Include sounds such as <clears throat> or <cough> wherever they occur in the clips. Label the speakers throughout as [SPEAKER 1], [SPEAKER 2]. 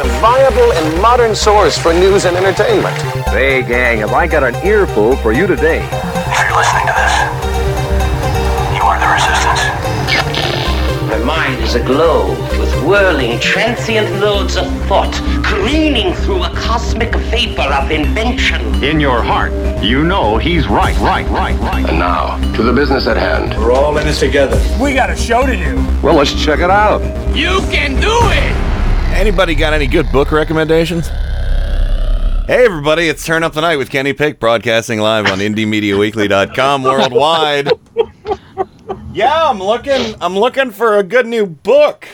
[SPEAKER 1] A viable and modern source for news and entertainment.
[SPEAKER 2] Hey, gang, have I got an earful for you today?
[SPEAKER 3] If you're listening to this, you are the resistance.
[SPEAKER 4] My mind is aglow with whirling, transient loads of thought, careening through a cosmic vapor of invention.
[SPEAKER 5] In your heart, you know he's right, right, right, right.
[SPEAKER 6] And now, to the business at hand.
[SPEAKER 7] We're all in this together.
[SPEAKER 8] We got a show to do.
[SPEAKER 2] Well, let's check it out.
[SPEAKER 8] You can do it.
[SPEAKER 9] Anybody got any good book recommendations? Hey everybody, it's Turn Up the Night with Kenny Pick, broadcasting live on IndieMediaWeekly.com worldwide. Yeah, I'm looking. I'm looking for a good new book.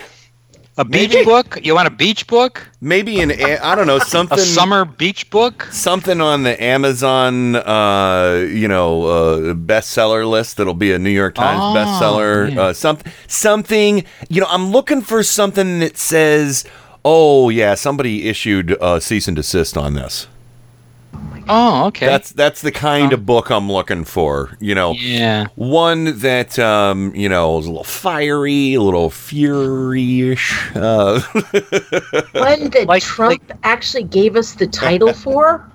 [SPEAKER 10] A beach
[SPEAKER 9] Maybe-
[SPEAKER 10] book? You want a beach book?
[SPEAKER 9] Maybe an I don't know <laughs> something.
[SPEAKER 10] A summer beach book?
[SPEAKER 9] something on the Amazon, uh, you know, uh, bestseller list that'll be a New York Times
[SPEAKER 10] Oh,
[SPEAKER 9] bestseller. Uh, something, something. You know, I'm looking for something that says, "Oh yeah, somebody issued a cease and desist on this."
[SPEAKER 10] Oh, okay.
[SPEAKER 9] That's that's the kind of book I'm looking for. You know,
[SPEAKER 10] yeah.
[SPEAKER 9] one that um, you know is a little fiery, a little fury-ish. Uh, <laughs>
[SPEAKER 11] One that
[SPEAKER 10] Like-
[SPEAKER 11] Trump actually gave us the title <laughs> for.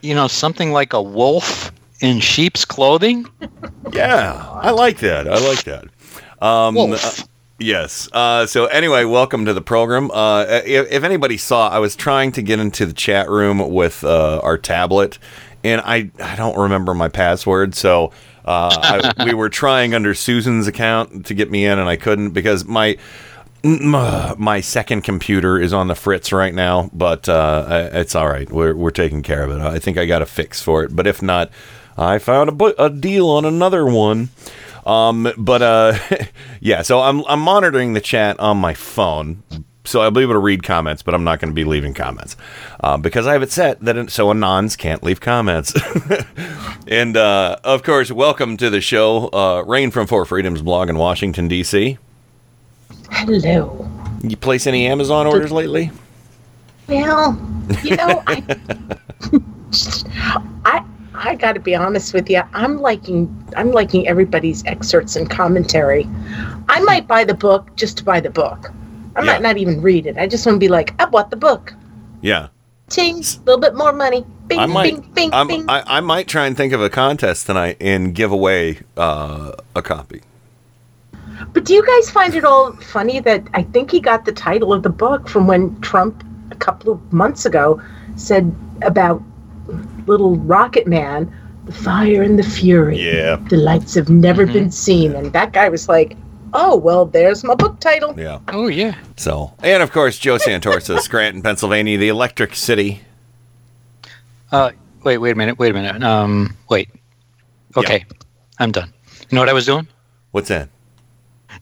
[SPEAKER 10] You know, something like a wolf in sheep's clothing?
[SPEAKER 9] Yeah, I like that. I like that. Um,
[SPEAKER 10] Wolf.
[SPEAKER 9] Yes. Uh, so anyway, welcome to the program. Uh, if, if anybody saw, I was trying to get into the chat room with uh, our tablet, and I I don't remember my password, so. Uh, I, <laughs> we were trying under Susan's account to get me in, and I couldn't because my my second computer is on the fritz right now. But uh, it's all right. We're we're taking care of it. I think I got a fix for it. But if not, I found a, bu- a deal on another one. Um, but uh, <laughs> yeah, so I'm I'm monitoring the chat on my phone, so I'll be able to read comments, but I'm not going to be leaving comments uh, because I have it set that it, so anons can't leave comments. <laughs> and uh, of course, welcome to the show, uh, Rain from Four Freedoms blog in Washington D.C.
[SPEAKER 11] Hello.
[SPEAKER 9] You place any Amazon orders lately?
[SPEAKER 11] Well, you know, I, <laughs> I, I got to be honest with you. I'm liking, I'm liking everybody's excerpts and commentary. I might buy the book just to buy the book. I
[SPEAKER 9] Yeah.
[SPEAKER 11] might not even read it. I just want to be like, I bought the book.
[SPEAKER 9] Yeah.
[SPEAKER 11] Ting, a little bit more money. Bing,
[SPEAKER 9] I might,
[SPEAKER 11] bing, bing,
[SPEAKER 9] I'm-
[SPEAKER 11] bing.
[SPEAKER 9] I, I might try and think of a contest tonight and give away uh, a copy.
[SPEAKER 11] But do you guys find it all funny that I think he got the title of the book from when Trump a couple of months ago said about little Rocket Man, the fire and the fury.
[SPEAKER 9] Yeah.
[SPEAKER 11] The lights have never been seen. And that guy was like, oh, well, there's my book title.
[SPEAKER 9] Yeah.
[SPEAKER 10] Oh, yeah.
[SPEAKER 9] So, and of course, Joe Santorsa, <laughs> Scranton, Pennsylvania, the Electric City.
[SPEAKER 10] Uh, wait, wait a minute. Wait a minute. Um, wait. Okay. I'm done. You know what I was doing?
[SPEAKER 9] What's that?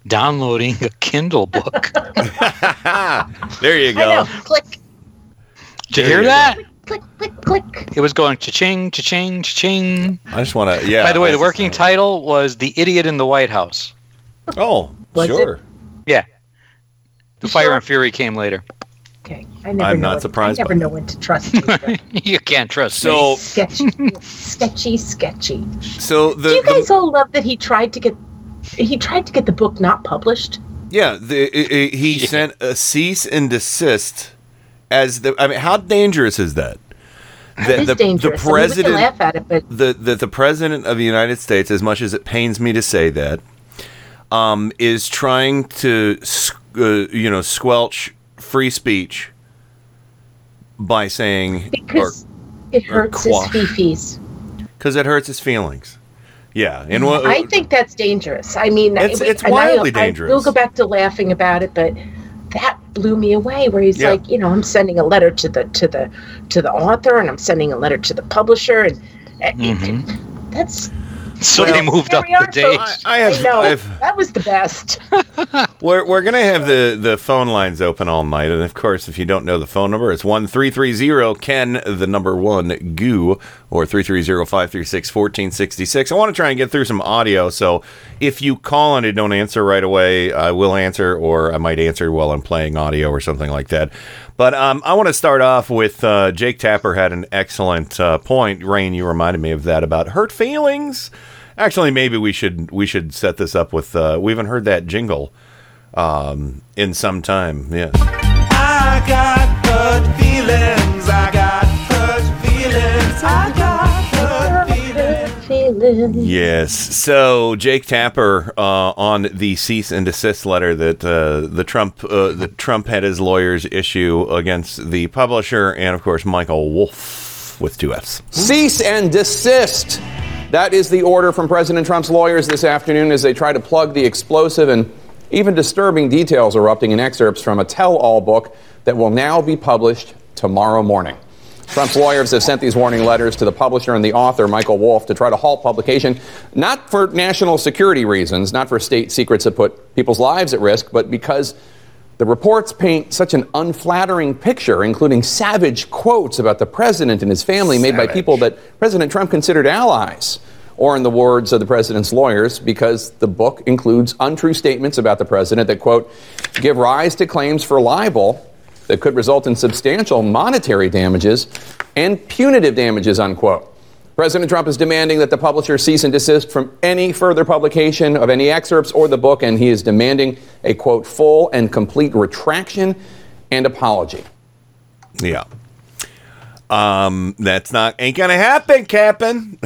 [SPEAKER 10] Downloading a Kindle book. <laughs>
[SPEAKER 9] There you go.
[SPEAKER 11] Click,
[SPEAKER 10] Did you hear
[SPEAKER 9] you
[SPEAKER 10] that?
[SPEAKER 11] Click, click, click.
[SPEAKER 10] It was going cha-ching, cha-ching, cha-ching.
[SPEAKER 9] I just want to, yeah.
[SPEAKER 10] By the way, the
[SPEAKER 9] I-
[SPEAKER 10] working title was The Idiot in the White House.
[SPEAKER 9] Oh,
[SPEAKER 11] Was
[SPEAKER 9] sure.
[SPEAKER 10] Yeah. The
[SPEAKER 11] You
[SPEAKER 10] Fire
[SPEAKER 11] sure?
[SPEAKER 10] and Fury came later.
[SPEAKER 11] Okay. I never
[SPEAKER 9] I'm not surprised
[SPEAKER 11] I never know when to trust you. <laughs>
[SPEAKER 10] you can't trust me.
[SPEAKER 9] So,
[SPEAKER 11] sketchy, sketchy, sketchy.
[SPEAKER 9] so the,
[SPEAKER 11] Do you guys
[SPEAKER 9] the
[SPEAKER 11] all love that he tried to get he tried to get the book not published?
[SPEAKER 9] yeah, the, i i he <laughs> sent a cease and desist as the. I mean, how dangerous is that?
[SPEAKER 11] It is
[SPEAKER 9] the,
[SPEAKER 11] dangerous.
[SPEAKER 9] the
[SPEAKER 11] I mean, we
[SPEAKER 9] president,
[SPEAKER 11] laugh at it, but
[SPEAKER 9] the, the the president of the United States, as much as it pains me to say that, um, is trying to uh, you know squelch free speech by saying
[SPEAKER 11] because it
[SPEAKER 9] or
[SPEAKER 11] hurts his fifis.
[SPEAKER 9] because it hurts his feelings. Yeah, and what
[SPEAKER 11] I think that's dangerous. I mean,
[SPEAKER 9] It's- it's
[SPEAKER 11] I-
[SPEAKER 9] wildly
[SPEAKER 11] I,
[SPEAKER 9] dangerous.
[SPEAKER 11] will go back to laughing about it, but that blew me away. Where he's
[SPEAKER 9] Yeah.
[SPEAKER 11] like, you know, I'm sending a letter to the to the to the author, and I'm sending a letter to the publisher, and uh,
[SPEAKER 10] Mhm.
[SPEAKER 11] that's
[SPEAKER 10] So they moved up the date.
[SPEAKER 11] folks.
[SPEAKER 9] I have-
[SPEAKER 11] know.
[SPEAKER 9] I've-
[SPEAKER 11] that was the best. <laughs>
[SPEAKER 9] We're, we're going to have the, the phone lines open all night. And of course, if you don't know the phone number, it's 1 330 Ken, the number one goo, or 330 536 1466. I want to try and get through some audio. So if you call and I don't answer right away, I will answer, or I might answer while I'm playing audio or something like that. But um, I want to start off with uh, Jake Tapper had an excellent uh, point. Rain, you reminded me of that about hurt feelings. Actually, maybe we should we should set this up with. Uh, we haven't heard that jingle um, in some time. Yeah.
[SPEAKER 12] I got hurt feelings. I got hurt feelings. I got
[SPEAKER 9] Yes. So Jake Tapper uh, on the cease and desist letter that uh, the Trump uh, the Trump had his lawyers issue against the publisher and of course Michael Wolff with two Fs.
[SPEAKER 13] Cease and desist. That is the order from President Trump's lawyers this afternoon as they try to plug the explosive and even disturbing details erupting in excerpts from a tell all book that will now be published tomorrow morning. Trump's lawyers have sent these warning letters to the publisher and the author, Michael Wolff, to try to halt publication, not for national security reasons, not for state secrets that put people's lives at risk, but because the reports paint such an unflattering picture, including savage quotes about the president and his family made by people that President Trump considered allies. Or, in the words of the president's lawyers, because the book includes untrue statements about the president that, quote, give rise to claims for libel that could result in substantial monetary damages and punitive damages, unquote. President Trump is demanding that the publisher cease and desist from any further publication of any excerpts or the book, and he is demanding a quote, full and complete retraction and apology.
[SPEAKER 9] Yeah. Um, that's not ain't gonna happen, Captain. <laughs>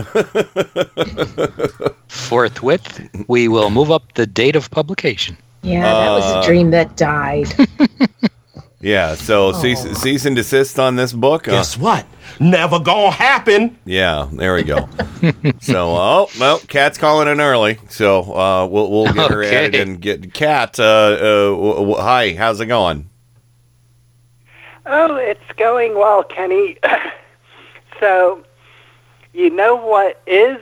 [SPEAKER 10] Forthwith, we will move up the date of publication.
[SPEAKER 11] Yeah, that was a dream that died. <laughs>
[SPEAKER 9] yeah. So cease, cease and desist on this book. Uh,
[SPEAKER 12] Guess what? Never gonna happen.
[SPEAKER 9] Yeah, there we go. <laughs> so, oh well, Cat's calling in early, so uh, we'll we'll get her
[SPEAKER 10] Okay.
[SPEAKER 9] added and get Cat. Uh, uh, w- w- hi, how's it going?
[SPEAKER 14] Oh, it's going well, Kenny. <coughs> so, you know what is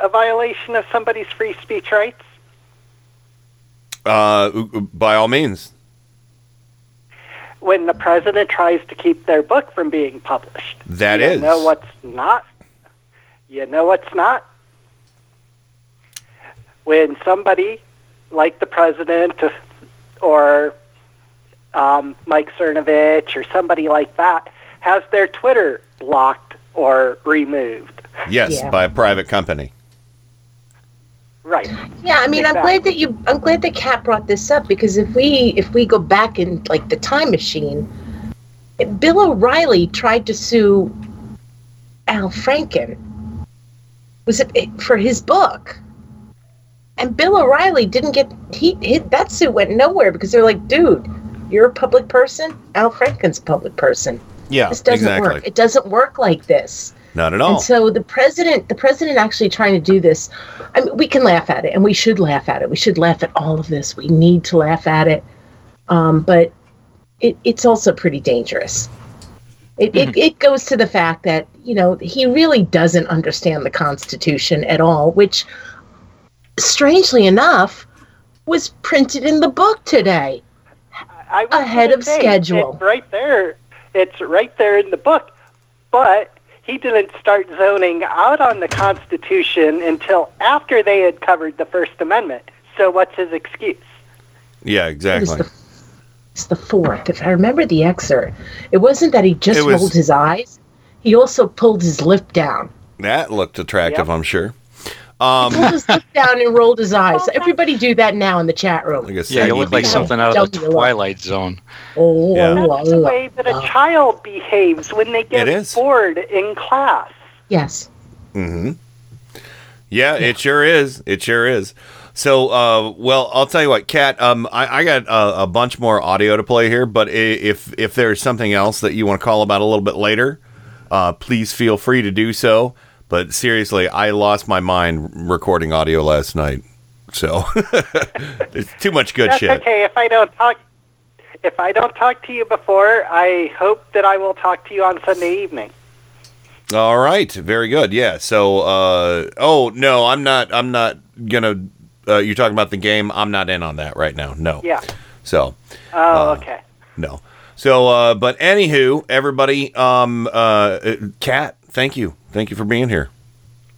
[SPEAKER 14] a violation of somebody's free speech rights?
[SPEAKER 9] Uh, by all means.
[SPEAKER 14] When the president tries to keep their book from being published.
[SPEAKER 9] That
[SPEAKER 14] you
[SPEAKER 9] is.
[SPEAKER 14] know what's not? You know what's not? When somebody like the president or um, Mike Cernovich or somebody like that has their Twitter blocked or removed.
[SPEAKER 9] Yes,
[SPEAKER 11] Yeah.
[SPEAKER 9] by a private company.
[SPEAKER 14] Right.
[SPEAKER 11] Yeah, I mean, I'm glad that you. I'm glad that Kat brought this up because if we if we go back in like the time machine, Bill O'Reilly tried to sue Al Franken. Was it for his book? And Bill O'Reilly didn't get he, he that suit went nowhere because they're like, dude, you're a public person. Al Franken's a public person.
[SPEAKER 9] Yeah,
[SPEAKER 11] This doesn't
[SPEAKER 9] exactly.
[SPEAKER 11] work. It doesn't work like this.
[SPEAKER 9] Not at all.
[SPEAKER 11] And so the president, the president actually trying to do this. I mean, we can laugh at it, and we should laugh at it. We should laugh at all of this. We need to laugh at it, um, but it, it's also pretty dangerous. It, it, it goes to the fact that you know he really doesn't understand the Constitution at all, which, strangely enough, was printed in the book today.
[SPEAKER 14] I was
[SPEAKER 11] Ahead of
[SPEAKER 14] say,
[SPEAKER 11] schedule.
[SPEAKER 14] It's right there. It's right there in the book. But he didn't start zoning out on the Constitution until after they had covered the First Amendment. So what's his excuse?
[SPEAKER 9] Yeah, exactly.
[SPEAKER 11] the, it's the fourth. If I remember the excerpt, it wasn't that he just
[SPEAKER 9] was-
[SPEAKER 11] rolled his eyes; he also pulled his lip down.
[SPEAKER 9] That looked attractive, I'm sure.
[SPEAKER 11] He
[SPEAKER 9] Um,
[SPEAKER 11] pulled his lip down and rolled his eyes. Everybody do that now in the chat room.
[SPEAKER 9] I guess
[SPEAKER 10] Yeah, you look like something out of the
[SPEAKER 11] Don't you look-
[SPEAKER 10] Twilight Zone.
[SPEAKER 11] Oh,
[SPEAKER 9] Yeah.
[SPEAKER 14] That's the way that a child behaves when they get bored in class.
[SPEAKER 11] yes.
[SPEAKER 9] Mm-hmm. Yeah, it sure is. It sure is. So, uh, well, I'll tell you what, Kat. Um, I, I got a, a bunch more audio to play here, but if if there's something else that you want to call about a little bit later, uh, please feel free to do so. But seriously, I lost my mind recording audio last night, so <laughs> it's too much good
[SPEAKER 14] That's
[SPEAKER 9] shit.
[SPEAKER 14] okay. If I don't talk, if I don't talk to you before, I hope that I will talk to you on Sunday evening.
[SPEAKER 9] All right, very good. Yeah. So, uh, oh no, I'm not. I'm not gonna. Uh, you're talking about the game. I'm not in on that right now. No.
[SPEAKER 14] Yeah.
[SPEAKER 9] So,
[SPEAKER 14] Oh,
[SPEAKER 9] Uh,
[SPEAKER 14] okay.
[SPEAKER 9] no. So, uh, but anywho, everybody, um, uh, uh, Kat, thank you, thank you for being here.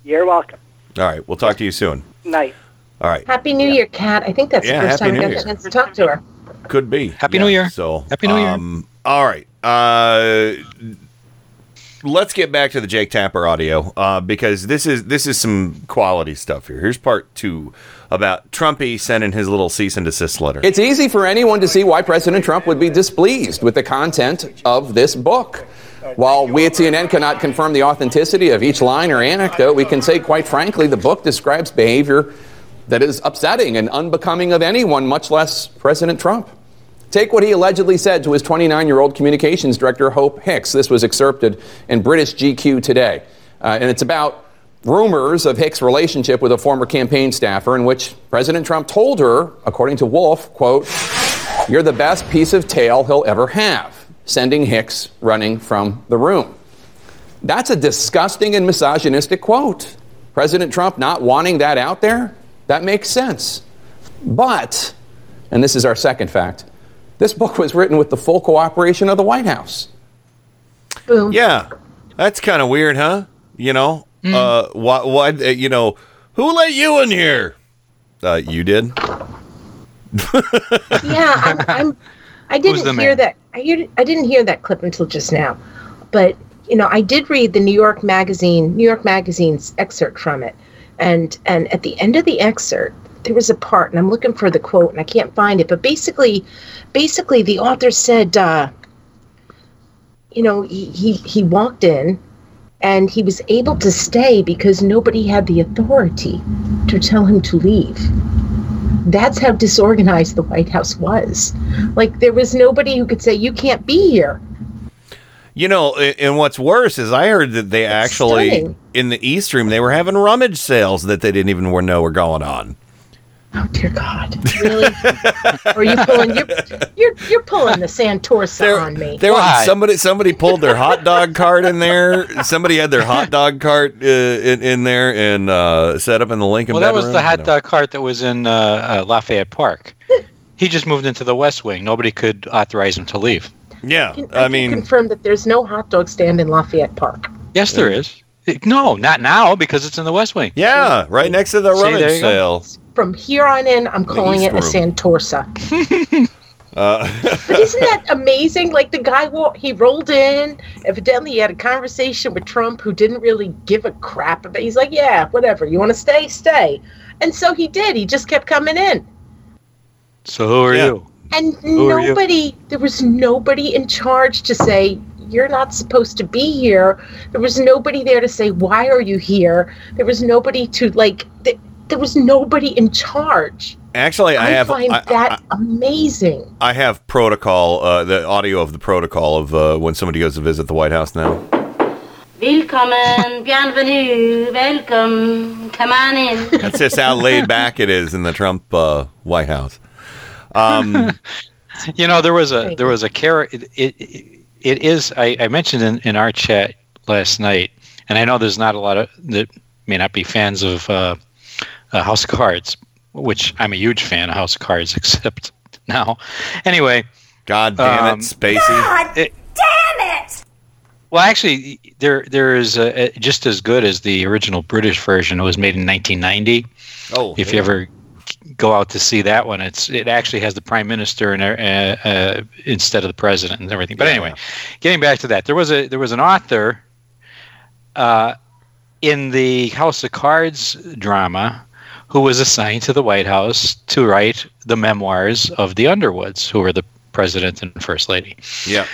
[SPEAKER 14] You're welcome.
[SPEAKER 9] All right, we'll talk to you soon.
[SPEAKER 14] Night.
[SPEAKER 9] All right,
[SPEAKER 11] Happy New Year, Kat. I think that's
[SPEAKER 9] Yeah,
[SPEAKER 11] the first
[SPEAKER 9] Happy
[SPEAKER 11] time I
[SPEAKER 9] New
[SPEAKER 11] got
[SPEAKER 9] Year.
[SPEAKER 11] a chance to talk to her.
[SPEAKER 9] could be.
[SPEAKER 10] Happy New Year.
[SPEAKER 9] So,
[SPEAKER 10] Happy New Year.
[SPEAKER 9] um, All right, uh, let's get back to the Jake Tapper audio uh, because this is this is some quality stuff here. Here's part two about Trumpy sending his little cease and desist letter.
[SPEAKER 13] It's easy for anyone to see why President Trump would be displeased with the content of this book. While we at CNN cannot confirm the authenticity of each line or anecdote, we can say, quite frankly, the book describes behavior that is upsetting and unbecoming of anyone, much less President Trump. Take what he allegedly said to his 29 year old communications director, Hope Hicks. This was excerpted in British GQ today. Uh, and it's about rumors of Hicks' relationship with a former campaign staffer, in which President Trump told her, according to Wolff, quote, You're the best piece of tail he'll ever have, sending Hicks running from the room. That's a disgusting and misogynistic quote. President Trump not wanting that out there? That makes sense. But, and this is our second fact, this book was written with the full cooperation of the White House.
[SPEAKER 11] Boom.
[SPEAKER 9] Yeah, that's kind of weird, huh? You know, uh, why? Why? uh, You know, who let you in here? Uh, you did.
[SPEAKER 11] yeah, I'm, I'm I
[SPEAKER 10] Who's the
[SPEAKER 11] didn't hear
[SPEAKER 10] man?
[SPEAKER 11] that. I, hear, I didn't hear that clip until just now, but you know, I did read the New York Magazine, New York Magazine's excerpt from it, and and at the end of the excerpt, there was a part, and I'm looking for the quote, and I can't find it, but basically, basically, the author said, uh, you know, he, he he walked in, and he was able to stay because nobody had the authority to tell him to leave that's how disorganized the White House was. Like there was nobody who could say you can't be here.
[SPEAKER 9] You know, and what's worse is I heard that they actually
[SPEAKER 11] stunning.
[SPEAKER 9] in the East Room they were having rummage sales that they didn't even know were going on.
[SPEAKER 11] Oh dear God, really? or you pulling you're, you're you're pulling the Santorsa on me?
[SPEAKER 9] There was somebody somebody pulled their hot dog cart in there. Somebody had their hot dog cart uh, in, in there and uh, set up in the Lincoln.
[SPEAKER 10] Well, that was the hot dog cart that was in uh, uh, Lafayette Park. he just moved into the West Wing. Nobody could authorize him to leave.
[SPEAKER 9] Yeah,
[SPEAKER 11] Can- I, can confirm that there's no hot dog stand in Lafayette Park.
[SPEAKER 10] Yes, there is. It- No, not now because it's in the West Wing.
[SPEAKER 9] Yeah, right next to the
[SPEAKER 10] See, there
[SPEAKER 9] rummage
[SPEAKER 10] you go.
[SPEAKER 9] sale.
[SPEAKER 11] From here on in, I'm calling it a
[SPEAKER 9] East
[SPEAKER 11] Santorsa. <laughs>
[SPEAKER 9] Uh,
[SPEAKER 11] But isn't that amazing? Like the guy, wa- he rolled in. Evidently, he had a conversation with Trump, who didn't really give a crap about. He's like, "Yeah, whatever. You want to stay, stay." And so he did. He just kept coming in,
[SPEAKER 10] So who are you?
[SPEAKER 11] and
[SPEAKER 10] Who are you?
[SPEAKER 11] nobody. There was nobody in charge to say you're not supposed to be here. There was nobody there to say why are you here. There was nobody to like. Th- there was nobody in charge.
[SPEAKER 9] Actually, I,
[SPEAKER 11] I,
[SPEAKER 9] have
[SPEAKER 11] find
[SPEAKER 9] I,
[SPEAKER 11] that amazing.
[SPEAKER 9] I have protocol, uh, the audio of the protocol of uh, when somebody goes to visit the White House now.
[SPEAKER 15] Willkommen, bienvenue, welcome, come on in.
[SPEAKER 9] That's just how laid back it is in the Trump uh, White House. Um, <laughs>
[SPEAKER 10] You know, there was a there was a character. It, it it is. I, I mentioned in, in our chat last night, and I know there's not a lot of that may not be fans of uh, House of Cards, which I'm a huge fan of House of Cards, <laughs> except now. Anyway,
[SPEAKER 9] God damn it,
[SPEAKER 10] um,
[SPEAKER 9] Spacey.
[SPEAKER 10] it- damn it! Well, actually, there there is a, a- just as good as the original British version. It was made in 1990.
[SPEAKER 9] Oh,
[SPEAKER 10] if you ever go out to see that one, it's it actually has the prime minister and uh, uh, instead of the president and everything. But anyway, getting back to that, there was a there was an author uh, in the House of Cards drama who was assigned to the White House to write the memoirs of the Underwoods, who were the president and first lady
[SPEAKER 9] Yeah.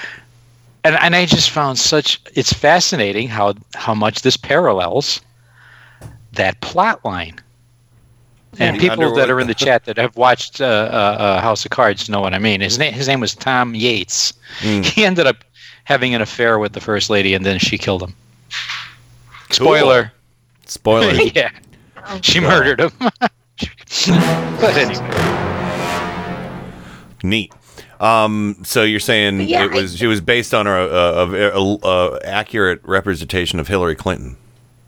[SPEAKER 10] and and I just found such it's fascinating how how much this parallels that plot line. And
[SPEAKER 9] Yeah.
[SPEAKER 10] people that are in the chat that have watched uh, uh, uh, House of Cards know what I mean. His name his name was Tom Yates.
[SPEAKER 9] Hmm. <laughs>
[SPEAKER 10] He ended up having an affair with the first lady, and then she killed him.
[SPEAKER 9] Cool.
[SPEAKER 10] Spoiler. <laughs>
[SPEAKER 9] Spoiler.
[SPEAKER 10] Yeah, she murdered him. <laughs> but anyway.
[SPEAKER 9] Neat. Um, so you're saying
[SPEAKER 11] yeah,
[SPEAKER 9] it was it was based on a, a, a, a- a accurate representation of Hillary Clinton?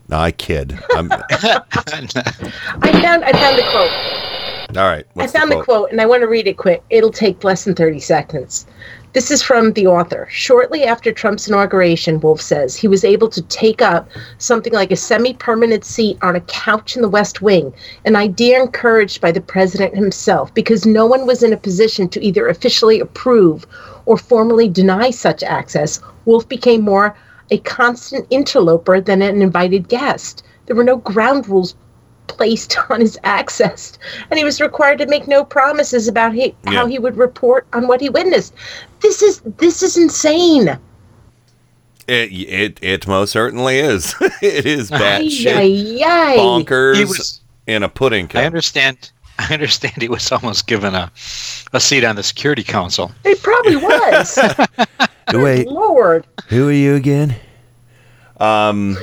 [SPEAKER 9] No, I kid. I'm, <laughs> <laughs>
[SPEAKER 11] I found I found the quote.
[SPEAKER 9] All right.
[SPEAKER 11] I
[SPEAKER 9] what's
[SPEAKER 11] found the quote? and I want to read it quick. It'll take less than 30 seconds. This is from the author. Shortly after Trump's inauguration, Wolff says he was able to take up something like a semi permanent seat on a couch in the West Wing, an idea encouraged by the president himself, because no one was in a position to either officially approve or formally deny such access. Wolff became more a constant interloper than an invited guest. There were no ground rules placed <laughs> on his access, and he was required to make no promises about he, how he would report on what he witnessed. This is this is insane.
[SPEAKER 9] It, it it most certainly is. <laughs> it is
[SPEAKER 11] Ay,
[SPEAKER 9] batshit
[SPEAKER 11] ay, ay.
[SPEAKER 9] bonkers
[SPEAKER 10] was-
[SPEAKER 9] in a pudding
[SPEAKER 10] I understand. <laughs> I understand he was almost given a, a seat on the Security Council.
[SPEAKER 11] He probably was.
[SPEAKER 9] Wait,
[SPEAKER 11] Lord,
[SPEAKER 9] who are you again? Um,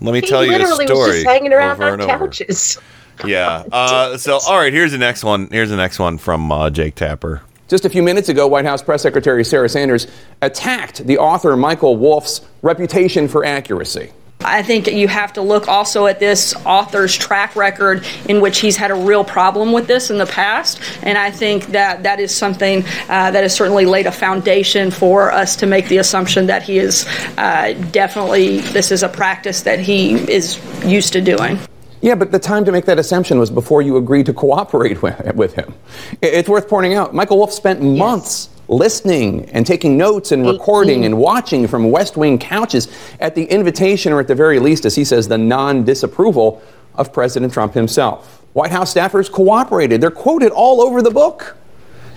[SPEAKER 9] let me
[SPEAKER 11] he
[SPEAKER 9] tell you a
[SPEAKER 11] literally
[SPEAKER 9] story.
[SPEAKER 11] was just hanging around
[SPEAKER 9] over
[SPEAKER 11] on
[SPEAKER 9] and over.
[SPEAKER 11] couches. <laughs>
[SPEAKER 9] Yeah. Uh, so all right, here's the next one. Here's the next one from uh, Jake Tapper.
[SPEAKER 13] Just a few minutes ago, White House Press Secretary Sarah Sanders attacked the author Michael Wolff's reputation for accuracy.
[SPEAKER 16] I think you have to look also at this author's track record in which he's had a real problem with this in the past. And I think that that is something uh, that has certainly laid a foundation for us to make the assumption that he is uh, definitely, this is a practice that he is used to doing.
[SPEAKER 13] Yeah, but the time to make that assumption was before you agreed to cooperate with, with him. It's worth pointing out, Michael Wolff spent months listening and taking notes and recording and watching from West Wing couches at the invitation, or at the very least, as he says, the non disapproval of President Trump himself. White House staffers cooperated. They're quoted all over the book.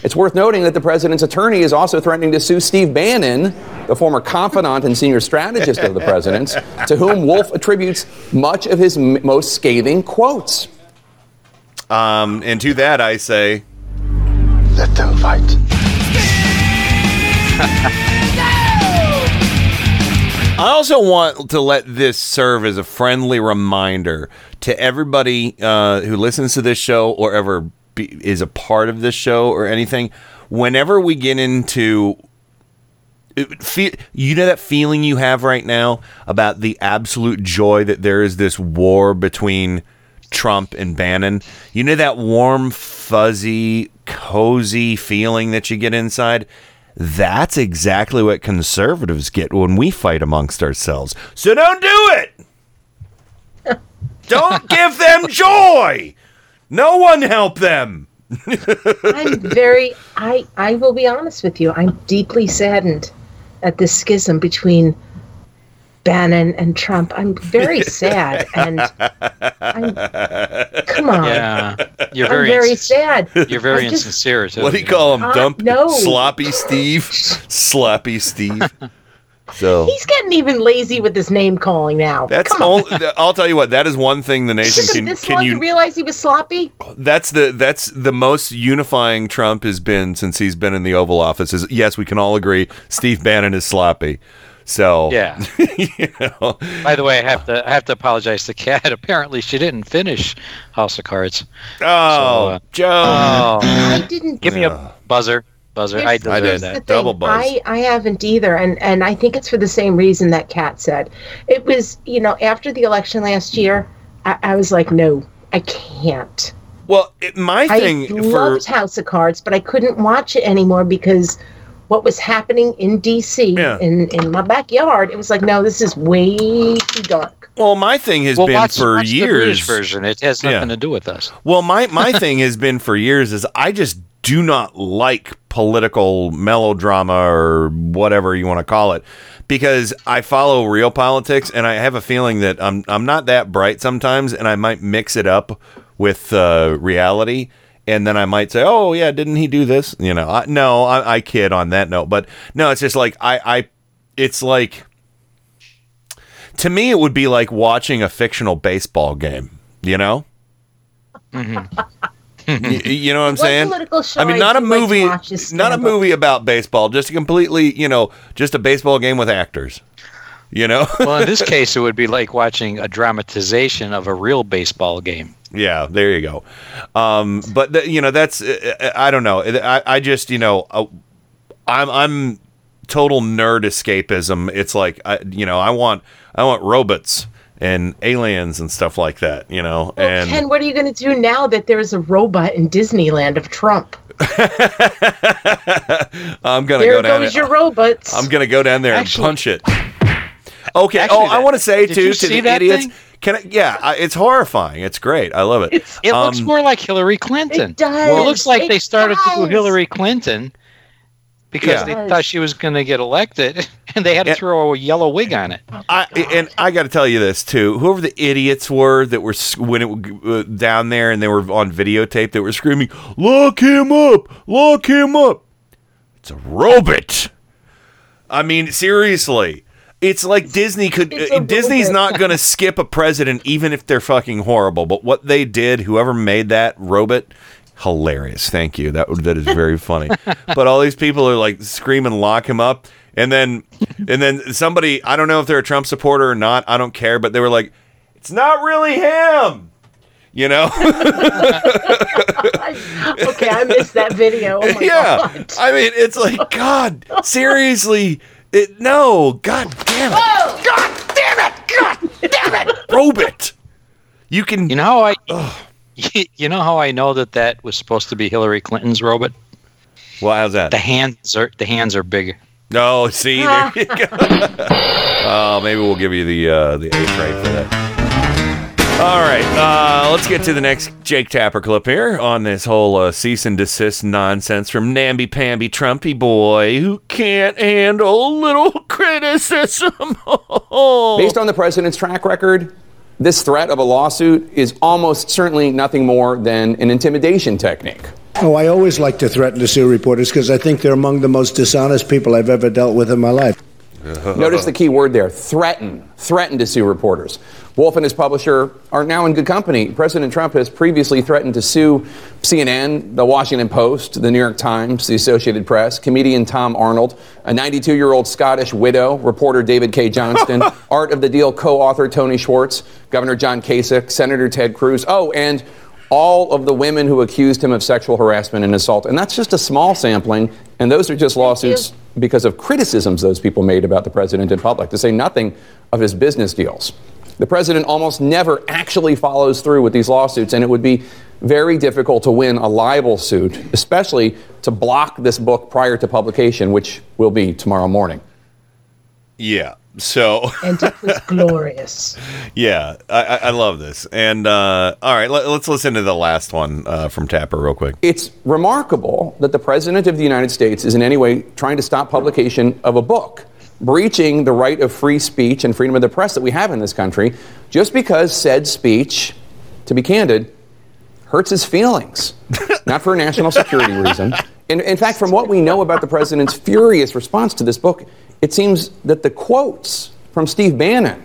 [SPEAKER 13] It's worth noting that the president's attorney is also threatening to sue Steve Bannon, the former confidant and senior strategist of the president's, <laughs> to whom Wolff attributes much of his m- most scathing quotes.
[SPEAKER 9] Um, and to that I say,
[SPEAKER 3] Let them fight.
[SPEAKER 9] I also want to let this serve as a friendly reminder to everybody uh, who listens to this show or ever be, is a part of this show or anything. Whenever we get into you know that feeling you have right now about the absolute joy that there is this war between Trump and Bannon. You know that warm, fuzzy, cozy feeling that you get inside. That's exactly what conservatives get when we fight amongst ourselves. So don't do it. <laughs> don't give them joy. No one help them. <laughs>
[SPEAKER 11] I'm very I I will be honest with you. I'm deeply saddened at this schism between Bannon and Trump. I'm very sad and I'm, come on.
[SPEAKER 10] Yeah, you're
[SPEAKER 11] I'm
[SPEAKER 10] very,
[SPEAKER 11] very
[SPEAKER 10] ins-
[SPEAKER 11] sad.
[SPEAKER 10] You're very
[SPEAKER 11] I just-
[SPEAKER 10] insincere. Too.
[SPEAKER 9] What do you call him?
[SPEAKER 11] Uh,
[SPEAKER 9] Dump
[SPEAKER 11] no.
[SPEAKER 9] sloppy Steve. sloppy Steve. So
[SPEAKER 11] He's getting even lazy with his name calling now.
[SPEAKER 9] that's
[SPEAKER 11] Come on.
[SPEAKER 9] all. I'll tell you what. That is one thing the nation can
[SPEAKER 11] this
[SPEAKER 9] can
[SPEAKER 11] long
[SPEAKER 9] you
[SPEAKER 11] realize he was sloppy.
[SPEAKER 9] that's the that's the most unifying Trump has been since he's been in the Oval Office. Is yes, we can all agree Steve Bannon is sloppy. So
[SPEAKER 10] Yeah. <laughs>
[SPEAKER 9] you know,
[SPEAKER 10] By the way, I have to I have to apologize to Kat. <laughs> Apparently, she didn't finish House of Cards.
[SPEAKER 9] oh,
[SPEAKER 10] uh,
[SPEAKER 9] Joe,
[SPEAKER 11] I didn't
[SPEAKER 10] Give me a buzzer, buzzer. I
[SPEAKER 11] Here's-
[SPEAKER 10] deserve
[SPEAKER 11] here's
[SPEAKER 10] that.
[SPEAKER 11] thing.
[SPEAKER 9] Double buzz.
[SPEAKER 11] I, I haven't either, and and I think it's for the same reason that Kat said. It was you know after the election last year, I, I was like, no, I can't.
[SPEAKER 9] well, it, my thing
[SPEAKER 11] I
[SPEAKER 9] for
[SPEAKER 11] loved House of Cards, but I couldn't watch it anymore because what was happening in D.C.
[SPEAKER 9] Yeah.
[SPEAKER 11] in in my backyard, it was like, no, this is way too dark.
[SPEAKER 9] well, my thing has
[SPEAKER 10] Well,
[SPEAKER 9] been
[SPEAKER 10] watch,
[SPEAKER 9] for
[SPEAKER 10] watch
[SPEAKER 9] years.
[SPEAKER 10] British version. It has nothing
[SPEAKER 9] Yeah.
[SPEAKER 10] to do with us.
[SPEAKER 9] Well, my my <laughs> thing has been for years is I just do not like political melodrama or whatever you want to call it because I follow real politics and I have a feeling that I'm I'm not that bright sometimes and I might mix it up with uh, reality and then I might say, "Oh yeah, didn't he do this?" You know, I, no, I, I kid on that note, but no, it's just like I I it's like to me it would be like watching a fictional baseball game, you know? Mm-hmm. Y- you know what I'm
[SPEAKER 11] What
[SPEAKER 9] saying?
[SPEAKER 11] political show
[SPEAKER 9] I mean, not a
[SPEAKER 11] I'd like
[SPEAKER 9] movie,
[SPEAKER 11] watch
[SPEAKER 9] not a movie about baseball. Just a completely, you know, just a baseball game with actors. You know?
[SPEAKER 10] Well, in this <laughs> case, it would be like watching a dramatization of a real baseball game.
[SPEAKER 9] Yeah, there you go. Um, but the, you know, that's uh, uh, I don't know. I, I just you know. Uh, I'm I'm total nerd escapism. It's like I, you know, I want I want robots and aliens and stuff like that. You know, and
[SPEAKER 11] Ken, what are you going to do now that there's a robot in Disneyland of Trump? <laughs>
[SPEAKER 9] I'm gonna
[SPEAKER 11] there
[SPEAKER 9] go down
[SPEAKER 11] goes
[SPEAKER 9] there.
[SPEAKER 11] your robots.
[SPEAKER 9] I'm gonna go down there
[SPEAKER 10] Actually-
[SPEAKER 9] and punch it. Okay.
[SPEAKER 10] Actually,
[SPEAKER 9] oh, I want to say too to the idiots.
[SPEAKER 10] thing?
[SPEAKER 9] Can I? Yeah, I, it's horrifying. It's great. I love it.
[SPEAKER 10] It looks
[SPEAKER 9] Um,
[SPEAKER 10] more like Hillary Clinton.
[SPEAKER 11] It does.
[SPEAKER 10] it looks like
[SPEAKER 11] It
[SPEAKER 10] they started to do. Hillary Clinton because
[SPEAKER 9] Yeah.
[SPEAKER 10] they thought she was going to get elected, <laughs> and they had to
[SPEAKER 9] Yeah.
[SPEAKER 10] throw a yellow wig on it.
[SPEAKER 9] I, and I got to tell you this too. Whoever the idiots were that were when it w- uh, down there and they were on videotape, they were screaming, "Lock him up! Lock him up!" It's a robot. I mean, seriously. It's like Disney could. Uh, Disney's not going <laughs> to skip a president, even if they're fucking horrible. But what they did, whoever made that robot, hilarious. Thank you. That that is very funny. <laughs> but all these people are like screaming, "Lock him up!" And then, and then somebody, I don't know if they're a Trump supporter or not. I don't care. But they were like, "It's not really him." You know? <laughs>
[SPEAKER 11] okay, I missed that video. Oh my
[SPEAKER 9] yeah.
[SPEAKER 11] God.
[SPEAKER 9] I mean, it's like, God, seriously. It, no, God damn it. God damn it. <laughs> God damn it. Robot. You can.
[SPEAKER 10] You know how I, Ugh. <laughs> you know how I know that that was supposed to be Hillary Clinton's robot.
[SPEAKER 9] Well, how's that?
[SPEAKER 10] The hands are the hands are big.
[SPEAKER 9] No, see, there you go. <laughs> oh, maybe we'll give you the uh, the A grade for that. All right, uh, let's get to the next Jake Tapper clip here on this whole uh, cease and desist nonsense from Namby Pamby Trumpy boy who can't handle little <laughs> criticism. <laughs>
[SPEAKER 13] Based on the president's track record, this threat of a lawsuit is almost certainly nothing more than an intimidation technique.
[SPEAKER 17] Oh, I always like to threaten to sue reporters because I think they're among the most dishonest people I've ever dealt with in my life. <laughs>
[SPEAKER 13] Notice the key word there threaten. Threaten to sue reporters. Wolff and his publisher are now in good company. President Trump has previously threatened to sue CNN, the Washington Post, the New York Times, the Associated Press, comedian Tom Arnold, a 92 year old Scottish widow, reporter David Cay Johnston, <laughs> Art of the Deal co author Tony Schwartz, Governor John Kasich, Senator Ted Cruz. Oh, and all of the women who accused him of sexual harassment and assault. And that's just a small sampling, and those are just lawsuits because of criticisms those people made about the president in public, to say nothing of his business deals. The president almost never actually follows through with these lawsuits, and it would be very difficult to win a libel suit, especially to block this book prior to publication, which will be tomorrow morning.
[SPEAKER 9] Yeah. So <laughs>
[SPEAKER 11] and it was glorious.
[SPEAKER 9] yeah, I, I I love this. And uh, all right, let, us listen to the last one uh, from Tapper real quick.
[SPEAKER 13] It's remarkable that the President of the United States is in any way trying to stop publication of a book, breaching the right of free speech and freedom of the press that we have in this country, just because said speech, to be candid, hurts his feelings, <laughs> not for a national security reason. In, in fact, from what we know about the President's furious response to this book, it seems that the quotes from Steve Bannon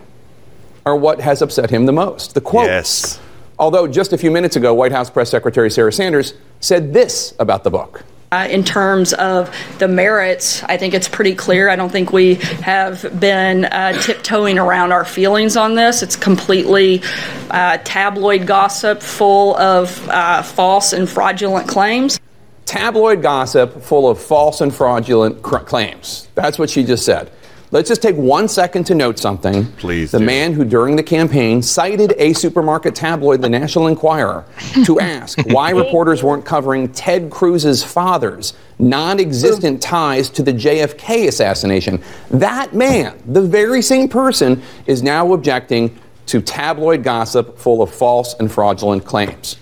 [SPEAKER 13] are what has upset him the most. The quotes.
[SPEAKER 9] Yes.
[SPEAKER 13] Although just a few minutes ago, White House Press Secretary Sarah Sanders said this about the book.
[SPEAKER 16] Uh, in terms of the merits, I think it's pretty clear. I don't think we have been uh, tiptoeing around our feelings on this. It's completely uh, tabloid gossip full of uh, false and fraudulent claims.
[SPEAKER 13] Tabloid gossip full of false and fraudulent cr- claims. That's what she just said. Let's just take one second to note something.
[SPEAKER 9] Please.
[SPEAKER 13] The man who, during the campaign, cited a supermarket tabloid, the National Enquirer, to <laughs> ask why reporters weren't covering Ted Cruz's father's non existent ties to the JFK assassination. That man, the very same person, is now objecting to tabloid gossip full of false and fraudulent claims.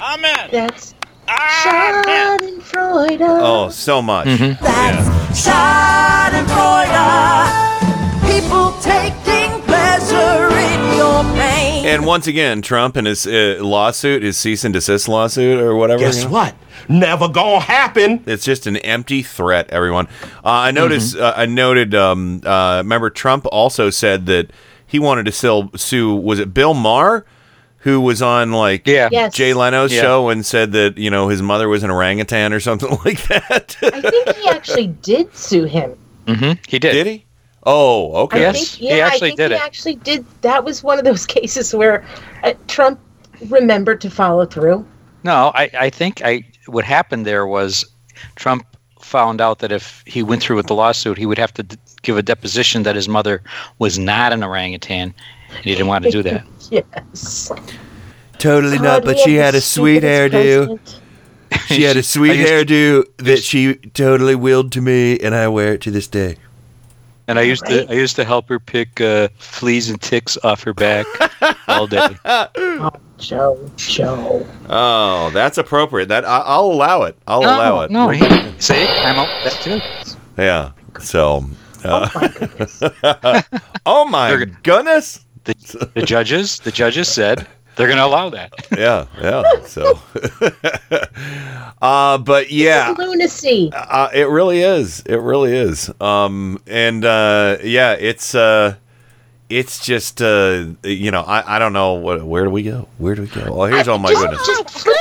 [SPEAKER 8] Amen.
[SPEAKER 11] That's Schadenfreude.
[SPEAKER 9] Oh, so much. Yeah.
[SPEAKER 12] Schadenfreude. People taking pleasure in your pain.
[SPEAKER 9] And once again, Trump and his uh, lawsuit, his cease and desist lawsuit or whatever.
[SPEAKER 12] Guess
[SPEAKER 9] you know?
[SPEAKER 12] what? Never gonna happen.
[SPEAKER 9] It's just an empty threat, everyone. Uh, I noticed.
[SPEAKER 12] Mm-hmm.
[SPEAKER 9] Uh, I noted. Um, uh, remember, Trump also said that he wanted to still sue. Was it Bill Maher, who was on like
[SPEAKER 10] Yeah.
[SPEAKER 11] Yes.
[SPEAKER 9] Jay Leno's
[SPEAKER 10] Yeah.
[SPEAKER 9] show and said that you know his mother was an orangutan or something <laughs> like that?
[SPEAKER 11] I think he actually did sue him.
[SPEAKER 10] hmm He did.
[SPEAKER 9] Did he? Oh, okay.
[SPEAKER 11] I
[SPEAKER 10] Yes,
[SPEAKER 11] think,
[SPEAKER 10] he
[SPEAKER 11] yeah,
[SPEAKER 10] actually
[SPEAKER 11] I think
[SPEAKER 10] did
[SPEAKER 11] he
[SPEAKER 10] it.
[SPEAKER 11] actually did. That was one of those <laughs> cases where uh, Trump remembered to follow through.
[SPEAKER 10] No, I, I think I what happened there was Trump found out that if he went through with the lawsuit, he would have to d- give a deposition that his mother was not an orangutan, and he didn't want to do that. <laughs>
[SPEAKER 11] yes.
[SPEAKER 9] Totally not, but she had a sweet
[SPEAKER 11] stupidest
[SPEAKER 9] hairdo. She had a sweet
[SPEAKER 10] I used
[SPEAKER 9] hairdo that she totally willed to me, and I wear it to this day.
[SPEAKER 10] And I used to I used to help her pick uh, fleas and ticks off her back all day. <laughs>
[SPEAKER 11] Oh, Joe, Joe.
[SPEAKER 9] Oh, that's appropriate. That I, I'll allow it. I'll
[SPEAKER 10] no,
[SPEAKER 9] allow it.
[SPEAKER 10] No, he, see, I'm out that too.
[SPEAKER 9] Yeah. So. Uh, oh my goodness. <laughs>
[SPEAKER 10] The, the judges, the judges said they're going to allow that. <laughs>
[SPEAKER 9] Yeah, yeah. So. <laughs> uh, but yeah.
[SPEAKER 11] It's lunacy.
[SPEAKER 9] Uh, it really is. It really is. Um, and uh, yeah, it's uh, it's just uh, you know, I, I don't know what. Where do we go? Where do we go? Oh, here's all my
[SPEAKER 11] just,
[SPEAKER 9] goodness.
[SPEAKER 11] Just flip,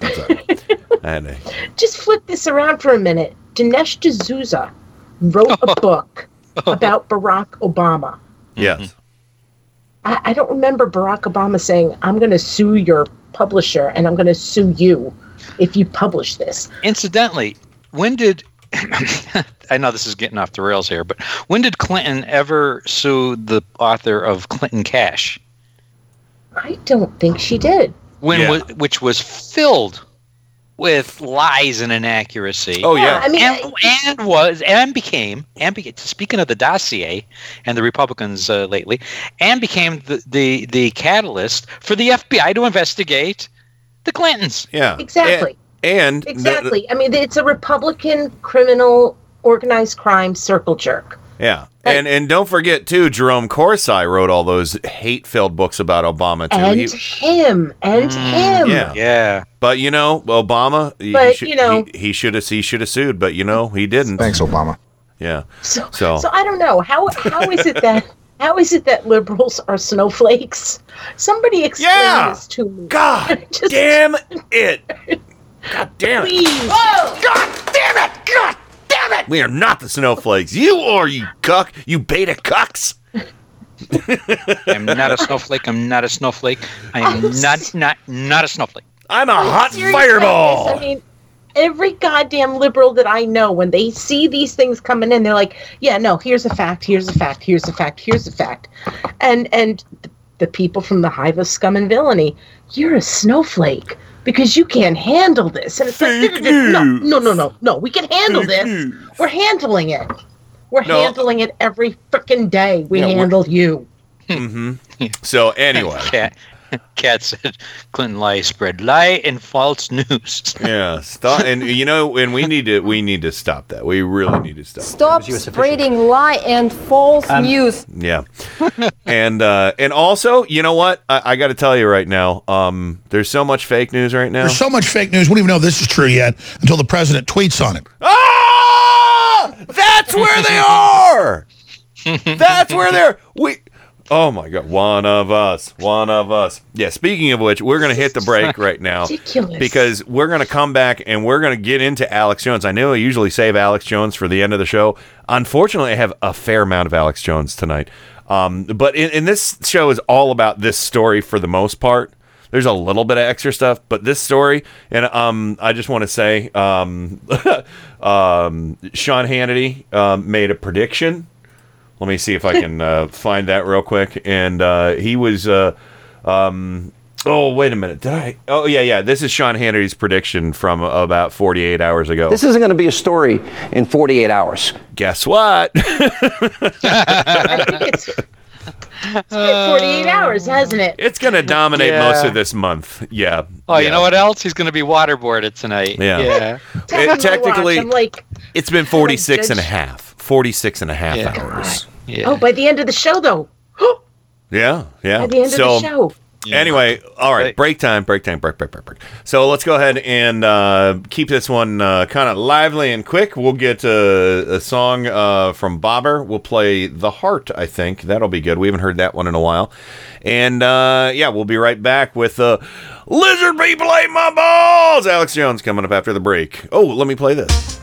[SPEAKER 11] this,
[SPEAKER 9] I had to-
[SPEAKER 11] just flip this around for a minute. Dinesh D'Souza wrote a <laughs> book about Barack Obama.
[SPEAKER 9] Yes.
[SPEAKER 11] I, I don't remember Barack Obama saying, I'm going to sue your publisher and I'm going to sue you if you publish this.
[SPEAKER 10] Incidentally, when did <laughs> I know this is getting off the rails here, but when did Clinton ever sue the author of Clinton Cash?
[SPEAKER 11] I don't think she did.
[SPEAKER 10] When
[SPEAKER 9] Yeah.
[SPEAKER 10] wa- which was filled with lies and inaccuracy.
[SPEAKER 9] Oh yeah.
[SPEAKER 11] I mean,
[SPEAKER 10] and, and was and became and be, speaking of the dossier and the Republicans uh, lately, and became the, the the catalyst for the FBI to investigate the Clintons.
[SPEAKER 9] Yeah.
[SPEAKER 11] Exactly.
[SPEAKER 9] And, and the-
[SPEAKER 11] Exactly. I mean, it's a Republican criminal organized crime circle jerk.
[SPEAKER 9] Yeah. And and don't forget too, Jerome Corsi wrote all those hate-filled books about Obama too.
[SPEAKER 11] And
[SPEAKER 9] He-
[SPEAKER 11] him. And mm, him.
[SPEAKER 9] yeah.
[SPEAKER 10] Yeah.
[SPEAKER 9] But you know, Obama,
[SPEAKER 11] But,
[SPEAKER 9] he should,
[SPEAKER 11] you know-
[SPEAKER 9] he, he should have he should have sued, but you know, he didn't.
[SPEAKER 17] Thanks, Obama.
[SPEAKER 9] Yeah.
[SPEAKER 11] So,
[SPEAKER 9] So-
[SPEAKER 11] so I don't know. How how is it that <laughs> how is it that liberals are snowflakes? Somebody explain
[SPEAKER 9] Yeah.
[SPEAKER 11] this to me.
[SPEAKER 9] God <laughs>
[SPEAKER 11] Just-
[SPEAKER 9] damn it. God damn it.
[SPEAKER 11] Please.
[SPEAKER 9] God damn it. God damn it. We are not the snowflakes. You are, you cuck. You beta cucks.
[SPEAKER 10] I'm not a snowflake. I'm not a snowflake. I am
[SPEAKER 11] I'm
[SPEAKER 10] not not not a snowflake.
[SPEAKER 9] I'm a oh,
[SPEAKER 11] hot
[SPEAKER 9] fireball.
[SPEAKER 11] like. I mean, every goddamn liberal that I know, when they see these things coming in, they're like, "Yeah, no, here's a fact. Here's a fact. Here's a fact. Here's a fact." And and the people from the hive of scum and villainy, you're a snowflake because you can't handle this. And it's like,
[SPEAKER 9] Fake
[SPEAKER 11] no,
[SPEAKER 9] news.
[SPEAKER 11] no, no, no, no. We can handle
[SPEAKER 9] Fake
[SPEAKER 11] this.
[SPEAKER 9] news.
[SPEAKER 11] We're handling it. We're
[SPEAKER 9] No.
[SPEAKER 11] handling it every freaking day. We
[SPEAKER 9] Yeah,
[SPEAKER 11] handle you.
[SPEAKER 9] hmm <laughs> So anyway,
[SPEAKER 10] Cat, <laughs> Cat said Clinton lie spread lie and false news. <laughs>
[SPEAKER 9] yeah, stop. And you know, and we need to we need to stop that. We really need to stop.
[SPEAKER 18] Stop spreading lie and false news.
[SPEAKER 9] Yeah, <laughs> and uh, and also, you know what? I, I got to tell you right now. Um, there's so much fake news right now.
[SPEAKER 19] There's so much fake news. We don't even know if this is true yet until the president tweets on it.
[SPEAKER 9] Ah! That's where they are. That's where they're. We. Oh my God! One of us. One of us. Yeah. Speaking of which, we're gonna hit the break right now
[SPEAKER 11] Ridiculous.
[SPEAKER 9] because we're gonna come back and we're gonna get into Alex Jones. I know I usually save Alex Jones for the end of the show. Unfortunately, I have a fair amount of Alex Jones tonight. Um, but in, in this show is all about this story for the most part. There's a little bit of extra stuff, but this story, and um, I just want to say, um, <laughs> um, Sean Hannity um, made a prediction. Let me see if I can uh, find that real quick. And uh, he was, uh, um, oh wait a minute, did I? Oh yeah, yeah. This is Sean Hannity's prediction from about 48 hours ago.
[SPEAKER 1] This isn't going to be a story in 48 hours.
[SPEAKER 9] Guess what? <laughs>
[SPEAKER 11] I think it's, it's been 48 hours, hasn't it?
[SPEAKER 9] It's gonna dominate
[SPEAKER 10] Yeah.
[SPEAKER 9] most of this month. Yeah.
[SPEAKER 10] Oh, you know what else? He's going to be waterboarded tonight.
[SPEAKER 9] Yeah.
[SPEAKER 10] Yeah.
[SPEAKER 9] It- technically-
[SPEAKER 11] like,
[SPEAKER 9] It's been 46 and a half. 46 and a half
[SPEAKER 10] Yeah.
[SPEAKER 9] hours.
[SPEAKER 10] Yeah.
[SPEAKER 11] oh, by the end of the show, though. <gasps>
[SPEAKER 9] Yeah, yeah.
[SPEAKER 11] By the end
[SPEAKER 9] so,
[SPEAKER 11] of the show.
[SPEAKER 9] Anyway, all right, break time, break time, break, break, break, break. So let's go ahead and uh, keep this one uh, kind of lively and quick. We'll get uh, a song uh, from Bobber. We'll play The Heart, I think. That'll be good. We haven't heard that one in a while. And uh, yeah, we'll be right back with uh, Lizard People Ate My Balls. Alex Jones coming up after the break. Oh, let me play this.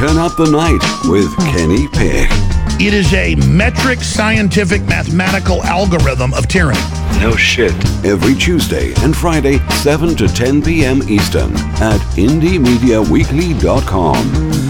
[SPEAKER 20] Turn up the night with Kenny Pick.
[SPEAKER 19] It is a metric, scientific, mathematical algorithm of tyranny.
[SPEAKER 20] No shit. Every Tuesday and Friday, 7 to 10 p.m. Eastern at IndieMediaWeekly.com.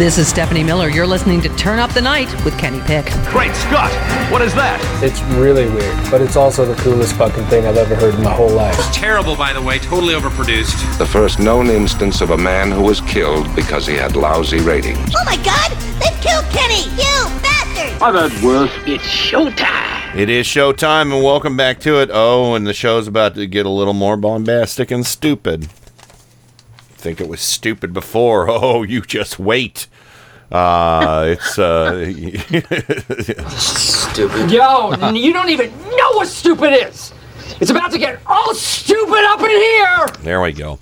[SPEAKER 21] This is Stephanie Miller. You're listening to Turn Up the Night with Kenny Pick.
[SPEAKER 22] Great Scott! What is that?
[SPEAKER 23] It's really weird, but it's also the coolest fucking thing I've ever heard in my whole life.
[SPEAKER 24] It's terrible, by the way, totally overproduced.
[SPEAKER 25] The first known instance of a man who was killed because he had lousy ratings.
[SPEAKER 26] Oh my god! They've killed Kenny! You bastard!
[SPEAKER 25] I've had worse.
[SPEAKER 26] It's showtime!
[SPEAKER 9] It is showtime, and welcome back to it. Oh, and the show's about to get a little more bombastic and stupid. Think it was stupid before. <laughs> Oh, you just wait. Uh, it's uh,
[SPEAKER 26] Stupid.
[SPEAKER 8] Yo, you don't even know what stupid is. It's about to get all stupid up in here.
[SPEAKER 9] There we go.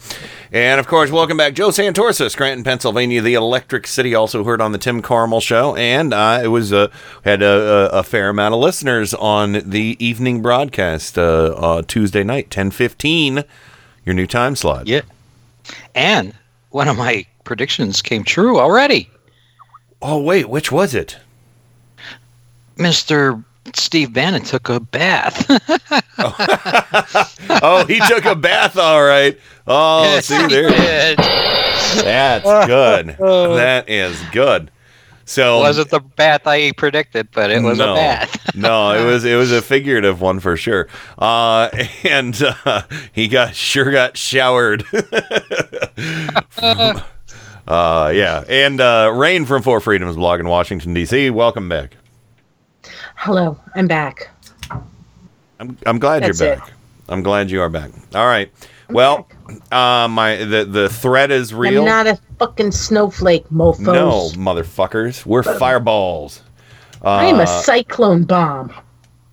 [SPEAKER 9] And of course, welcome back, Joe Santorsa, Scranton, Pennsylvania, the Electric City, also heard on the Tim Corrimal Show, and uh, it was uh, had a, a, a fair amount of listeners on the evening broadcast uh, uh, Tuesday night, ten fifteen, your new time slot.
[SPEAKER 10] Yeah. And one of my predictions came true already.
[SPEAKER 9] Oh wait, which was it?
[SPEAKER 10] Mr. Steve Bannon took a bath. <laughs>
[SPEAKER 9] oh, he took a bath, all right. Oh, see
[SPEAKER 10] he
[SPEAKER 9] there. That's good. That is good. So
[SPEAKER 10] wasn't the bath I predicted, but it was
[SPEAKER 9] no,
[SPEAKER 10] a bath. <laughs>
[SPEAKER 9] no, it was it was a <laughs> figurative one for sure. Uh, and uh, he got sure got showered. <laughs> uh, yeah, and uh, Rain from Four Freedoms blog in Washington D.C. Welcome back.
[SPEAKER 11] Hello, I'm back.
[SPEAKER 9] I'm I'm glad
[SPEAKER 11] That's
[SPEAKER 9] you're
[SPEAKER 11] it.
[SPEAKER 9] back. I'm glad you are back. All right. Well, uh, my the the threat is real.
[SPEAKER 11] I'm not a fucking snowflake, mofos.
[SPEAKER 9] no, motherfuckers, we're fireballs. Uh,
[SPEAKER 11] I'm a cyclone bomb.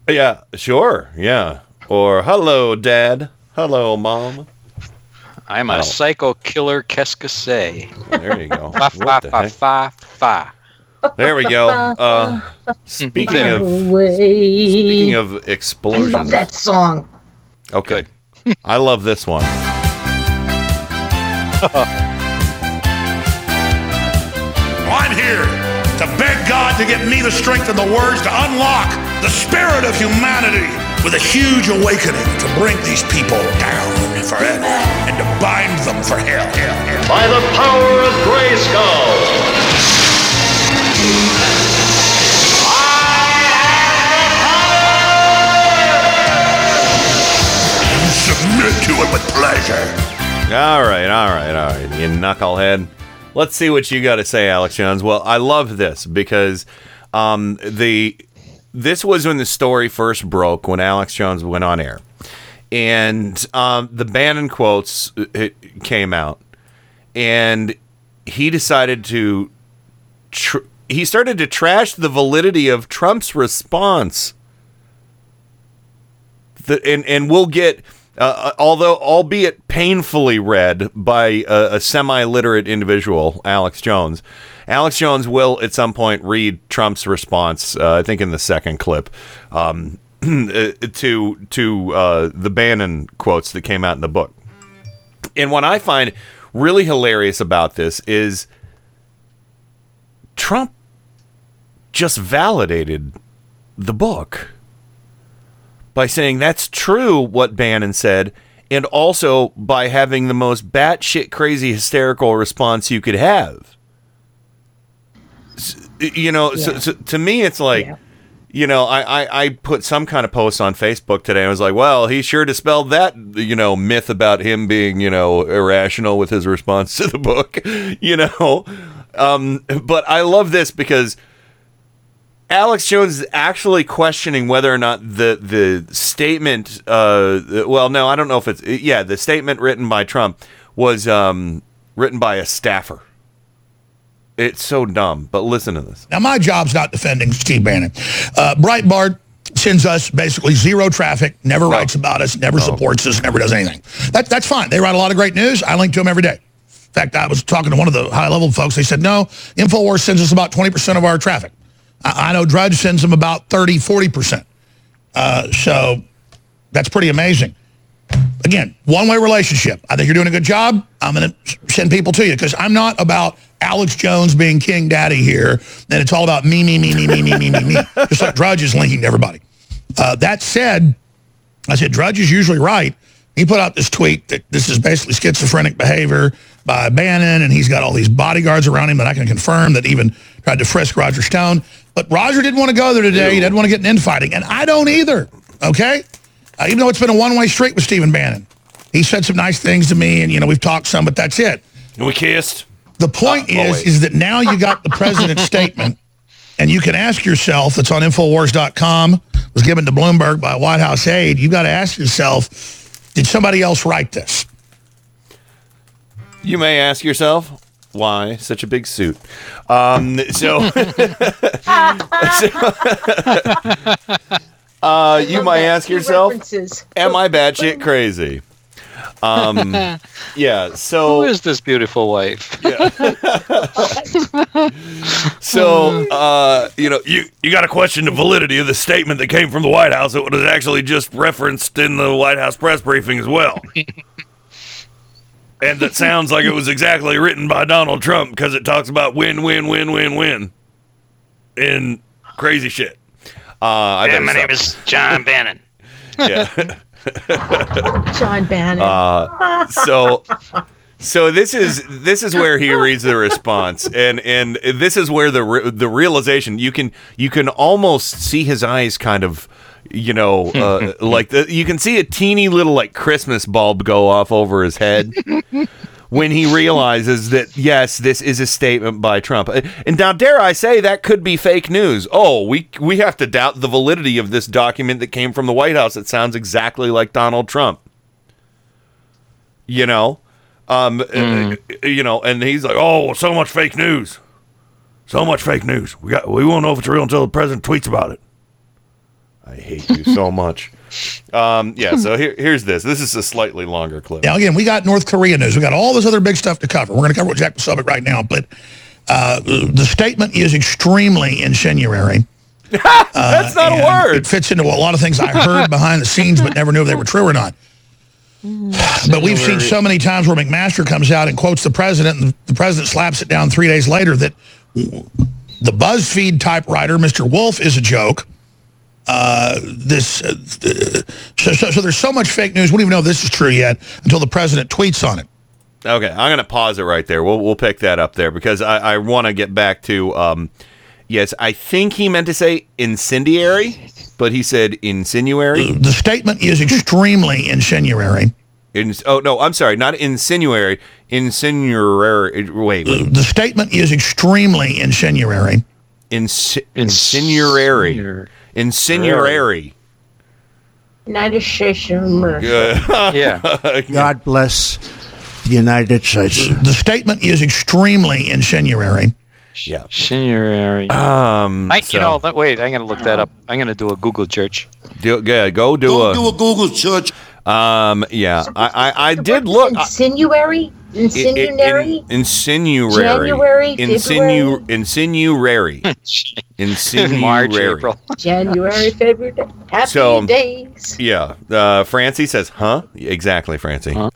[SPEAKER 9] Yeah, sure. Yeah. Or hello, Dad. Hello, Mom.
[SPEAKER 10] I'm a
[SPEAKER 9] Oh.
[SPEAKER 10] psycho killer Qu'est-ce que c'est.
[SPEAKER 9] There you go.
[SPEAKER 10] Fa fa
[SPEAKER 9] What the
[SPEAKER 10] fa
[SPEAKER 9] heck?
[SPEAKER 10] fa fa.
[SPEAKER 9] There we go. Uh, speaking of speaking of
[SPEAKER 11] I love
[SPEAKER 9] explosions,
[SPEAKER 11] that song.
[SPEAKER 9] okay, <laughs> I love this one. <laughs>
[SPEAKER 19] I'm here to beg God to give me the strength and the words to unlock the spirit of humanity with a huge awakening to bring these people down forever and to bind them for hell. hell, hell.
[SPEAKER 27] By the power of Grayskull.
[SPEAKER 19] To it with pleasure.
[SPEAKER 9] All right, all right, all right, you knucklehead. Let's see what you got to say, Alex Jones. Well, I love this because um, the this was when the story first broke when Alex Jones went on air, and um, the Bannon quotes uh, it came out, and he decided to tr- he started to trash the validity of Trump's response. The, and and we'll get uh, although albeit painfully read by a, a semi-literate individual, Alex Jones. Alex Jones will at some point read Trump's response. Uh, I think in the second clip um, <clears throat> to to uh, the Bannon quotes that came out in the book. And what I find really hilarious about this is Trump just validated the book by saying that's true what Bannon said, and also by having the most batshit crazy hysterical response you could have. S- You know, so,
[SPEAKER 28] Yeah.
[SPEAKER 9] so to me, it's like, you know, I, I, I put some kind of post on Facebook today. I was like, well, he sure dispelled that, you know, myth about him being, you know, irrational with his response to the book, <laughs> you know. Um, but I love this because Alex Jones is actually questioning whether or not the the statement. Uh, well, no, I don't know if it's yeah. The statement written by Trump was um, written by a staffer. It's so dumb, but listen to this.
[SPEAKER 19] Now, my job's not defending Steve Bannon. Uh, Breitbart sends us basically zero traffic, never writes about us, never supports us, never does anything. That, that's fine. They write a lot of great news. I link to them every day. In fact, I was talking to one of the high-level folks. They said, no, InfoWars sends us about 20% of our traffic. I, know Drudge sends them about 30, 40%. Uh, so that's pretty amazing. Again, one-way relationship. I think you're doing a good job. I'm going to send people to you because I'm not about Alex Jones being king daddy here. And it's all about me, me, me, me, me, me, me, me, me. <laughs> Just like Drudge is linking to everybody. Uh, that said, I said Drudge is usually right. He put out this tweet that this is basically schizophrenic behavior by Bannon, and he's got all these bodyguards around him that I can confirm that even tried to frisk Roger Stone. But Roger didn't want to go there today. He didn't want to get an infighting, and I don't either, okay? Uh, even though it's been a one-way street with Stephen Bannon. He said some nice things to me, and, you know, we've talked some, but that's it.
[SPEAKER 9] And we kissed.
[SPEAKER 19] The point
[SPEAKER 9] Uh,
[SPEAKER 19] is, is that now you got the president's <laughs> statement, and you can ask yourself, it's on Infowars.com, was given to Bloomberg by a White House aide, you got to ask yourself, did somebody else write this?
[SPEAKER 9] You may ask yourself, why such a big suit? Um, so, <laughs> <laughs> uh, you might ask yourself, am I batshit crazy? Um, <laughs> yeah. So,
[SPEAKER 10] Who is this beautiful wife?
[SPEAKER 9] so uh, you know, you you got to question the validity of the statement that came from the White House. It was actually just referenced in the White House press briefing as well. And that sounds like it was exactly written by Donald Trump because it talks about win, win, win, win, win, and crazy shit. Uh, I
[SPEAKER 26] Yeah, my
[SPEAKER 9] stop.
[SPEAKER 26] name is John Bannon. <laughs>
[SPEAKER 9] Yeah.
[SPEAKER 11] John Bannon.
[SPEAKER 9] Uh, so so this is this is where he reads the response and and this is where the re- the realization you can you can almost see his eyes kind of you know <laughs> uh, like the, you can see a teeny little like christmas bulb go off over his head when he realizes that yes this is a statement by trump. Uh, and now dare i say that could be fake news. Oh we we have to doubt the validity of this document that came from the white house it sounds exactly like donald trump. You know? Um uh, you know and he's like oh so much fake news. So much fake news. We got we won't know if it's real until the president tweets about it i hate you so much um yeah so here, here's this this is a slightly longer clip
[SPEAKER 19] Now, again, we got North Korea news. We got all this other big stuff to cover. We're going to cover with Jack Posobiec right now, but uh, the statement is extremely insinuatory. <laughs>
[SPEAKER 9] That's not a word.
[SPEAKER 19] It fits into a lot of things I heard behind the scenes, but never knew if they were true or not. But we've seen so many times where McMaster comes out and quotes the president, and the president slaps it down three days later that the BuzzFeed typewriter, Mr. Wolff, is a joke. Uh, this uh, so, so, so there's so much fake news. We don't even know this is true yet until the president tweets on it.
[SPEAKER 9] Okay, I'm gonna pause it right there. We'll we'll pick that up there because I, I want to get back to um, yes, I think he meant to say incendiary, but he said insinuary.
[SPEAKER 19] The statement is extremely insinuatory.
[SPEAKER 9] In, oh no, I'm sorry, not insinuary, insinuary. Wait, wait.
[SPEAKER 19] The statement is extremely insinuatory.
[SPEAKER 9] Insi- insinuary, insinuary.
[SPEAKER 11] United States of America.
[SPEAKER 9] Yeah. <laughs>
[SPEAKER 19] God bless the United States. The statement is extremely insinuatory.
[SPEAKER 9] Yeah.
[SPEAKER 10] Insinuary.
[SPEAKER 9] Um,
[SPEAKER 10] I,
[SPEAKER 9] so-
[SPEAKER 10] you know, that- wait, I'm going to look that up. I'm going to do a Google search.
[SPEAKER 9] Do, yeah, go do a do a Google search. Um, yeah, I I, I did look. I-
[SPEAKER 11] Insinuary? Insinuary?
[SPEAKER 9] In, insinuary.
[SPEAKER 11] January,
[SPEAKER 9] Insinu, insinuary. insinuary.
[SPEAKER 10] March, April.
[SPEAKER 11] January, February. Happy
[SPEAKER 9] So-
[SPEAKER 11] days.
[SPEAKER 9] Yeah. Uh, Francie says, huh? Exactly, Francie. Um, <laughs>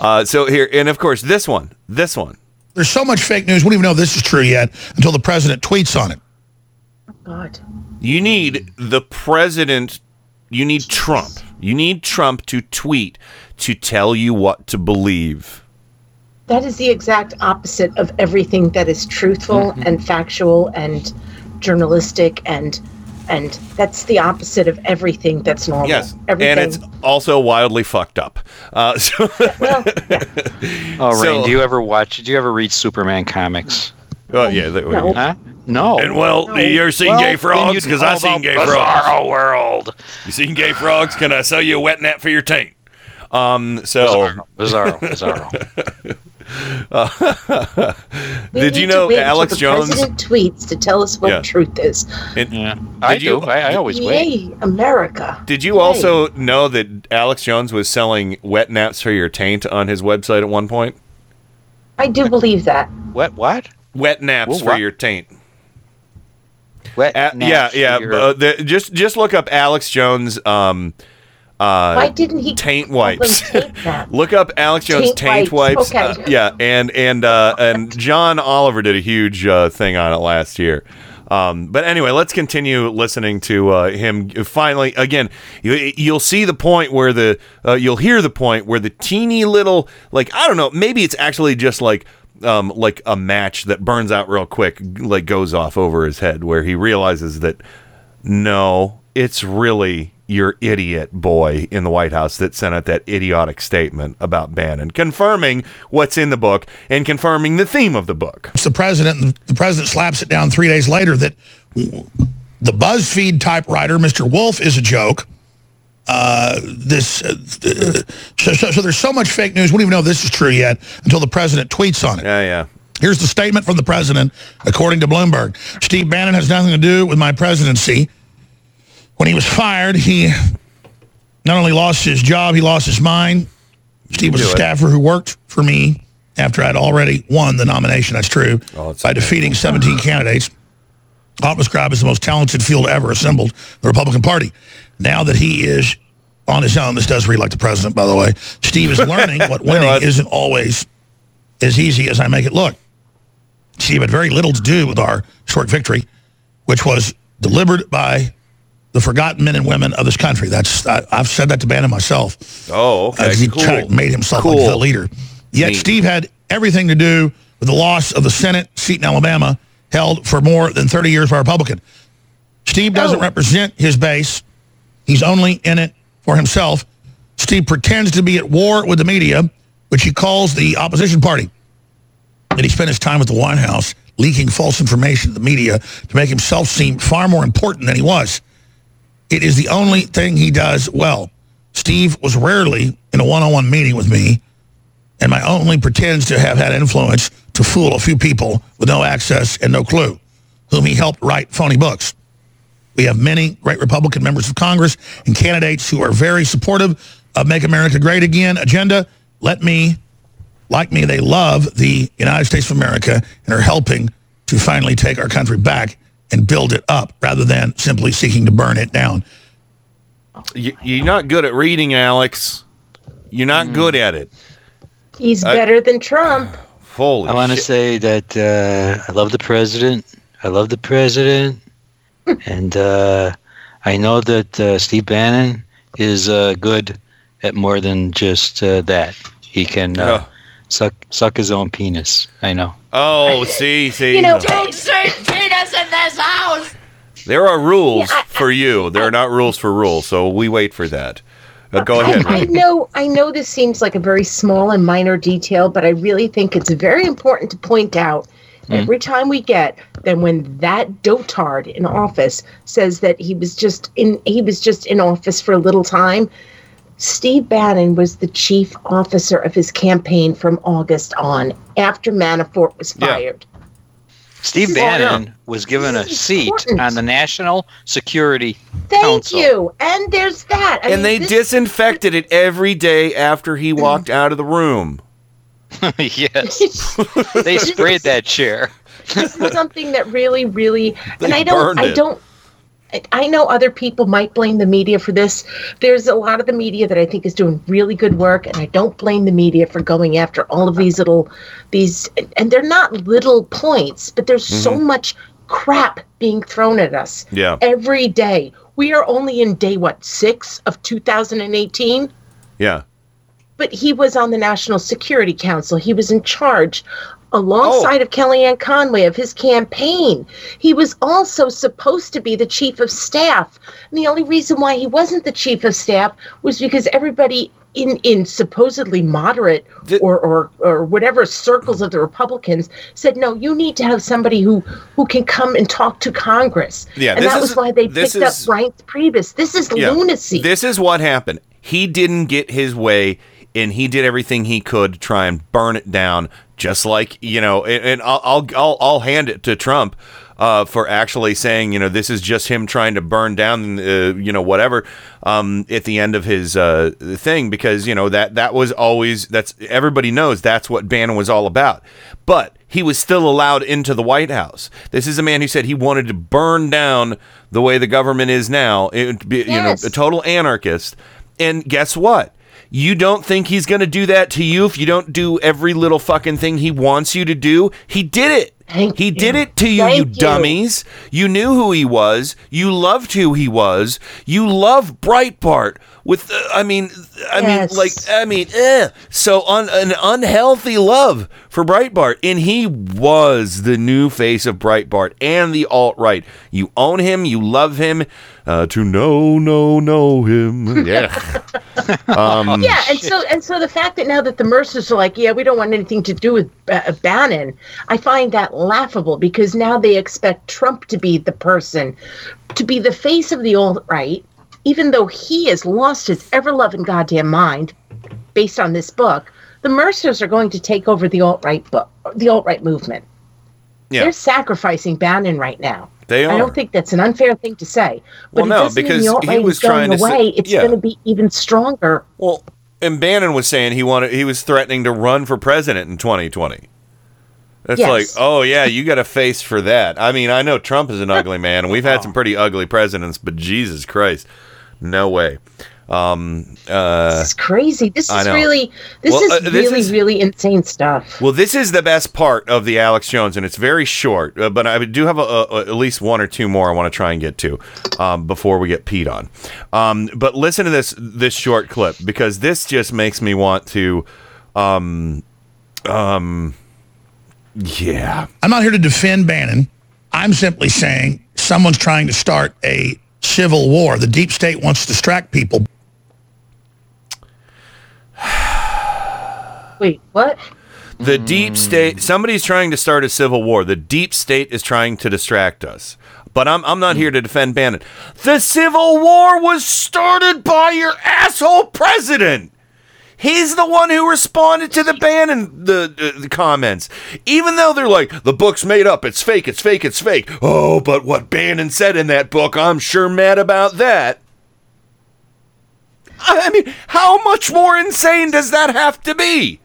[SPEAKER 9] uh, so here, and of course, this one, this one.
[SPEAKER 19] There's so much fake news. We don't even know if this is true yet until the president tweets on it.
[SPEAKER 11] God.
[SPEAKER 9] You need the president, you need Trump. You need Trump to tweet to tell you what to believe.
[SPEAKER 11] That is the exact opposite of everything that is truthful
[SPEAKER 9] Mm-hmm.
[SPEAKER 11] and factual and journalistic and and that's the opposite of everything that's normal.
[SPEAKER 9] Yes,
[SPEAKER 11] Everything.
[SPEAKER 9] and it's also wildly fucked up. Uh, so, <laughs>
[SPEAKER 10] Oh, Rain,
[SPEAKER 9] So-
[SPEAKER 10] do you ever watch, do you ever read Superman comics?
[SPEAKER 9] Oh yeah, they-
[SPEAKER 10] No. Huh? No.
[SPEAKER 9] And well, you're seeing
[SPEAKER 10] Well,
[SPEAKER 9] gay frogs? Because
[SPEAKER 10] know
[SPEAKER 9] I seen
[SPEAKER 10] about
[SPEAKER 9] gay
[SPEAKER 10] Bizarro
[SPEAKER 9] frogs.
[SPEAKER 10] World.
[SPEAKER 9] You seen gay frogs? Can I sell you a wet net for your taint? Um, so
[SPEAKER 10] Bizarro, Bizarro, <laughs> Bizarro.
[SPEAKER 9] Uh, <laughs> did you know Alex Jones?
[SPEAKER 11] Tweets to tell us what
[SPEAKER 9] Yeah.
[SPEAKER 11] truth is.
[SPEAKER 9] And-
[SPEAKER 10] Yeah, I
[SPEAKER 9] Did you-
[SPEAKER 10] do. I, I always wait.
[SPEAKER 11] America.
[SPEAKER 9] Did you also know that Alex Jones was selling wet naps for your taint on his website at one point?
[SPEAKER 11] I do believe that.
[SPEAKER 10] What? What?
[SPEAKER 9] Wet naps
[SPEAKER 10] Well,
[SPEAKER 9] for
[SPEAKER 10] what?
[SPEAKER 9] your taint.
[SPEAKER 10] Wet
[SPEAKER 9] A-
[SPEAKER 10] Natch
[SPEAKER 9] yeah, yeah.
[SPEAKER 10] figure.
[SPEAKER 9] Uh, the, just just look up Alex Jones. Um, uh,
[SPEAKER 11] Why didn't he
[SPEAKER 9] taint wipes?
[SPEAKER 11] taint? <laughs>
[SPEAKER 9] Look up Alex Jones
[SPEAKER 11] Taint
[SPEAKER 9] taint,
[SPEAKER 11] wipes,
[SPEAKER 9] wipes.
[SPEAKER 11] okay.
[SPEAKER 9] Uh, yeah, and and uh, and John Oliver did a huge uh, thing on it last year. Um, but anyway, let's continue listening to uh, him. Finally, again, you, you'll see the point where the uh, you'll hear the point where the teeny little like I don't know, maybe it's actually just like um, like a match that burns out real quick, like goes off over his head, where he realizes that no, it's really your idiot boy in the White House that sent out that idiotic statement about Bannon, confirming what's in the book and confirming the theme of the book.
[SPEAKER 19] It's the president, the president slaps it down three days later that the BuzzFeed typewriter, Mr. Wolff, is a joke. Uh, this uh, so, so, so there's so much fake news. We don't even know if this is true yet until the president tweets on it.
[SPEAKER 9] Yeah, yeah.
[SPEAKER 19] Here's the statement from the president, according to Bloomberg. Steve Bannon has nothing to do with my presidency. When he was fired, he not only lost his job, he lost his mind. Steve was a staffer who worked for me after I'd already won the nomination. That's true. by defeating 17 candidates. Often described as the most talented field ever assembled, the Republican Party. Now that he is on his own, this does read like the president, by the way. Steve is learning <laughs> what winning isn't always as easy as I make it look. Steve had very little to do with our short victory, which was delivered by the forgotten men and women of this country. That's I, I've said that to Bannon myself.
[SPEAKER 9] Oh, okay.
[SPEAKER 19] As he
[SPEAKER 9] cool.
[SPEAKER 19] made himself like the leader. Yet
[SPEAKER 9] Neat.
[SPEAKER 19] Steve had everything to do with the loss of the Senate seat in Alabama held for more than 30 years by a Republican. Steve doesn't oh. represent his base. He's only in it for himself. Steve pretends to be at war with the media, which he calls the opposition party. And he spent his time at the White House leaking false information to the media to make himself seem far more important than he was. It is the only thing he does well. Steve was rarely in a one-on-one meeting with me, and my only pretends to have had influence to fool a few people with no access and no clue, whom he helped write phony books. We have many great Republican members of Congress and candidates who are very supportive of Make America Great Again agenda. Let me, like me, they love the United States of America and are helping to finally take our country back and build it up rather than simply seeking to burn it down.
[SPEAKER 9] You, you're not good at reading, Alex. You're not good at it.
[SPEAKER 11] He's
[SPEAKER 9] I-
[SPEAKER 11] better than Trump.
[SPEAKER 9] Holy
[SPEAKER 10] I want to say that uh, I love the president. I love the president, and uh, I know that uh, Steve Bannon is uh, good at more than just uh, that. He can uh,
[SPEAKER 9] Oh.
[SPEAKER 10] suck suck his own penis. I know.
[SPEAKER 9] Oh, see, see.
[SPEAKER 11] You know,
[SPEAKER 26] Don't say penis in this house!
[SPEAKER 9] there are rules
[SPEAKER 11] Yeah, I-
[SPEAKER 9] for you. There are not rules for rules, so we wait for that. Uh, go
[SPEAKER 11] I,
[SPEAKER 9] ahead.
[SPEAKER 11] I
[SPEAKER 9] Ray.
[SPEAKER 11] know I know this seems like a very small and minor detail, but I really think it's very important to point out Mm-hmm. every time we get that when that dotard in office says that he was just in he was just in office for a little time. Steve Bannon was the chief officer of his campaign from August on, after Manafort was
[SPEAKER 9] Yeah.
[SPEAKER 11] fired.
[SPEAKER 10] Steve Bannon was given a seat
[SPEAKER 11] important.
[SPEAKER 10] on the National Security
[SPEAKER 11] Thank
[SPEAKER 10] Council.
[SPEAKER 11] you. And there's that. I
[SPEAKER 9] and
[SPEAKER 11] mean,
[SPEAKER 9] they
[SPEAKER 11] this-
[SPEAKER 9] disinfected it every day after he <clears throat> walked out of the room. <laughs>
[SPEAKER 10] yes, <laughs> they sprayed that chair.
[SPEAKER 11] this is something that really, really,
[SPEAKER 9] They
[SPEAKER 11] and I don't,
[SPEAKER 9] burned
[SPEAKER 11] I don't. I- I know other people might blame the media for this. There's a lot of the media that I think is doing really good work, and I don't blame the media for going after all of these little, these, and they're not little points, but there's so
[SPEAKER 9] Mm-hmm.
[SPEAKER 11] much crap being thrown at us
[SPEAKER 9] Yeah.
[SPEAKER 11] every day. We are only in day what six of 2018
[SPEAKER 9] Yeah.
[SPEAKER 11] But he was on the National Security Council. He was in charge alongside oh. of Kellyanne Conway of his campaign. He was also supposed to be the chief of staff. And the only reason why he wasn't the chief of staff was because everybody in in supposedly moderate or, or or whatever circles of the Republicans said no you need to have somebody who who can come and talk to Congress
[SPEAKER 9] Yeah,
[SPEAKER 11] and that was why they picked
[SPEAKER 9] is-
[SPEAKER 11] up Reince Priebus this is
[SPEAKER 9] Yeah.
[SPEAKER 11] lunacy
[SPEAKER 9] This is what happened. He didn't get his way, and he did everything he could to try and burn it down. Just like you know, and, and I'll, I'll I'll I'll hand it to Trump. uh, for actually saying, you know, this is just him trying to burn down, uh, you know, whatever um, at the end of his uh, thing, because you know that that was always that's everybody knows that's what Bannon was all about. But he was still allowed into the White House. This is a man who said he wanted to burn down the way the government is now, it, be, you know, a total anarchist. And guess what? You don't think he's going to do that to you if you don't do every little fucking thing he wants you to do? He did it. he did it to you,
[SPEAKER 11] Thank
[SPEAKER 9] you
[SPEAKER 11] you.
[SPEAKER 9] dummies. You knew who he was. You loved who he was. You love Breitbart with uh, I mean I
[SPEAKER 11] Yes.
[SPEAKER 9] mean like I mean eh. so un, an unhealthy love for Breitbart and he was the new face of Breitbart and the alt right. You own him, you love him. Uh, to know, know, know him. <laughs> Yeah. um, <laughs>
[SPEAKER 11] yeah, and so and so the fact that now that the Mercers are like, yeah, we don't want anything to do with uh, Bannon, I find that laughable because now they expect Trump to be the person, to be the face of the alt right, even though he has lost his ever loving goddamn mind, based on this book. The Mercers are going to take over the alt right book, the alt right movement.
[SPEAKER 9] Yeah.
[SPEAKER 11] They're sacrificing Bannon right now.
[SPEAKER 9] They
[SPEAKER 11] I don't think that's an unfair thing to say. But
[SPEAKER 9] Well, no, because he was trying to say-
[SPEAKER 11] away. it's
[SPEAKER 9] yeah.
[SPEAKER 11] going to be even stronger.
[SPEAKER 9] Well, and Bannon was saying he wanted he was threatening to run for president in 2020. It's
[SPEAKER 11] Yes.
[SPEAKER 9] like, oh yeah, you got a face for that. I mean, I know Trump is an ugly man, and we've had some pretty ugly presidents, but Jesus Christ, no way. Um, uh,
[SPEAKER 11] It's crazy. This is really, this
[SPEAKER 9] Well,
[SPEAKER 11] is
[SPEAKER 9] uh, this
[SPEAKER 11] really,
[SPEAKER 9] is-
[SPEAKER 11] really insane stuff.
[SPEAKER 9] well, this is the best part of the Alex Jones, and it's very short, uh, but I do have a, a, at least one or two more I want to try and get to um, before we get peed on. Um, but listen to this this short clip because this just makes me want to, um, um, yeah.
[SPEAKER 19] I'm not here to defend Bannon. I'm simply saying someone's trying to start a civil war. The deep state wants to distract people.
[SPEAKER 11] Wait, what?
[SPEAKER 9] The deep state, somebody's trying to start a civil war. The deep state is trying to distract us. But I'm, I'm not here to defend Bannon. The civil war was started by your asshole president. He's the one who responded to the Bannon the, the, the comments. Even though they're like, the book's made up, it's fake, it's fake, it's fake. Oh, but what Bannon said in that book, I'm sure mad about that. I mean, how much more insane does that have to be?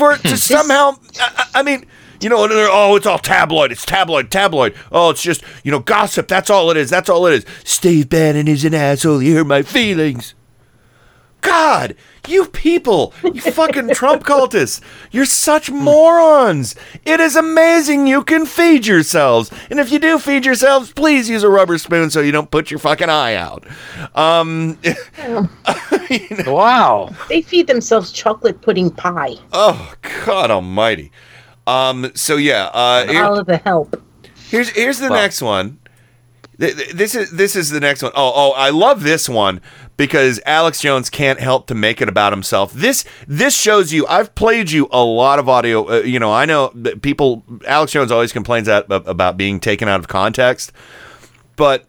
[SPEAKER 9] For it to hmm. somehow I, I mean you know oh it's all tabloid. It's tabloid tabloid. Oh it's just you know gossip. That's all it is. That's all it is. Steve bannon is an asshole. You hurt my feelings god you people you fucking trump cultists you're such morons it is amazing you can feed yourselves and if you do feed yourselves please use a rubber spoon so you don't put your fucking eye out um <laughs>
[SPEAKER 10] wow
[SPEAKER 11] They feed themselves chocolate pudding pie.
[SPEAKER 9] Oh God Almighty! Um. So yeah. Uh. here-
[SPEAKER 11] All of the help.
[SPEAKER 9] here's here's the
[SPEAKER 11] Well-
[SPEAKER 9] next one. Th- th- This is this is the next one. Oh oh, I love this one because Alex Jones can't help to make it about himself. This this shows you. I've played you a lot of audio. Uh, you know, I know people. Alex Jones always complains that, about being taken out of context, but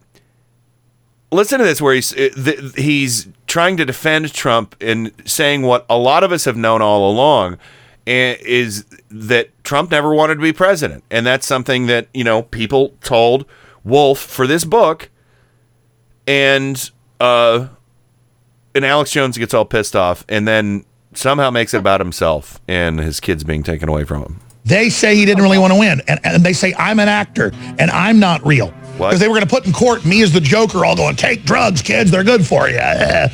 [SPEAKER 9] listen to this where he's uh, he's trying to defend Trump and saying what a lot of us have known all along is that Trump never wanted to be president and that's something that you know people told Wolff for this book and uh and Alex Jones gets all pissed off and then somehow makes it about himself and his kids being taken away from him
[SPEAKER 19] They say he didn't really want to win. And, and they say, I'm an actor and I'm not real.
[SPEAKER 9] What?
[SPEAKER 19] Because they were going to put in court me as the Joker, all going, take drugs, kids, they're good for you. <laughs>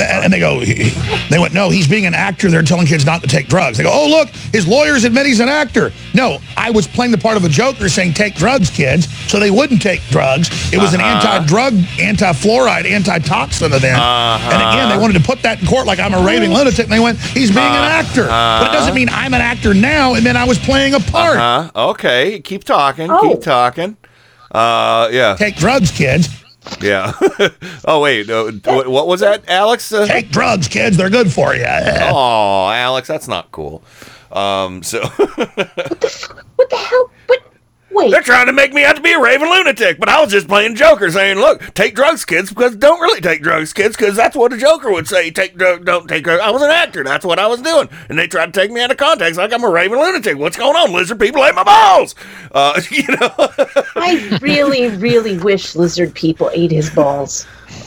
[SPEAKER 19] And they go, they went, no, he's being an actor. They're telling kids not to take drugs. They go, oh, look, his lawyers admit he's an actor. No, I was playing the part of a Joker saying, take drugs, kids, so they wouldn't take drugs. It was an
[SPEAKER 9] Uh-huh.
[SPEAKER 19] anti-drug, anti-fluoride, anti-toxin event. And again, they wanted to put that in court like I'm a raving lunatic. And they went, he's being an actor. But it doesn't mean I'm an actor now and then I was playing a part.
[SPEAKER 9] uh okay keep talking
[SPEAKER 19] Oh.
[SPEAKER 9] keep talking uh yeah
[SPEAKER 19] Take drugs, kids.
[SPEAKER 9] Yeah. <laughs> oh wait, uh, what, what was that, Alex? Uh,
[SPEAKER 19] Take drugs, kids. They're good for you. <laughs>
[SPEAKER 9] oh, Alex, that's not cool. Um. So. <laughs>
[SPEAKER 11] What the what the hell? But Wait.
[SPEAKER 9] They're trying to make me out to be a raving lunatic, but I was just playing Joker, saying, "Look, take drugs, kids, because don't really take drugs, kids, because that's what a Joker would say. Take drug, don't take drugs." I was an actor. That's what I was doing, and they tried to take me out of context, like I'm a raving lunatic. What's going on? Lizard people ate my balls. Uh, <laughs> you know.
[SPEAKER 11] I really, really wish lizard people ate his balls. <laughs>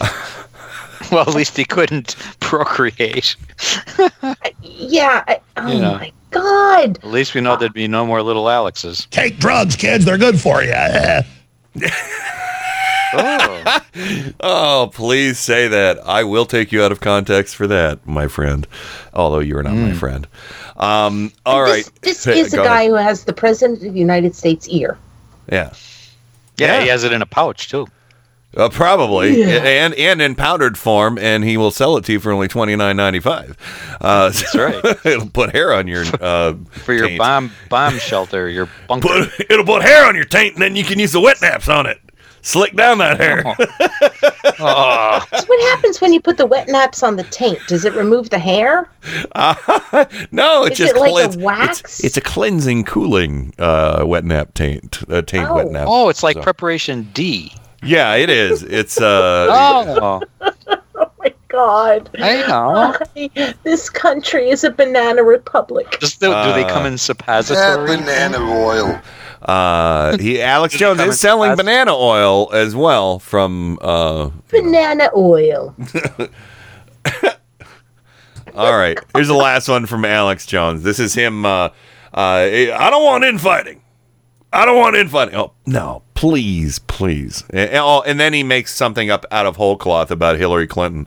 [SPEAKER 10] Well, at least he couldn't procreate.
[SPEAKER 11] Yeah. I, oh
[SPEAKER 10] You know.
[SPEAKER 11] my God.
[SPEAKER 10] At least we know there'd be no more little Alexes.
[SPEAKER 19] Take drugs, kids. They're good for you. <laughs> Eh. <laughs>
[SPEAKER 9] oh, please say that. I will take you out of context for that, my friend. Although you are not my friend. Um, all right.
[SPEAKER 11] This <laughs> is a guy
[SPEAKER 9] ahead.
[SPEAKER 11] who has the president of the United States ear.
[SPEAKER 9] Yeah.
[SPEAKER 10] Yeah, he has it in a pouch too.
[SPEAKER 9] Uh, probably,
[SPEAKER 11] Yeah.
[SPEAKER 9] and and in powdered form, and he will sell it to you for only twenty nine ninety five. Uh, That's
[SPEAKER 10] right. <laughs>
[SPEAKER 9] it'll put hair on your uh,
[SPEAKER 10] For your
[SPEAKER 9] taint.
[SPEAKER 10] bomb bomb shelter, your <laughs> bunker.
[SPEAKER 9] Put, it'll put hair on your taint, and then you can use the wet naps on it. Slick down that hair.
[SPEAKER 10] Oh. <laughs>
[SPEAKER 11] So what happens when you put the wet naps on the taint? Does it remove the hair?
[SPEAKER 9] no, it's
[SPEAKER 11] Is
[SPEAKER 9] just
[SPEAKER 11] it like a wax?
[SPEAKER 9] It's, it's a cleansing, cooling uh, wet nap taint. Uh, taint wet nap.
[SPEAKER 10] Oh, it's like
[SPEAKER 9] So-
[SPEAKER 10] preparation D.
[SPEAKER 9] Yeah, it is. It's uh.
[SPEAKER 10] Oh. <laughs>
[SPEAKER 11] My god.
[SPEAKER 10] I know.
[SPEAKER 11] This country is a banana republic.
[SPEAKER 10] Does the, do they come
[SPEAKER 9] Uh,
[SPEAKER 10] in suppository?
[SPEAKER 29] banana oil.
[SPEAKER 9] Uh, he Alex Jones is selling
[SPEAKER 10] suppository?
[SPEAKER 9] banana oil as well from uh
[SPEAKER 11] Banana oil. <laughs>
[SPEAKER 9] All right. Here's the last one from Alex Jones. This is him. Uh, uh, I don't want infighting. I don't want infighting. Oh, no. Please, please. And, oh, and then he makes something up out of whole cloth about Hillary Clinton.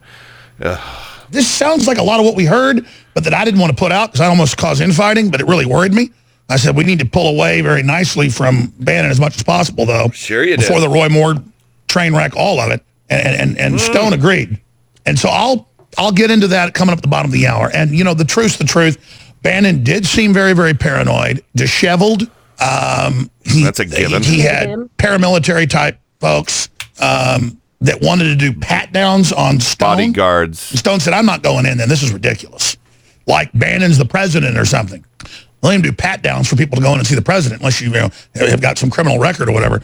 [SPEAKER 9] Ugh.
[SPEAKER 19] This sounds like a lot of what we heard, but that I didn't want to put out because I almost caused infighting, but it really worried me. I said we need to pull away very nicely from Bannon as much as possible, though.
[SPEAKER 9] Sure you
[SPEAKER 19] Before
[SPEAKER 9] did.
[SPEAKER 19] the Roy Moore train wreck, all of it, and and, and mm. Stone agreed, and so I'll I'll get into that coming up at the bottom of the hour. And you know the truth's the truth. Bannon did seem very very paranoid, disheveled. Um, he,
[SPEAKER 9] That's a given.
[SPEAKER 19] He, he had paramilitary type folks um, that wanted to do pat downs on Stone.
[SPEAKER 9] Bodyguards.
[SPEAKER 19] Stone said, I'm not going in then. This is ridiculous. Like Bannon's the president or something. Let him do pat downs for people to go in and see the president unless you, you know, have got some criminal record or whatever.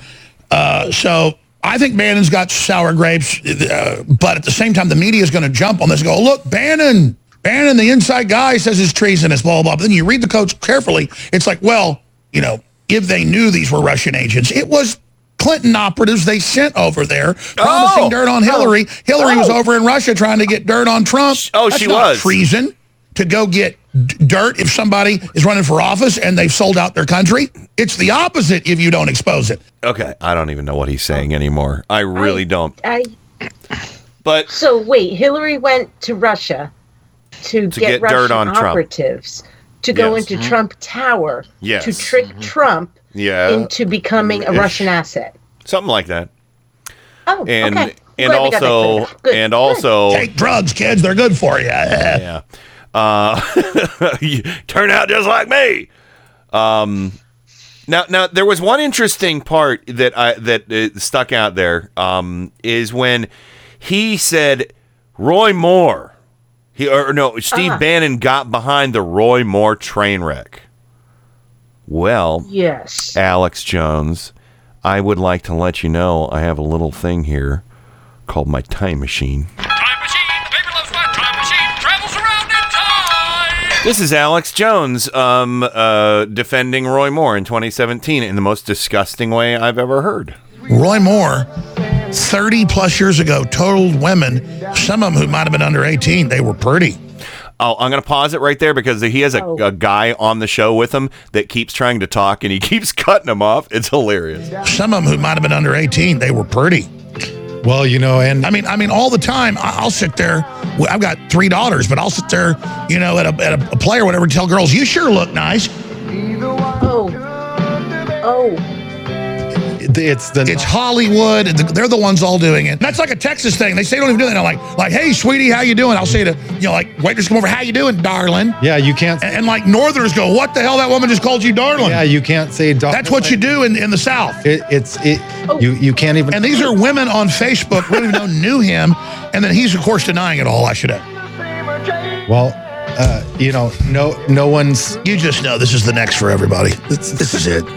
[SPEAKER 19] Uh, so I think Bannon's got sour grapes, uh, but at the same time, the media is going to jump on this and go, look, Bannon, Bannon, the inside guy says it's treasonous, blah, blah, blah. But then you read the codes carefully. It's like, well, you know, if they knew these were Russian agents, it was Clinton operatives they sent over there promising
[SPEAKER 9] Oh!
[SPEAKER 19] dirt on Hillary. Oh. Hillary was oh. over in Russia trying to get dirt on Trump.
[SPEAKER 9] Oh,
[SPEAKER 19] That's
[SPEAKER 9] she
[SPEAKER 19] not
[SPEAKER 9] was.
[SPEAKER 19] treason to go get dirt if somebody is running for office and they've sold out their country. It's the opposite if you don't expose it.
[SPEAKER 9] Okay. I don't even know what he's saying anymore. I really don't.
[SPEAKER 11] I,
[SPEAKER 9] But
[SPEAKER 11] so wait, Hillary went to Russia to,
[SPEAKER 9] To
[SPEAKER 11] get,
[SPEAKER 9] get
[SPEAKER 11] Russian
[SPEAKER 9] dirt on Trump.
[SPEAKER 11] Operatives to go
[SPEAKER 9] Yes.
[SPEAKER 11] into
[SPEAKER 9] Mhm.
[SPEAKER 11] Trump Tower
[SPEAKER 9] Yes.
[SPEAKER 11] to trick Trump
[SPEAKER 9] yeah,
[SPEAKER 11] into becoming a
[SPEAKER 9] Ish.
[SPEAKER 11] Russian asset.
[SPEAKER 9] something like that.
[SPEAKER 11] Oh,
[SPEAKER 9] And
[SPEAKER 11] okay.
[SPEAKER 9] and
[SPEAKER 11] Glad we
[SPEAKER 9] also.
[SPEAKER 11] Good,
[SPEAKER 9] and also
[SPEAKER 19] Take drugs, kids. They're good for you. <laughs>
[SPEAKER 9] yeah. Uh, <laughs> you turn out just like me. Um, now, now there was one interesting part that I that uh, stuck out there. Um, is when he said Roy Moore. He or no, Steve
[SPEAKER 11] Ah.
[SPEAKER 9] Bannon got behind the Roy Moore train wreck. Well,
[SPEAKER 11] Yes.
[SPEAKER 9] Alex Jones, I would like to let you know I have a little thing here called my time machine. This is Alex Jones um, uh, defending Roy Moore in 2017 in the most disgusting way I've ever heard.
[SPEAKER 19] Roy Moore, 30 plus years ago, told women, some of them who might have been under 18, they were pretty.
[SPEAKER 9] Oh, I'm going to pause it right there because he has a, oh. a guy on the show with him that keeps trying to talk and he <laughs> keeps cutting him off. It's hilarious.
[SPEAKER 19] Some of them who might have been under 18, they were pretty. Well, you know, and I mean, I mean, all the time, I- I'll sit there. I've got three daughters, but I'll sit there, you know, at a, at a, a play or whatever, and tell girls, "You sure look nice."
[SPEAKER 11] Oh. Oh.
[SPEAKER 19] It's the it's Hollywood. They're the ones all doing it. That's like a Texas thing. They say they don't even do that. I'm like, like, "Hey, sweetie, how you doing?" I'll say to you know, like, waiters come over, "How you doing, darling?"
[SPEAKER 30] Yeah, you can't.
[SPEAKER 19] And, and like Northerners go, "What the hell? That woman just called you darling."
[SPEAKER 30] Yeah, you can't say darling.
[SPEAKER 19] That's what you do in, in the South.
[SPEAKER 30] It, it's it. You you can't even.
[SPEAKER 19] And these are women on Facebook really know <laughs> knew him, and then he's of course denying it all. I should have.
[SPEAKER 30] Well, uh, you know, no no one's.
[SPEAKER 19] You just know this is the next for everybody. This, this is it. <laughs>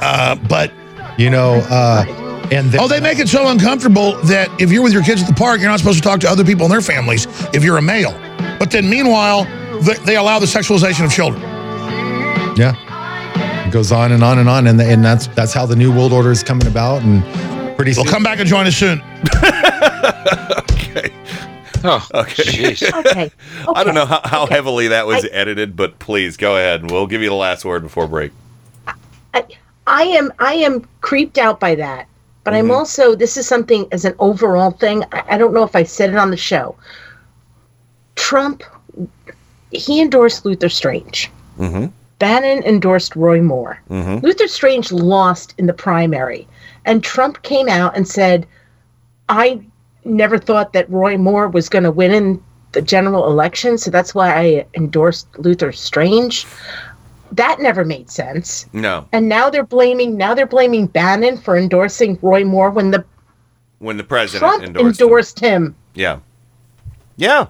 [SPEAKER 19] Uh, but
[SPEAKER 30] You know, uh, and
[SPEAKER 19] oh, they make it so uncomfortable that if you're with your kids at the park, you're not supposed to talk to other people in their families if you're a male. But then, meanwhile, they, they allow the sexualization of children.
[SPEAKER 30] yeah, it goes on and on and on, and and that's that's how the new world order is coming about. And pretty soon,
[SPEAKER 19] Well,
[SPEAKER 30] soon,
[SPEAKER 19] come back and join us soon. <laughs>
[SPEAKER 9] okay.
[SPEAKER 10] Oh,
[SPEAKER 9] Okay.
[SPEAKER 10] jeez. <laughs>
[SPEAKER 11] Okay.
[SPEAKER 9] I don't know how, how
[SPEAKER 11] okay.
[SPEAKER 9] heavily that was
[SPEAKER 11] I-
[SPEAKER 9] edited, but please go ahead. We'll give you the last word before break.
[SPEAKER 11] I, I am I am creeped out by that, but I'm
[SPEAKER 9] Mhm.
[SPEAKER 11] also this is something as an overall thing. I, I don't know if I said it on the show. Trump, he endorsed Luther Strange.
[SPEAKER 9] Mm-hmm.
[SPEAKER 11] Bannon endorsed Roy Moore.
[SPEAKER 9] Mm-hmm.
[SPEAKER 11] Luther Strange lost in the primary, and Trump came out and said, "I never thought that Roy Moore was going to win in the general election, so that's why I endorsed Luther Strange." That never made sense.
[SPEAKER 9] No.
[SPEAKER 11] And now they're blaming now they're blaming Bannon for endorsing Roy Moore when the
[SPEAKER 9] When the president
[SPEAKER 11] Trump
[SPEAKER 9] endorsed,
[SPEAKER 11] endorsed,
[SPEAKER 9] him.
[SPEAKER 11] him.
[SPEAKER 9] Yeah. Yeah.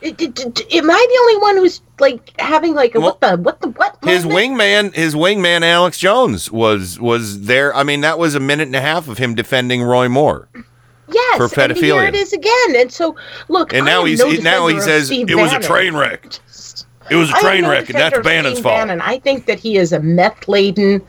[SPEAKER 11] It- it- it- am I the only one who's like having like a, what the what the what?
[SPEAKER 9] His wingman, his wingman, Alex Jones was was there. I mean, that was a minute and a half of him defending Roy Moore.
[SPEAKER 11] yes,
[SPEAKER 9] for
[SPEAKER 11] and here it is again. And so look,
[SPEAKER 9] And now he's
[SPEAKER 11] no
[SPEAKER 9] now he says
[SPEAKER 11] Steve
[SPEAKER 9] it was a train wreck. It was a train wreck, and that's Bannon's
[SPEAKER 11] Steve
[SPEAKER 9] fault.
[SPEAKER 11] Bannon. I think that he is a meth laden,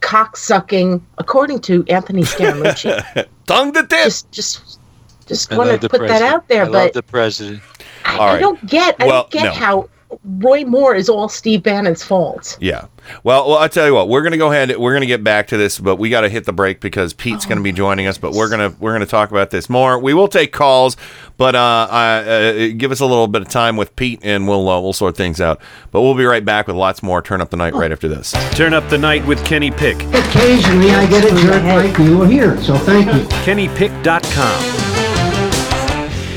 [SPEAKER 11] cocksucking, according to Anthony <laughs> Scaramucci.
[SPEAKER 9] Tongue to tip.
[SPEAKER 11] Just, just, just want to
[SPEAKER 10] the
[SPEAKER 11] put that out there.
[SPEAKER 10] I love
[SPEAKER 11] but
[SPEAKER 10] the president.
[SPEAKER 11] I,
[SPEAKER 9] All
[SPEAKER 11] I don't get. I
[SPEAKER 9] Well,
[SPEAKER 11] don't get
[SPEAKER 9] no.
[SPEAKER 11] how Roy Moore is all Steve Bannon's fault.
[SPEAKER 9] Yeah. Well, well, I'll tell you what. We're gonna go ahead. We're gonna get back to this, but we got to hit the break because Pete's gonna be joining us. But we're gonna we're gonna talk about this more. We will take calls, but uh, uh, uh give us a little bit of time with Pete, and we'll uh, we'll sort things out. But we'll be right back with lots more. Turn up the night right after this.
[SPEAKER 29] Turn up the night with Kenny Pick.
[SPEAKER 31] Occasionally I get a jerk like you were here, so thank you.
[SPEAKER 29] KennyPick.com.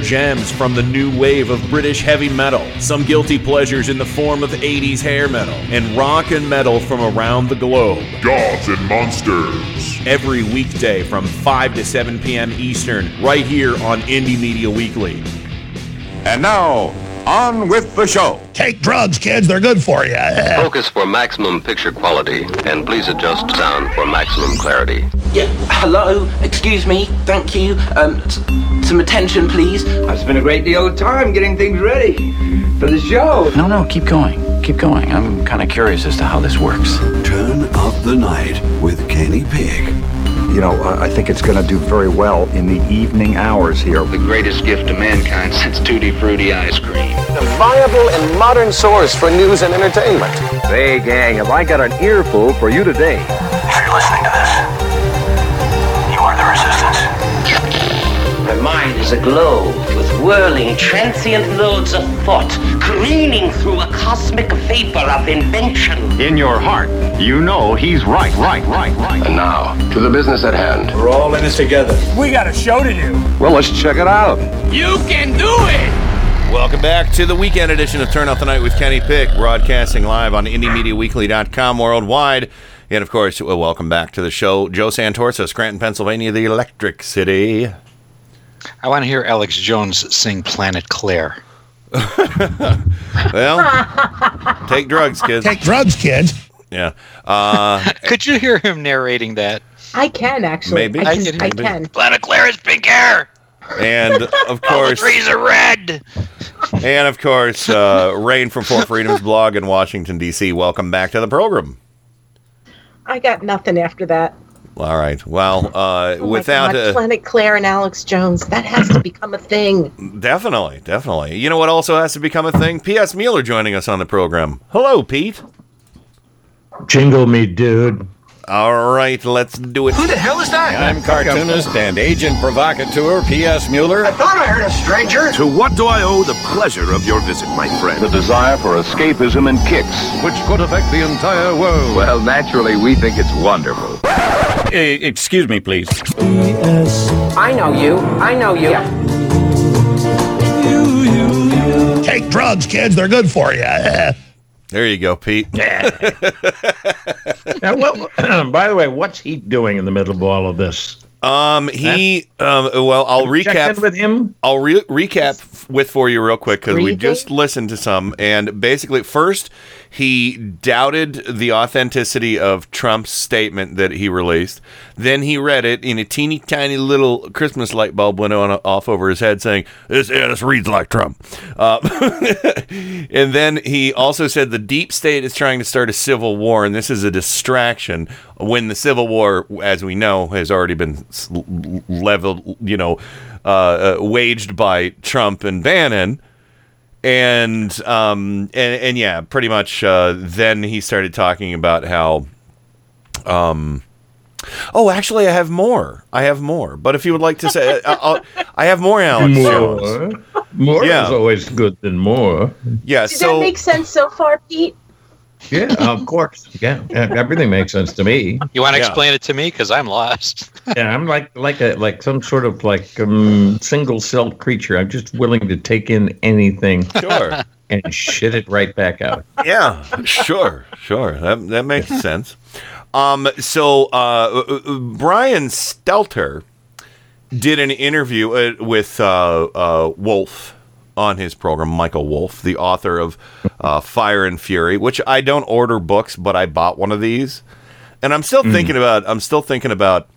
[SPEAKER 29] gems from the new wave of British heavy metal, some guilty pleasures in the form of 80s hair metal, and rock and metal from around the globe.
[SPEAKER 32] Gods and Monsters.
[SPEAKER 29] Every weekday from 5 to 7 p.m. Eastern, right here on Indie Media Weekly.
[SPEAKER 25] And now, on with the show.
[SPEAKER 19] Take drugs, kids. They're good for you. <laughs>
[SPEAKER 28] Focus for maximum picture quality, and please adjust sound for maximum clarity.
[SPEAKER 33] Yeah, hello, excuse me, thank you. Um, s- some attention, please.
[SPEAKER 34] I've spent a great deal of time getting things ready for the show.
[SPEAKER 35] No, no, keep going. Keep going. I'm kind of curious as to how this works.
[SPEAKER 36] Turn up the night with Kenny Pick.
[SPEAKER 37] You know, I I think it's going to do very well in the evening hours here.
[SPEAKER 28] The greatest gift to mankind since Tutti Frutti ice cream.
[SPEAKER 38] A viable and modern source for news and entertainment.
[SPEAKER 37] Hey, gang, have I got an earful for you today?
[SPEAKER 38] If you're listening to this,
[SPEAKER 34] mind is aglow with whirling, transient loads of thought, careening through a cosmic vapor of invention.
[SPEAKER 37] In your heart, you know he's right, right, right, right.
[SPEAKER 28] And now, to the business at hand.
[SPEAKER 37] We're all in this together.
[SPEAKER 34] We got a show to do.
[SPEAKER 37] Well, let's check it out.
[SPEAKER 34] You can do it!
[SPEAKER 9] Welcome back to the weekend edition of Turn Up the Night with Kenny Pick, broadcasting live on IndieMediaWeekly.com worldwide. And of course, welcome back to the show, Joe Santorsa, Scranton, Pennsylvania, the Electric City.
[SPEAKER 10] I want to hear Alex Jones sing Planet Claire. <laughs>
[SPEAKER 9] Well, take drugs, kids.
[SPEAKER 19] Take drugs, kids.
[SPEAKER 9] Yeah. Uh, <laughs>
[SPEAKER 10] Could you hear him narrating that?
[SPEAKER 11] I can actually.
[SPEAKER 9] Maybe.
[SPEAKER 11] I
[SPEAKER 9] I
[SPEAKER 11] can.
[SPEAKER 9] can
[SPEAKER 11] I can.
[SPEAKER 10] Planet Claire is pink hair.
[SPEAKER 9] and of <laughs>
[SPEAKER 10] All the
[SPEAKER 9] course,
[SPEAKER 10] trees are red.
[SPEAKER 9] and of course, uh, Rain from Four Freedoms blog in Washington D.C. Welcome back to the program.
[SPEAKER 11] I got nothing after that.
[SPEAKER 9] All right. Well, <laughs> uh,
[SPEAKER 11] Oh
[SPEAKER 9] without
[SPEAKER 11] God,
[SPEAKER 9] uh,
[SPEAKER 11] Planet Claire and Alex Jones, that has to become a thing.
[SPEAKER 9] definitely, definitely. You know what also has to become a thing? P.S. Mueller joining us on the program. Hello, Pete.
[SPEAKER 39] Jingle me, dude.
[SPEAKER 9] All right, let's do it.
[SPEAKER 33] Who the hell is that?
[SPEAKER 40] I'm cartoonist and agent provocateur P.S. Mueller.
[SPEAKER 33] I thought I heard a stranger.
[SPEAKER 41] To what do I owe the pleasure of your visit, my friend?
[SPEAKER 25] The desire for escapism and kicks.
[SPEAKER 40] Which could affect the entire world.
[SPEAKER 25] Well, naturally, we think it's wonderful. <laughs>
[SPEAKER 40] Uh, excuse me, please.
[SPEAKER 33] I know you. I know you.
[SPEAKER 19] Take drugs, kids. They're good for you.
[SPEAKER 9] There you go, Pete. <laughs>
[SPEAKER 42] Now, what, <clears throat> by the way, what's he doing in the middle of all of this?
[SPEAKER 9] Um, he, um, well, I'll recap
[SPEAKER 42] with him.
[SPEAKER 9] I'll re- recap with for you real quick because we just listened to some, and basically, first he doubted the authenticity of Trump's statement that he released. Then he read it, and a teeny tiny little Christmas light bulb went on off over his head, saying, "This, yeah, this reads like Trump." Uh, <laughs> and then he also said the deep state is trying to start a civil war, and this is a distraction. When the civil war, as we know, has already been leveled, you know, uh, uh, waged by Trump and Bannon and um and and yeah pretty much uh then he started talking about how um oh actually i have more i have more but if you would like to say I- I'll, i have more alex
[SPEAKER 42] More, more
[SPEAKER 9] Yeah.
[SPEAKER 42] is always good than more.
[SPEAKER 9] yeah
[SPEAKER 11] Does
[SPEAKER 9] so
[SPEAKER 11] that make sense so far, Pete?
[SPEAKER 42] Yeah, of course. Yeah, yeah, everything makes sense to me.
[SPEAKER 10] You want to
[SPEAKER 42] Yeah.
[SPEAKER 10] explain it to me because I'm lost. <laughs>
[SPEAKER 42] Yeah, I'm like like a like some sort of like um, single celled creature. I'm just willing to take in anything.
[SPEAKER 9] Sure. <laughs>
[SPEAKER 42] And shit it right back out.
[SPEAKER 9] yeah sure sure that that makes sense um so uh uh, uh, brian stelter did an interview uh, with uh uh wolff on his program michael wolff the author of uh, fire and fury which i don't order books but i bought one of these. And i'm still thinking about i'm still thinking about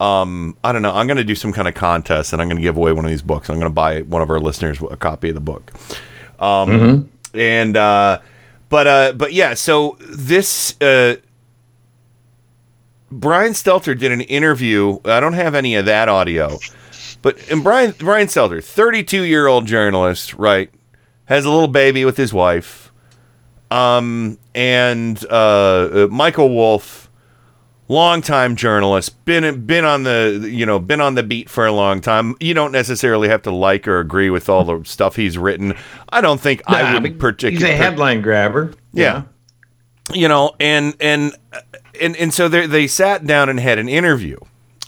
[SPEAKER 9] um i don't know i'm gonna do some kind of contest and i'm gonna give away one of these books. I'm gonna buy one of our listeners a copy of the book. Um and uh but uh but yeah so this uh brian stelter did an interview i don't have any of that audio but and brian brian stelter 32 year old journalist right has a little baby with his wife um and uh, uh michael wolff longtime journalist, been been on the you know been on the beat for a long time. You don't necessarily have to like or agree with all the stuff he's written. I don't think I
[SPEAKER 42] Nah,
[SPEAKER 9] would
[SPEAKER 42] but
[SPEAKER 9] particularly.
[SPEAKER 42] He's a headline grabber.
[SPEAKER 9] Yeah. You know, and and and and so they they sat down and had an interview.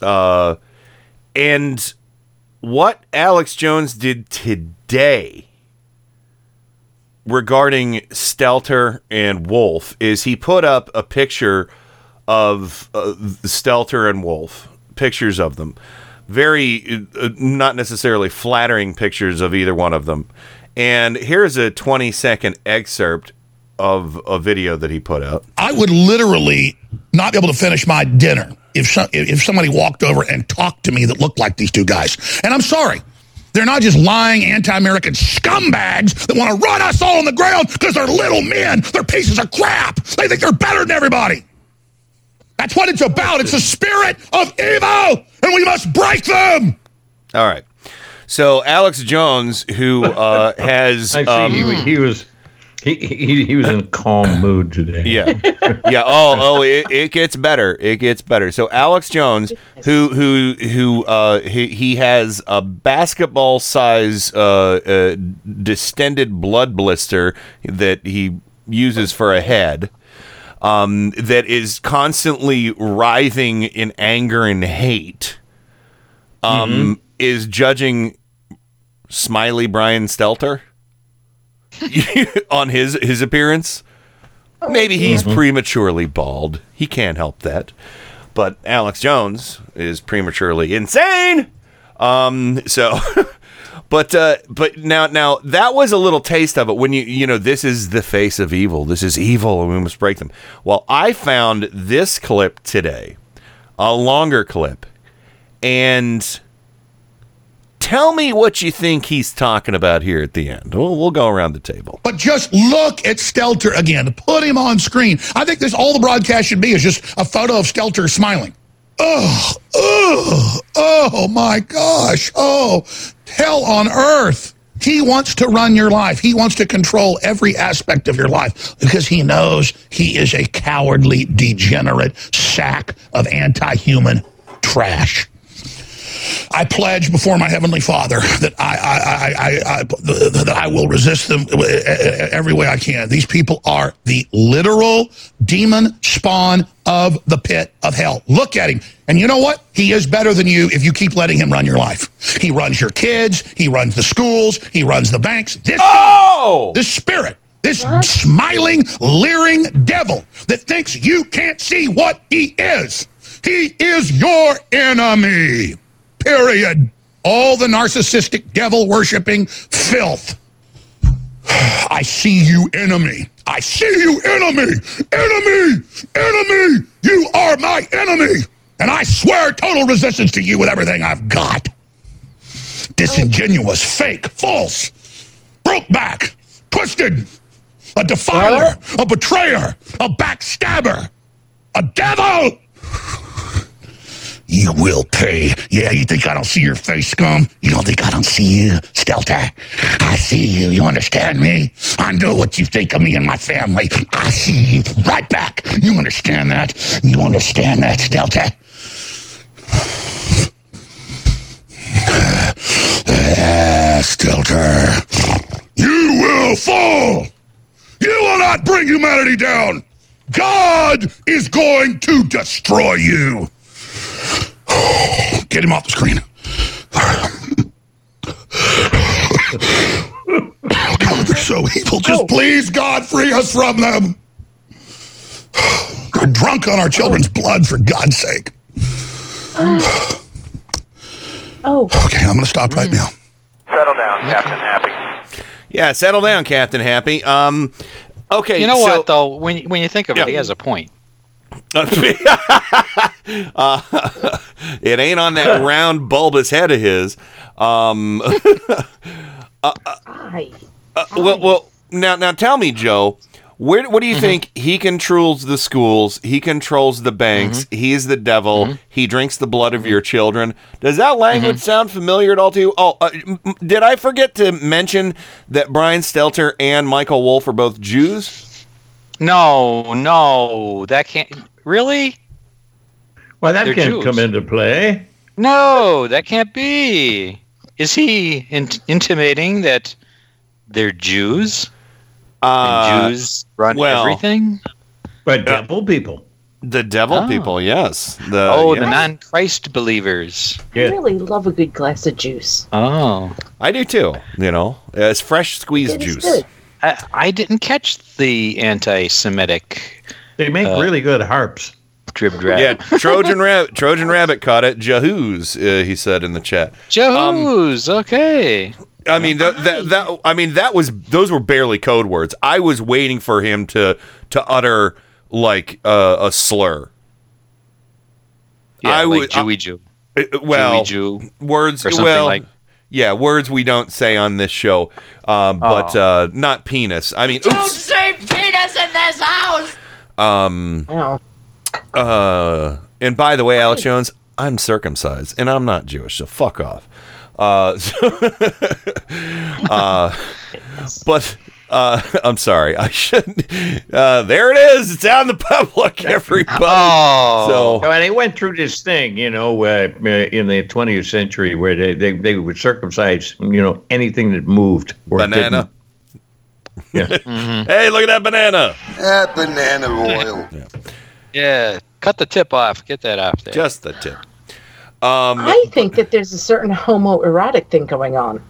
[SPEAKER 9] Uh and what Alex Jones did today regarding Stelter and Wolff is he put up a picture of uh, Stelter and Wolff, pictures of them. Very uh, not necessarily flattering pictures of either one of them. And here's a 20 second excerpt of a video that he put out.
[SPEAKER 19] I would literally not be able to finish my dinner if some, if somebody walked over and talked to me that looked like these two guys. And I'm sorry. They're not just lying anti-American scumbags that want to run us all on the ground because they're little men. They're pieces of crap. They think they're better than everybody. That's what it's about. It's the spirit of evil, and we must break them.
[SPEAKER 9] All right. So Alex Jones, who uh, <laughs> has
[SPEAKER 42] I see
[SPEAKER 9] um,
[SPEAKER 42] he, he was he, he he was in a calm <coughs> mood today.
[SPEAKER 9] Yeah, <laughs> yeah. Oh, oh, it, it gets better. It gets better. So Alex Jones, who who who uh, he, he has a basketball size uh, uh, distended blood blister that he uses for a head. Um, that is constantly writhing in anger and hate. Um, is judging Smiley Brian Stelter <laughs> on his his appearance. Maybe he's prematurely bald. He can't help that. But Alex Jones is prematurely insane. Um so <laughs> but uh but now now that was a little taste of it when you you know this is the face of evil. This is evil and we must break them. Well, I found this clip today. A longer clip. And tell me what you think he's talking about here at the end. We'll, we'll go around the table.
[SPEAKER 19] But just look at Stelter again. Put him on screen. I think this all the broadcast should be is just a photo of Stelter smiling. Oh, oh, oh my gosh. Oh, hell on earth. He wants to run your life. He wants to control every aspect of your life because he knows he is a cowardly, degenerate sack of anti human trash. I pledge before my heavenly Father that I, I, I, I, I that I will resist them uh, uh, every way I can. These people are the literal demon spawn of the pit of hell. Look at him. And you know what? He is better than you if you keep letting him run your life. He runs your kids. He runs the schools. He runs the banks. This,
[SPEAKER 9] oh!
[SPEAKER 19] this spirit, this smiling, leering devil that thinks you can't see what he is. He is your enemy. Period. All the narcissistic, devil worshiping filth. I see you, enemy. I see you, enemy. Enemy. Enemy. You are my enemy. And I swear total resistance to you with everything I've got. Disingenuous, fake, false, broke back, twisted, a defiler, a betrayer, a backstabber, a devil. You will pay. Yeah, you think I don't see your face, scum? You don't think I don't see you, Stelter? I see you. You understand me? I know what you think of me and my family. I see you right back. You understand that? You understand that, Stelter? Stelter. You will fall. You will not bring humanity down. God is going to destroy you. <sighs> Get him off the screen. God, they're so evil. Just please, God, free us from them. We're drunk on our children's blood, for God's sake.
[SPEAKER 11] oh.
[SPEAKER 19] Okay, I'm going to stop right now.
[SPEAKER 43] Settle down, Captain Happy.
[SPEAKER 9] Yeah, settle down, Captain Happy. Um, okay,
[SPEAKER 10] You know
[SPEAKER 9] so-
[SPEAKER 10] what though? When when you think of
[SPEAKER 9] Yeah.
[SPEAKER 10] it, he has a point.
[SPEAKER 9] Uh, <laughs> it ain't on that <laughs> round bulbous head of his. Um, <laughs> uh, uh, well, well, now, now, tell me, Joe. Where, what do you think? He controls the schools. He controls the banks. He's the devil. He drinks the blood of your children. Does that language sound familiar at all to you? Oh, uh, m- did I forget to mention that Brian Stelter and Michael Wolff are both Jews?
[SPEAKER 10] No, no, that can't. Really?
[SPEAKER 42] Well, that
[SPEAKER 10] They're
[SPEAKER 42] can't
[SPEAKER 10] Jews.
[SPEAKER 42] come into play.
[SPEAKER 10] No, that can't be. Is he in- intimating that they're Jews?
[SPEAKER 9] Uh,
[SPEAKER 10] and Jews run
[SPEAKER 9] well,
[SPEAKER 10] everything?
[SPEAKER 42] But devil people.
[SPEAKER 9] The devil
[SPEAKER 10] Oh.
[SPEAKER 9] people, yes. The,
[SPEAKER 10] oh, the non-Christ believers.
[SPEAKER 11] I really love a good glass of juice.
[SPEAKER 10] Oh,
[SPEAKER 9] I do too. You know, it's fresh squeezed
[SPEAKER 11] It is
[SPEAKER 9] juice.
[SPEAKER 11] Good.
[SPEAKER 10] I, I didn't catch the anti-Semitic.
[SPEAKER 42] They make
[SPEAKER 10] Uh,
[SPEAKER 42] really good harps.
[SPEAKER 10] Drib drab.
[SPEAKER 9] Yeah, <laughs> Trojan Rabbit. Trojan Rabbit caught it. Jahoos, uh, he said in the chat.
[SPEAKER 10] Jews. okay.
[SPEAKER 9] I mean that, that that I mean that was those were barely code words. I was waiting for him to to utter like uh, a slur.
[SPEAKER 10] Yeah,
[SPEAKER 9] I
[SPEAKER 10] like
[SPEAKER 9] would-
[SPEAKER 10] Jewy Jew.
[SPEAKER 9] Uh, well,
[SPEAKER 10] Jewy Jew.
[SPEAKER 9] words
[SPEAKER 10] or something
[SPEAKER 9] well,
[SPEAKER 10] like-
[SPEAKER 9] yeah, words we don't say on this show, um, but
[SPEAKER 10] Oh.
[SPEAKER 9] uh, not penis. I mean,
[SPEAKER 44] Don't
[SPEAKER 9] oops.
[SPEAKER 44] say penis in this house!
[SPEAKER 9] Um, uh, and by the way, Alex Jones, I'm circumcised and I'm not Jewish, so fuck off. Uh, <laughs> so- <laughs> uh, <laughs> but uh, <laughs> I'm sorry, I shouldn't. Uh, there it is. It's out in the public, everybody.
[SPEAKER 10] Oh.
[SPEAKER 9] So
[SPEAKER 42] and they went through this thing, you know, uh, uh, in the 20th century where they, they, they would circumcise, you know, anything that moved or
[SPEAKER 9] banana.
[SPEAKER 42] didn't. Yeah. <laughs>
[SPEAKER 10] Mm-hmm.
[SPEAKER 9] Hey, look at that banana.
[SPEAKER 43] That banana oil.
[SPEAKER 10] Yeah, cut the tip off. Get that off there.
[SPEAKER 9] Just the tip. Um,
[SPEAKER 11] I think that there's a certain homoerotic thing going on.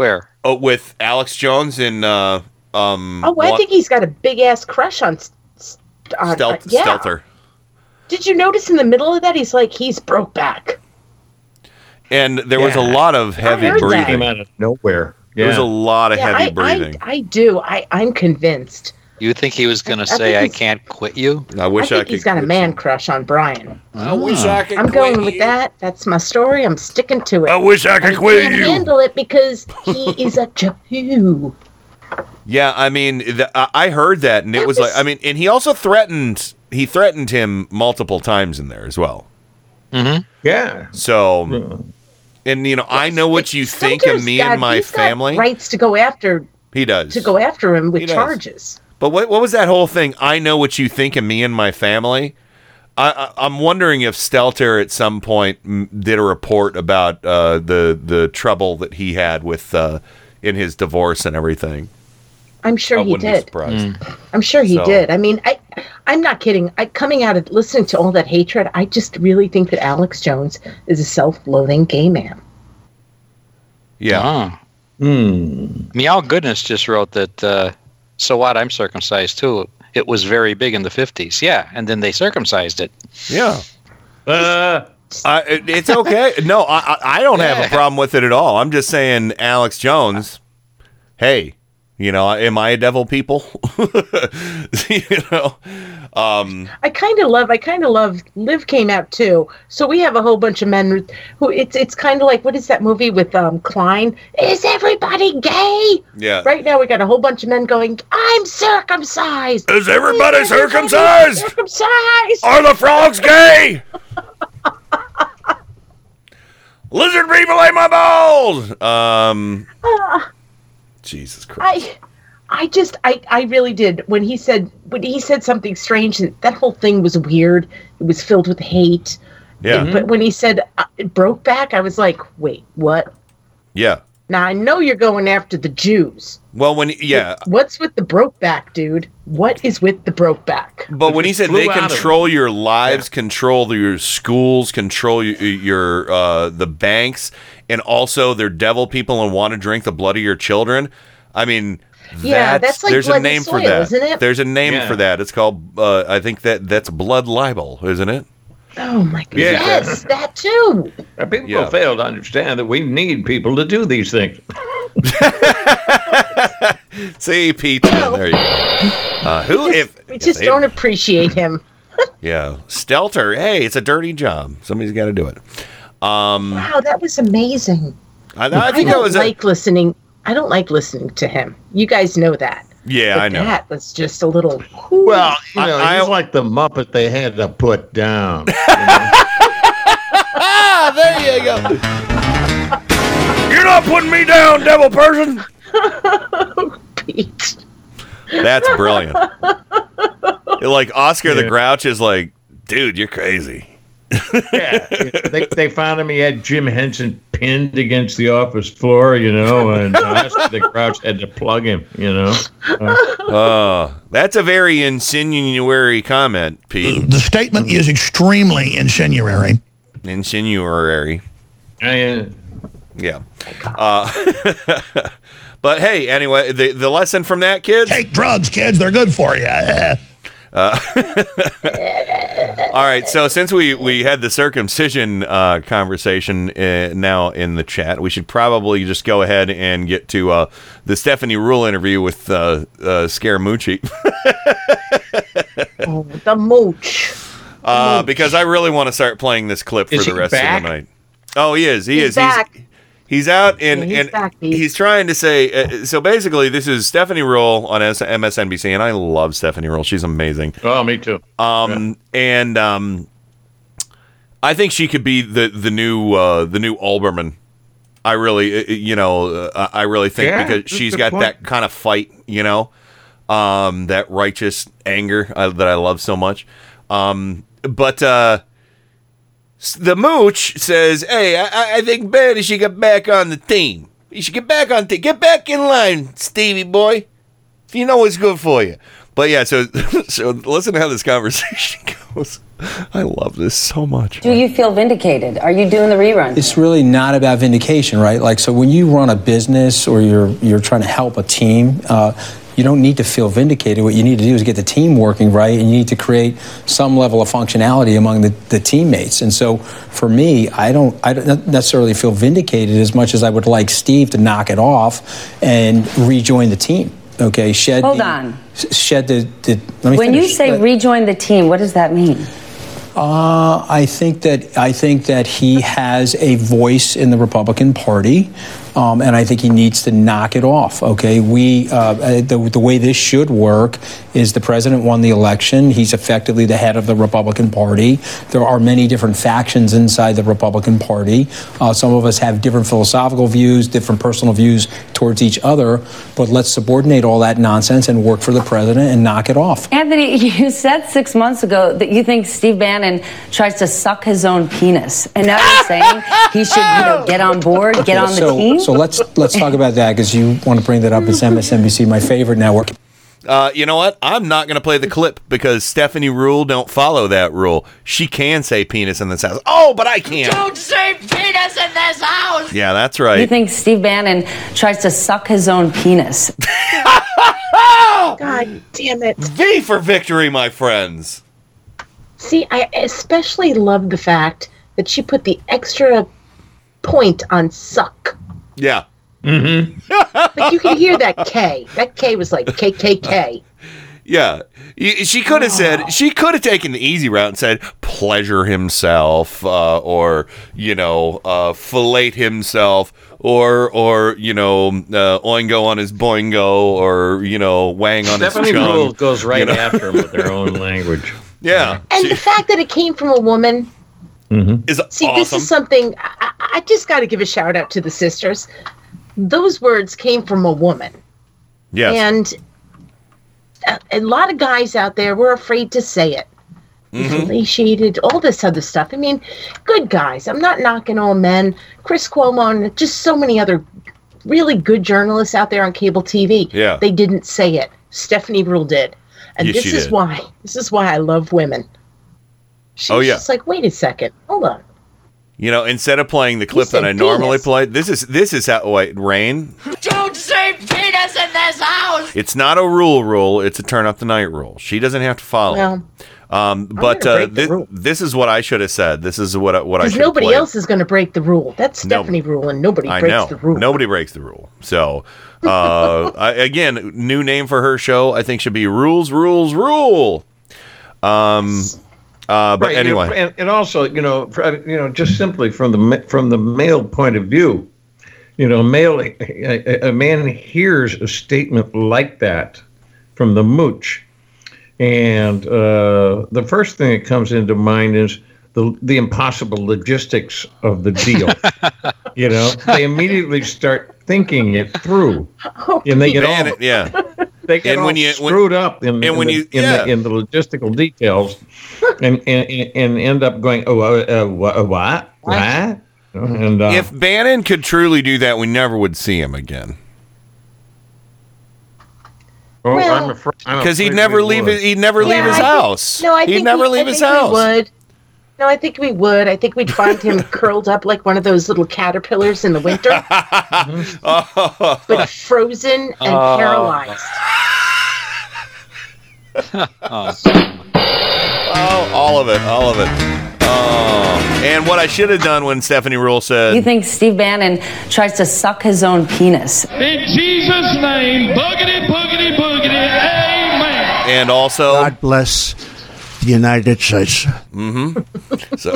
[SPEAKER 10] Where?
[SPEAKER 9] oh, with Alex Jones in uh, um,
[SPEAKER 11] Oh, I
[SPEAKER 9] what-
[SPEAKER 11] think he's got a big ass crush on. S- S- on
[SPEAKER 9] Stealth,
[SPEAKER 11] uh, yeah.
[SPEAKER 9] Stelter.
[SPEAKER 11] Did you notice in the middle of that he's like he's broke back.
[SPEAKER 9] And there was a lot of heavy
[SPEAKER 11] heard that.
[SPEAKER 9] breathing.
[SPEAKER 42] Came out of nowhere.
[SPEAKER 9] There was a lot of
[SPEAKER 11] yeah,
[SPEAKER 9] heavy
[SPEAKER 11] I,
[SPEAKER 9] breathing.
[SPEAKER 11] I, I do. I, I'm convinced.
[SPEAKER 10] You think he was going to
[SPEAKER 11] I
[SPEAKER 10] say,
[SPEAKER 11] think
[SPEAKER 10] "I can't quit you"?
[SPEAKER 9] I
[SPEAKER 11] I
[SPEAKER 9] wish I,
[SPEAKER 11] think
[SPEAKER 9] could.
[SPEAKER 11] he's got a man crush on Brian.
[SPEAKER 9] I wish I could.
[SPEAKER 11] I'm
[SPEAKER 9] quit
[SPEAKER 11] going with that. That's my story. I'm sticking to it.
[SPEAKER 9] I wish I could
[SPEAKER 11] I
[SPEAKER 9] quit
[SPEAKER 11] can't
[SPEAKER 9] you.
[SPEAKER 11] handle it because he <laughs> is a Jew.
[SPEAKER 9] Yeah, I mean, th- I I heard that, and it
[SPEAKER 11] That
[SPEAKER 9] was like, I mean, and he also threatened. He threatened him multiple times in there as well.
[SPEAKER 10] Mm-hmm.
[SPEAKER 42] Yeah.
[SPEAKER 9] So, And you know, I know what you think of me
[SPEAKER 11] got-
[SPEAKER 9] and my
[SPEAKER 11] he's got
[SPEAKER 9] family.
[SPEAKER 11] rights to go after
[SPEAKER 9] He does.
[SPEAKER 11] to go after him with charges.
[SPEAKER 9] But what what was that whole thing? I know what you think of me and my family. I, I, I'm wondering if Stelter at some point m- did a report about uh, the the trouble that he had with uh, in his divorce and everything.
[SPEAKER 11] I'm sure
[SPEAKER 9] I
[SPEAKER 11] he
[SPEAKER 9] wouldn't be
[SPEAKER 11] did.
[SPEAKER 9] surprised.
[SPEAKER 11] I'm sure he
[SPEAKER 9] So-
[SPEAKER 11] did. I mean, I, I'm not kidding. I, coming out of listening to all that hatred, I just really think that Alex Jones is a self-loathing gay man.
[SPEAKER 9] Yeah.
[SPEAKER 10] Ah. Meow Goodness just wrote that. Uh, so what? I'm circumcised too. It was very big in the 50s. Yeah, and then they circumcised it.
[SPEAKER 9] Yeah.
[SPEAKER 42] Uh,
[SPEAKER 9] I, it's okay. No, I, I I don't have a problem with it at all. I'm just saying, Alex Jones. Hey, you know, am I a devil? People, <laughs> you know. Um,
[SPEAKER 11] I kind of love. I kind of love. Liv came out too, so we have a whole bunch of men who. It's it's kind of like what is that movie with um Kline? Is everybody gay?
[SPEAKER 9] yeah.
[SPEAKER 11] Right now we got a whole bunch of men going. I'm circumcised.
[SPEAKER 9] Is everybody
[SPEAKER 11] Is everybody
[SPEAKER 9] circumcised?
[SPEAKER 11] Circumcised.
[SPEAKER 9] Are the frogs gay? <laughs> Lizard people ate my balls. Um,
[SPEAKER 11] Ah.
[SPEAKER 9] Jesus Christ.
[SPEAKER 11] I I just I I really did when he said when he said something strange and that whole thing was weird. It was filled with hate.
[SPEAKER 9] Yeah.
[SPEAKER 11] But when he said uh, it broke back, I was like, wait, what?
[SPEAKER 9] Yeah.
[SPEAKER 11] Now I know you're going after the Jews.
[SPEAKER 9] Well, when yeah,
[SPEAKER 11] What's with the broke back, dude? What is with the broke back?
[SPEAKER 9] but when he said they control your lives, control your schools, control your, your uh, the banks, and also they're devil people and want to drink the blood of your children. I mean,
[SPEAKER 11] Yeah, that's like
[SPEAKER 9] there's
[SPEAKER 11] blood
[SPEAKER 9] a
[SPEAKER 11] and
[SPEAKER 9] name for
[SPEAKER 11] soil,
[SPEAKER 9] that.
[SPEAKER 11] isn't it?
[SPEAKER 9] There's a name
[SPEAKER 42] Yeah.
[SPEAKER 9] for that. It's called. Uh, I think that that's blood libel, isn't it?
[SPEAKER 11] Oh my god.
[SPEAKER 42] Yeah.
[SPEAKER 11] Yes, that too.
[SPEAKER 42] People
[SPEAKER 9] Yeah.
[SPEAKER 42] fail to understand that we need people to do these things. <laughs>
[SPEAKER 9] See, Pete. There you go. Uh, who if
[SPEAKER 11] We
[SPEAKER 9] if
[SPEAKER 11] just
[SPEAKER 9] they-
[SPEAKER 11] don't appreciate him. <laughs>
[SPEAKER 9] Yeah, Stelter. Hey, it's a dirty job. Somebody's got to do it. Um,
[SPEAKER 11] Wow, that was amazing.
[SPEAKER 9] I, I think
[SPEAKER 11] I
[SPEAKER 9] that
[SPEAKER 11] don't
[SPEAKER 9] was
[SPEAKER 11] like listening. I don't like listening to him. You guys know that.
[SPEAKER 9] Yeah,
[SPEAKER 11] But
[SPEAKER 9] I know.
[SPEAKER 11] That was just a little.
[SPEAKER 42] Well, you know,
[SPEAKER 9] I-
[SPEAKER 42] he's like the Muppet they had to put down. <laughs>
[SPEAKER 9] Ah, there you go. You're not putting me down, devil person. <laughs>
[SPEAKER 11] Pete.
[SPEAKER 9] That's brilliant. <laughs> like Oscar the Grouch is like, dude, you're crazy.
[SPEAKER 42] Yeah, they, they found him. He had Jim Henson pinned against the office floor, you know, and the Grouch had to plug him, you know. Uh,
[SPEAKER 9] Uh, that's a very insinuatory comment, Pete.
[SPEAKER 19] The statement is extremely insinuatory.
[SPEAKER 9] Insinuatory.
[SPEAKER 42] and,
[SPEAKER 9] Yeah. Uh, <laughs> but hey, anyway, the the lesson from that, kids.
[SPEAKER 19] Take drugs, kids. They're good for you. <laughs> <laughs>
[SPEAKER 9] All right, so since we we had the circumcision uh, conversation uh, now in the chat, we should probably just go ahead and get to uh, the Stephanie Ruhle interview with uh, uh, Scaramucci, <laughs>
[SPEAKER 11] Oh, the mooch.
[SPEAKER 9] uh, because I really want to start playing this clip for
[SPEAKER 42] Is
[SPEAKER 9] the rest
[SPEAKER 42] back?
[SPEAKER 9] of the night. Oh, he is. He
[SPEAKER 11] He's
[SPEAKER 9] is.
[SPEAKER 11] back.
[SPEAKER 9] He's he's out and
[SPEAKER 11] Yeah, he's
[SPEAKER 9] and
[SPEAKER 11] back,
[SPEAKER 9] he's trying to say. Uh, so basically, this is Stephanie Ruhle on MSNBC, and I love Stephanie Ruhle. She's amazing.
[SPEAKER 42] oh, me too.
[SPEAKER 9] Um, and um, I think she could be the the new uh, the new Olbermann. I really, uh, you know, uh, I I really think
[SPEAKER 42] Yeah,
[SPEAKER 9] because she's got
[SPEAKER 42] point.
[SPEAKER 9] that kind of fight, you know, um, that righteous anger uh, that I love so much. Um, but uh, s- the mooch says, "Hey, I- I, I think Betty should get back on the team. You should get back on, t- get back in line, Stevie boy. If you know what's good for you." But yeah, so <laughs> so listen to how this conversation <laughs> goes. I love this so much.
[SPEAKER 45] Do you feel vindicated? Are you doing the rerun?
[SPEAKER 46] It's really not about vindication, right? Like, so when you run a business or you're you're trying to help a team, uh, you don't need to feel vindicated. What you need to do is get the team working right, and you need to create some level of functionality among the, the teammates. And so, for me, I don't I don't necessarily feel vindicated as much as I would like Steve to knock it off and rejoin the team. Okay, shed.
[SPEAKER 45] Hold
[SPEAKER 46] the-
[SPEAKER 45] on.
[SPEAKER 46] Shed the. the let me
[SPEAKER 45] When you say
[SPEAKER 46] Let-
[SPEAKER 45] rejoin the team, what does that mean?
[SPEAKER 46] uh, I think that I think that he has a voice in the Republican Party um, and I think he needs to knock it off. Okay, we uh, uh, the, the way this should work is the president won the election. He's effectively the head of the Republican Party. There are many different factions inside the Republican Party. Uh, some of us have different philosophical views, different personal views towards each other. But let's subordinate all that nonsense and work for the president and knock it off.
[SPEAKER 45] Anthony, <laughs> you said six months ago that you think Steve Bannon tries to suck his own penis, and now you're saying he should you know, get on board, get on the
[SPEAKER 46] so,
[SPEAKER 45] team.
[SPEAKER 46] So let's let's talk about that because you want to bring that up. It's MSNBC, my favorite network.
[SPEAKER 9] Uh, you know what? I'm not going to play the clip because Stephanie Ruhle don't follow that rule. She can say penis in this house. Oh, but I can't.
[SPEAKER 44] Don't say penis in this house.
[SPEAKER 9] Yeah, that's right.
[SPEAKER 45] You think Steve Bannon tries to suck his own penis? <laughs>
[SPEAKER 11] God damn it.
[SPEAKER 9] V for victory, my friends.
[SPEAKER 11] See, I especially love the fact that she put the extra point on suck.
[SPEAKER 9] Yeah.
[SPEAKER 11] Mm-hmm. like you can hear that K. That K was like KKK.
[SPEAKER 9] Yeah. She could have said, she could have taken the easy route and said, pleasure himself, uh, or, you know, uh, fillet himself, or, or, you know, uh, oingo on his boingo, or, you know, wang on
[SPEAKER 42] Stephanie
[SPEAKER 9] his chung.
[SPEAKER 42] Rule goes right
[SPEAKER 9] you know?
[SPEAKER 42] after him with their own <laughs> language.
[SPEAKER 9] Yeah.
[SPEAKER 11] And the fact that it came from a woman.
[SPEAKER 9] Is
[SPEAKER 11] See, this is something I, I- I just got to give a shout out to the sisters. Those words came from a woman.
[SPEAKER 9] Yes.
[SPEAKER 11] And a, a lot of guys out there were afraid to say it.
[SPEAKER 9] Mhm.
[SPEAKER 11] Emaciated, all this other stuff. I mean, good guys. I'm not knocking all men. Chris Cuomo and just so many other really good journalists out there on cable TV.
[SPEAKER 9] Yeah.
[SPEAKER 11] They didn't say it. Stephanie Ruhle did. And
[SPEAKER 9] Yes,
[SPEAKER 11] this is
[SPEAKER 9] did.
[SPEAKER 11] why. This is why I love women. She's
[SPEAKER 9] Oh, yeah.
[SPEAKER 11] just like, wait a second. Hold on.
[SPEAKER 9] You know, instead of playing the clip that
[SPEAKER 11] said
[SPEAKER 9] I normally play, this is this is how wait, Rain.
[SPEAKER 44] Don't say penis in this house.
[SPEAKER 9] It's not a rule rule, it's a turn up the night rule. She doesn't have to follow.
[SPEAKER 11] Well,
[SPEAKER 9] um, but
[SPEAKER 11] gonna
[SPEAKER 9] uh,
[SPEAKER 11] break the
[SPEAKER 9] thi-
[SPEAKER 11] rule.
[SPEAKER 9] this is what I should have said. This is what I- what I
[SPEAKER 11] because
[SPEAKER 9] should
[SPEAKER 11] nobody
[SPEAKER 9] played.
[SPEAKER 11] else is going to break the rule. That's
[SPEAKER 9] No.
[SPEAKER 11] Stephanie Ruhle, and nobody
[SPEAKER 9] I
[SPEAKER 11] breaks
[SPEAKER 9] know.
[SPEAKER 11] the rule.
[SPEAKER 9] Nobody breaks the rule. So, uh, <laughs> I, again, new name for her show, I think should be Rules, Rules, Rule. Um, uh, but
[SPEAKER 42] Right, you know, and, and also, you know, fr- you know, just simply from the from the male point of view, you know, male a, a- a man hears a statement like that from the mooch, and uh, the first thing that comes into mind is the the impossible logistics of the deal. <laughs> you know, they immediately start thinking it through, <laughs> and they get all
[SPEAKER 9] Man, it- yeah.
[SPEAKER 42] They get
[SPEAKER 9] And
[SPEAKER 42] all
[SPEAKER 9] when you- when-
[SPEAKER 42] screwed up in,
[SPEAKER 9] and
[SPEAKER 42] in
[SPEAKER 9] when
[SPEAKER 42] the,
[SPEAKER 9] you-
[SPEAKER 42] in,
[SPEAKER 9] yeah.
[SPEAKER 42] the, in the logistical details, <laughs> and, and and end up going, oh, uh, uh, wha- uh, what, what? And uh,
[SPEAKER 9] if Bannon could truly do that, we never would see him again.
[SPEAKER 42] oh,
[SPEAKER 11] Well-
[SPEAKER 42] I'm afraid
[SPEAKER 9] Because he'd never leave.
[SPEAKER 42] would.
[SPEAKER 9] His, he'd never leave
[SPEAKER 11] Yeah,
[SPEAKER 9] his
[SPEAKER 11] I think-
[SPEAKER 9] house.
[SPEAKER 11] No, I
[SPEAKER 9] he'd
[SPEAKER 11] think
[SPEAKER 9] never
[SPEAKER 11] we,
[SPEAKER 9] leave
[SPEAKER 11] I
[SPEAKER 9] his house.
[SPEAKER 11] We would. No, I think we would. I think we'd find him <laughs> curled up like one of those little caterpillars in the winter, <laughs> but frozen and
[SPEAKER 10] Oh.
[SPEAKER 11] paralyzed. <laughs>
[SPEAKER 9] Oh, oh, all of it, all of it. Oh, and what I should have done when Stephanie Ruhle said,
[SPEAKER 45] You think Steve Bannon tries to suck his own penis?
[SPEAKER 44] In Jesus' name, boogity, boogity, boogity, amen.
[SPEAKER 9] and also,
[SPEAKER 47] God bless the United States.
[SPEAKER 9] mm-hmm. <laughs> So,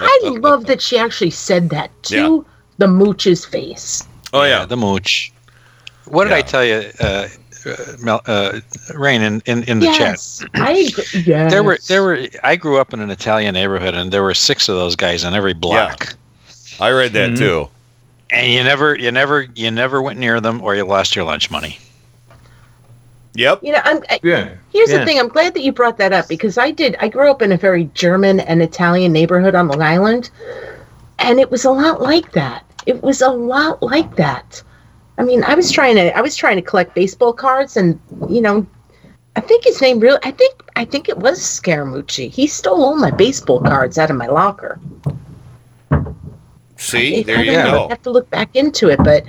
[SPEAKER 11] I love that she actually said that to the mooch's face.
[SPEAKER 9] oh yeah,
[SPEAKER 10] the mooch. What did I tell you, uh, uh, Mel, uh, Rain, in, in, in the
[SPEAKER 11] yes,
[SPEAKER 10] chat?
[SPEAKER 11] I <laughs> agree. Yes.
[SPEAKER 10] There were there were. I grew up in an Italian neighborhood, and there were six of those guys on every block.
[SPEAKER 9] I read that too.
[SPEAKER 10] And you never, you never, you never went near them, or you lost your lunch money.
[SPEAKER 9] Yep.
[SPEAKER 11] You know, I'm. I,
[SPEAKER 42] Yeah.
[SPEAKER 11] Here's
[SPEAKER 42] yeah.
[SPEAKER 11] the thing. I'm glad that you brought that up because I did. I grew up in a very German and Italian neighborhood on Long Island, and it was a lot like that. It was a lot like that. I mean, I was trying to. I was trying to collect baseball cards, and you know, I think his name really. I think. I think it was Scaramucci. He stole all my baseball cards out of my locker.
[SPEAKER 9] See,
[SPEAKER 11] I
[SPEAKER 9] there
[SPEAKER 11] don't
[SPEAKER 9] you
[SPEAKER 11] know.
[SPEAKER 9] go.
[SPEAKER 11] I have to look back into it, but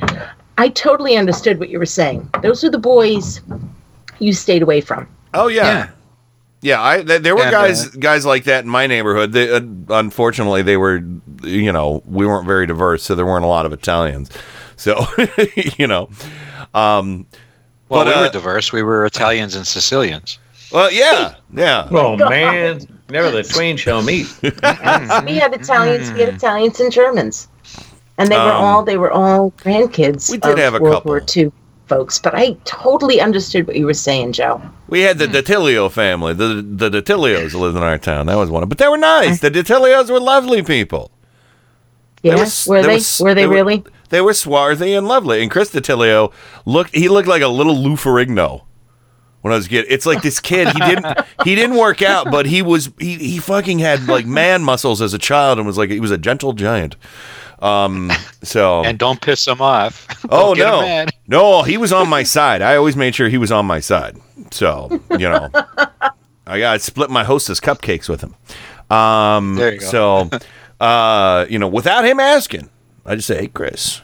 [SPEAKER 11] I totally understood what you were saying. Those are the boys you stayed away from.
[SPEAKER 9] Oh yeah. Yeah, I th- there were
[SPEAKER 10] And,
[SPEAKER 9] guys
[SPEAKER 10] uh,
[SPEAKER 9] guys like that in my neighborhood. They, uh, unfortunately, they were, you know, we weren't very diverse, so there weren't a lot of Italians. So, <laughs> you know, um,
[SPEAKER 10] Well,
[SPEAKER 9] but
[SPEAKER 10] we
[SPEAKER 9] uh,
[SPEAKER 10] were diverse. We were Italians and Sicilians.
[SPEAKER 9] well, yeah, yeah.
[SPEAKER 42] Oh <laughs> man, never the twain shall meet. <laughs>
[SPEAKER 11] we had Italians, we had Italians and Germans. And they were
[SPEAKER 9] Um,
[SPEAKER 11] all they were all grandkids.
[SPEAKER 9] we did
[SPEAKER 11] of
[SPEAKER 9] have a
[SPEAKER 11] World
[SPEAKER 9] couple.
[SPEAKER 11] War II folks, but I totally understood what you were saying, Joe.
[SPEAKER 9] We had the hmm. Datilio family. The the Datilios lived in our town. That was one. of But they were nice. The Datilios were lovely people. They
[SPEAKER 11] Yeah,
[SPEAKER 9] s-
[SPEAKER 11] were they?
[SPEAKER 9] s-
[SPEAKER 11] were they, really?
[SPEAKER 9] They were swarthy and lovely. And Chris Datilio looked. He looked like a little Lou Ferrigno when I was a kid. It's like this kid. He didn't. <laughs> he didn't work out, but he was. He he fucking had like man muscles as a child and was like he was a gentle giant. Um. <laughs> So
[SPEAKER 10] And don't piss him off. <laughs>
[SPEAKER 9] Oh
[SPEAKER 10] Don't get him
[SPEAKER 9] no, <laughs> no, he was on my side. I always made sure he was on my side. So you know, I got split my hostess cupcakes with him. Um,
[SPEAKER 10] There you go.
[SPEAKER 9] So, uh, you know, without him asking, I just say, "Hey, Chris,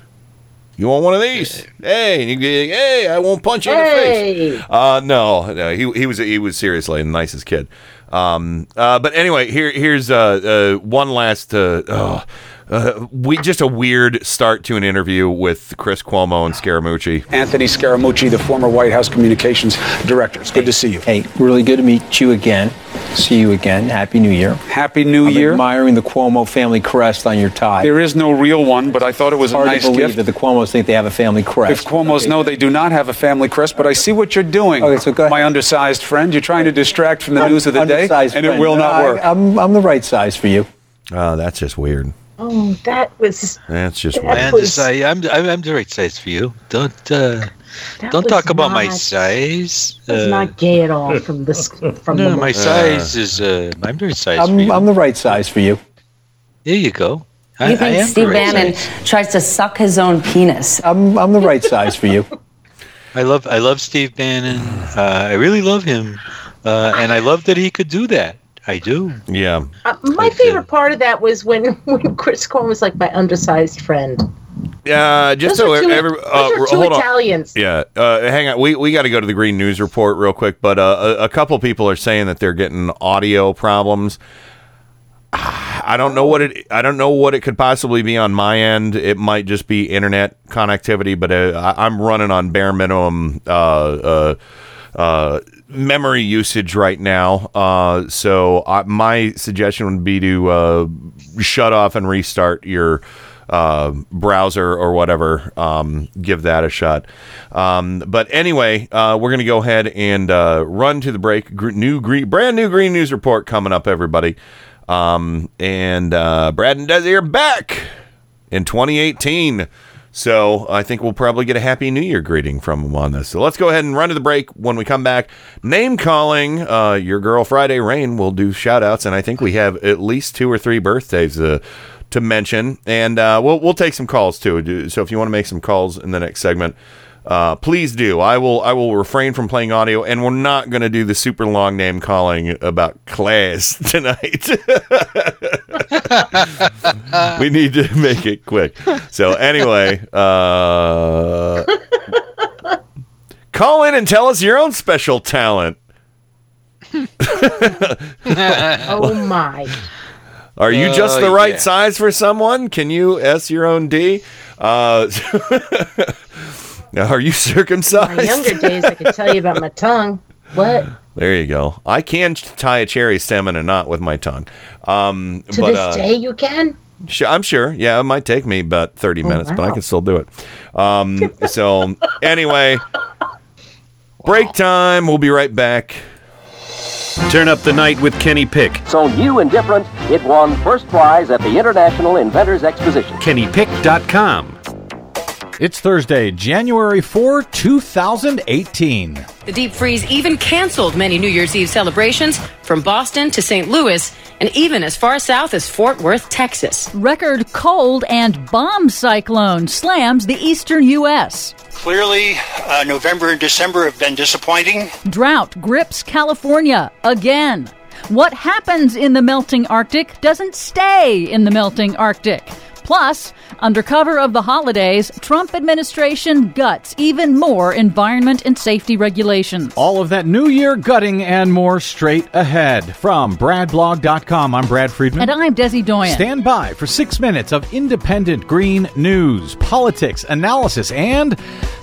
[SPEAKER 9] you want one of these?" Hey, and you be like, "Hey, I won't punch you in the face." Uh, no, no, he he was he was seriously the nicest kid. Um, uh, but anyway, here here's uh, uh one last uh, oh, uh, we just a weird start to an interview with Chris Cuomo and Scaramucci.
[SPEAKER 48] Anthony Scaramucci, the former White House Communications Director. It's good to see you.
[SPEAKER 46] Hey, really good to meet you again. See you again. Happy New Year.
[SPEAKER 48] Happy New
[SPEAKER 46] I'm
[SPEAKER 48] Year.
[SPEAKER 46] admiring the Cuomo family crest on your tie.
[SPEAKER 48] There is no real one, but I thought it was a
[SPEAKER 46] Hard
[SPEAKER 48] nice
[SPEAKER 46] to believe
[SPEAKER 48] gift.
[SPEAKER 46] that the Cuomos think they have a family crest.
[SPEAKER 48] If Cuomo's know they do not have a family crest, but I see what you're doing,
[SPEAKER 46] Okay, so go ahead.
[SPEAKER 48] my undersized friend. You're trying to distract from the news of the day,
[SPEAKER 46] Undersized
[SPEAKER 48] and it
[SPEAKER 46] friend.
[SPEAKER 48] will not
[SPEAKER 46] I-
[SPEAKER 48] work.
[SPEAKER 46] I'm, I'm the right size for you.
[SPEAKER 9] Oh, that's just weird.
[SPEAKER 11] Oh, that was
[SPEAKER 9] That's just
[SPEAKER 11] That
[SPEAKER 9] weird.
[SPEAKER 10] Man,
[SPEAKER 11] was-
[SPEAKER 10] I, I'm, I'm I'm the right size for you. Don't uh, don't talk about my size.
[SPEAKER 11] That was
[SPEAKER 10] Uh,
[SPEAKER 11] not gay at all from this <laughs> from
[SPEAKER 10] no,
[SPEAKER 11] the
[SPEAKER 10] my size is uh, I'm the right size for
[SPEAKER 46] I'm,
[SPEAKER 10] you.
[SPEAKER 46] I'm the right size for you.
[SPEAKER 10] there you go. I,
[SPEAKER 45] You
[SPEAKER 10] I
[SPEAKER 45] think
[SPEAKER 10] am
[SPEAKER 45] Steve
[SPEAKER 10] right
[SPEAKER 45] Bannon
[SPEAKER 10] size.
[SPEAKER 45] tries to suck his own penis?
[SPEAKER 46] I'm, I'm the right size for you.
[SPEAKER 10] I love I love Steve Bannon. Uh, I really love him, uh, and I love that he could do that. I do.
[SPEAKER 9] Yeah.
[SPEAKER 11] Uh, my favorite part of that was when <laughs> when Chris Cuomo was like my undersized friend.
[SPEAKER 9] Uh, just
[SPEAKER 11] Those
[SPEAKER 9] so
[SPEAKER 11] are two-
[SPEAKER 9] every,
[SPEAKER 11] those
[SPEAKER 9] uh,
[SPEAKER 11] are two
[SPEAKER 9] hold on.
[SPEAKER 11] Italians.
[SPEAKER 9] Yeah, uh, hang on. We we got to go to the Green News Report real quick, but uh, a, a couple people are saying that they're getting audio problems. <sighs> I don't know what it. I don't know what it could possibly be on my end. It might just be internet connectivity, but uh, I, I'm running on bare minimum uh, uh, uh, memory usage right now. Uh, so I, my suggestion would be to uh, shut off and restart your uh, browser or whatever. Um, give that a shot. Um, but anyway, uh, we're gonna go ahead and uh, run to the break. New green, brand new Green News report coming up, everybody. Um, and uh, Brad and Desi are back in 2018. So I think we'll probably get a happy new year greeting from them on this. So let's go ahead and run to the break. When we come back, name calling, uh, your girl Friday Rain will do shout outs. And I think we have at least two or three birthdays uh, to mention. And uh, we'll, we'll take some calls too. So if you want to make some calls in the next segment, uh, please do. I will. I will refrain from playing audio, and we're not going to do the super long name calling about class <laughs> tonight. <laughs> we need to make it quick. So anyway, uh, call in and tell us your own special talent. <laughs>
[SPEAKER 11] oh my!
[SPEAKER 9] Are you just
[SPEAKER 10] Oh,
[SPEAKER 9] the right
[SPEAKER 10] yeah.
[SPEAKER 9] size for someone? Can you S your own D? Uh, now, are you <laughs> circumcised?
[SPEAKER 11] My younger days, I could tell you about my tongue. What?
[SPEAKER 9] There you go. I can tie a cherry stem in a knot with my tongue. Um,
[SPEAKER 11] To
[SPEAKER 9] but
[SPEAKER 11] this
[SPEAKER 9] uh,
[SPEAKER 11] day, you can.
[SPEAKER 9] sh- I'm sure. Yeah, it might take me about 30
[SPEAKER 11] Oh,
[SPEAKER 9] minutes, but I can still do it. Um, so, anyway, break <laughs> time. We'll be right back.
[SPEAKER 41] Turn up the night with Kenny Pick.
[SPEAKER 49] So new and different, it won first prize at the International Inventors Exposition.
[SPEAKER 41] KennyPick.com.
[SPEAKER 39] It's Thursday, January 4, 2018.
[SPEAKER 50] The deep freeze even canceled many New Year's Eve celebrations from Boston to St. Louis and even as far south as Fort Worth, Texas.
[SPEAKER 51] Record cold and bomb cyclone slams the eastern U.S.
[SPEAKER 52] Clearly, uh, November and December have been disappointing.
[SPEAKER 51] Drought grips California again. What happens in the melting Arctic doesn't stay in the melting Arctic. Plus, under cover of the holidays, Trump administration guts even more environment and safety regulations.
[SPEAKER 39] All of that New Year gutting and more straight ahead. From BradBlog.com, I'm Brad Friedman.
[SPEAKER 51] And I'm Desi Doyen.
[SPEAKER 39] Stand by for six minutes of independent green news, politics, analysis, and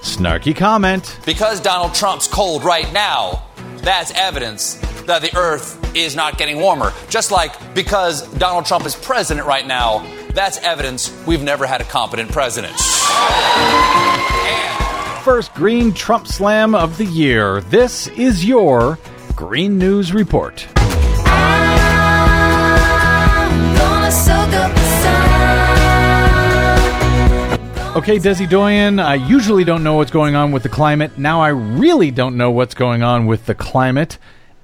[SPEAKER 39] snarky comment.
[SPEAKER 53] Because Donald Trump's cold right now, that's evidence that the earth is not getting warmer. Just like because Donald Trump is president right now, That's evidence we've never had a competent president.
[SPEAKER 39] First Green Trump Slam of the year. This is your Green News Report. Okay, Desi Doyen, I usually don't know what's going on with the climate. Now I really don't know what's going on with the climate.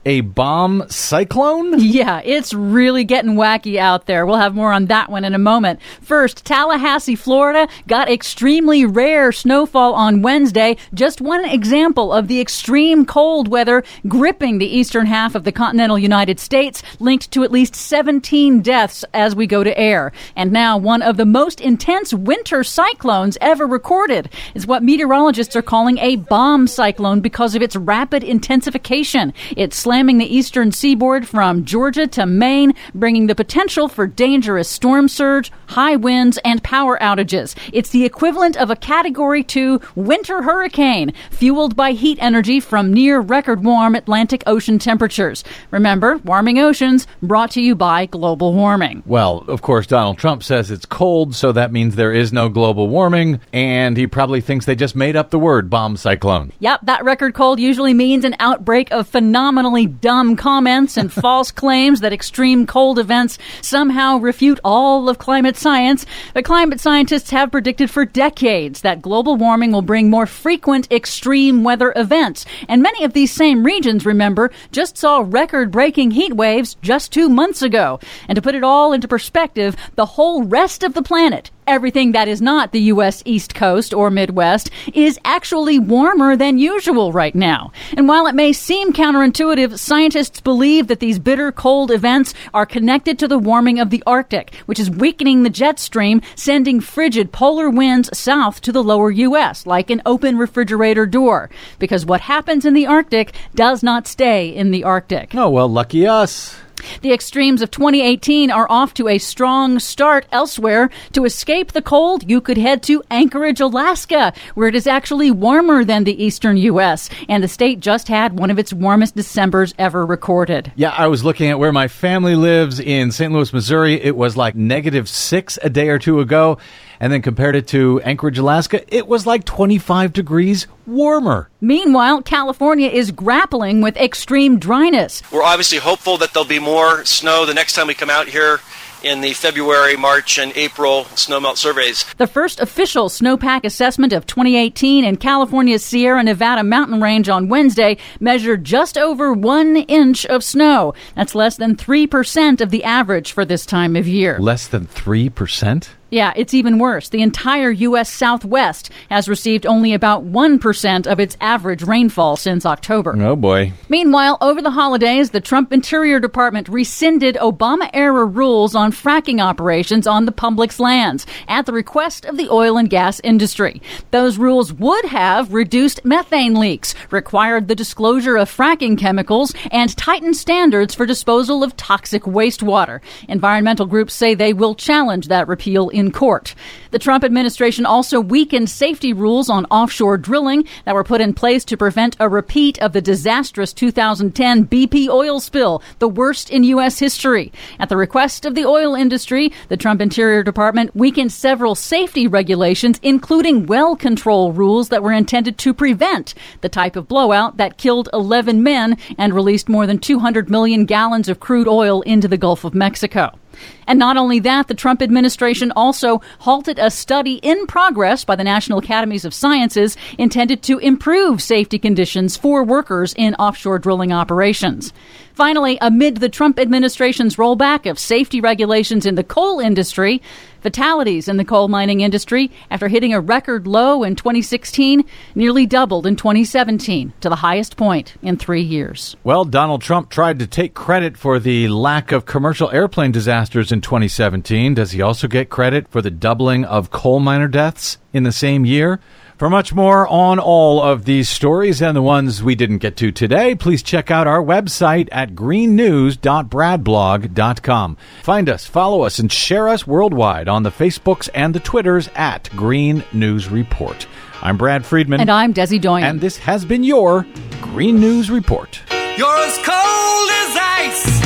[SPEAKER 39] A bomb cyclone?
[SPEAKER 51] Yeah, it's really getting wacky out there. We'll have more on that one in a moment. First, Tallahassee, Florida got extremely rare snowfall on Wednesday. Just one example of the extreme cold weather gripping the eastern half of the continental United States, linked to at least 17 deaths as we go to air. And now, one of the most intense winter cyclones ever recorded is what meteorologists are calling a bomb cyclone because of its rapid intensification. It's slamming the eastern seaboard from Georgia to Maine, bringing the potential for dangerous storm surge, high winds, and power outages. It's the equivalent of a Category 2 winter hurricane, fueled by heat energy from near record warm Atlantic Ocean temperatures. Remember, warming oceans brought to you by global warming.
[SPEAKER 39] Well, of course, Donald Trump says it's cold, so that means there is no global warming, and he probably thinks they just made up the word bomb cyclone.
[SPEAKER 51] Yep, that record cold usually means an outbreak of phenomenally dumb comments and <laughs> false claims that extreme cold events somehow refute all of climate science. But climate scientists have predicted for decades that global warming will bring more frequent extreme weather events. And many of these same regions, remember, just saw record breaking heat waves just two months ago. And to put it all into perspective, the whole rest of the planet, everything that is not the U.S. East Coast or Midwest is actually warmer than usual right now. And while it may seem counterintuitive, scientists believe that these bitter cold events are connected to the warming of the Arctic, which is weakening the jet stream, sending frigid polar winds south to the lower U.S., like an open refrigerator door. Because what happens in the Arctic does not stay in the Arctic.
[SPEAKER 39] Oh, well, lucky us.
[SPEAKER 51] The extremes of 2018 are off to a strong start elsewhere. To escape the cold, you could head to Anchorage, Alaska, where it is actually warmer than the eastern U.S., and the state just had one of its warmest Decembers ever recorded.
[SPEAKER 39] Yeah, I was looking at where my family lives in St. Louis, Missouri. It was like negative six a day or two ago. And then compared it to Anchorage, Alaska, it was like 25 degrees warmer.
[SPEAKER 51] Meanwhile, California is grappling with extreme dryness.
[SPEAKER 54] We're obviously hopeful that there'll be more snow the next time we come out here in the February, March, and April snowmelt surveys.
[SPEAKER 51] The first official snowpack assessment of 2018 in California's Sierra Nevada mountain range on Wednesday measured just over one inch of snow. That's less than 3% of the average for this time of year.
[SPEAKER 39] Less than 3%?
[SPEAKER 51] Yeah, it's even worse. The entire U.S. Southwest has received only about 1% of its average rainfall since October.
[SPEAKER 39] Oh, boy.
[SPEAKER 51] Meanwhile, over the holidays, the Trump Interior Department rescinded Obama era rules on fracking operations on the public's lands at the request of the oil and gas industry. Those rules would have reduced methane leaks, required the disclosure of fracking chemicals, and tightened standards for disposal of toxic wastewater. Environmental groups say they will challenge that repeal in court. The Trump administration also weakened safety rules on offshore drilling that were put in place to prevent a repeat of the disastrous 2010 BP oil spill, the worst in U.S. history. At the request of the oil industry, the Trump Interior Department weakened several safety regulations, including well control rules that were intended to prevent the type of blowout that killed 11 men and released more than 200 million gallons of crude oil into the Gulf of Mexico. And not only that, the Trump administration also halted a study in progress by the National Academies of Sciences intended to improve safety conditions for workers in offshore drilling operations. Finally, amid the Trump administration's rollback of safety regulations in the coal industry, fatalities in the coal mining industry, after hitting a record low in 2016, nearly doubled in 2017 to the highest point in three years.
[SPEAKER 39] Well, Donald Trump tried to take credit for the lack of commercial airplane disasters in 2017. Does he also get credit for the doubling of coal miner deaths in the same year? For much more on all of these stories and the ones we didn't get to today, please check out our website at greennews.bradblog.com. Find us, follow us, and share us worldwide on the Facebooks and the Twitters at Green News Report. I'm Brad Friedman.
[SPEAKER 51] And I'm Desi Doyen.
[SPEAKER 39] And this has been your Green News Report.
[SPEAKER 55] You're as cold as ice.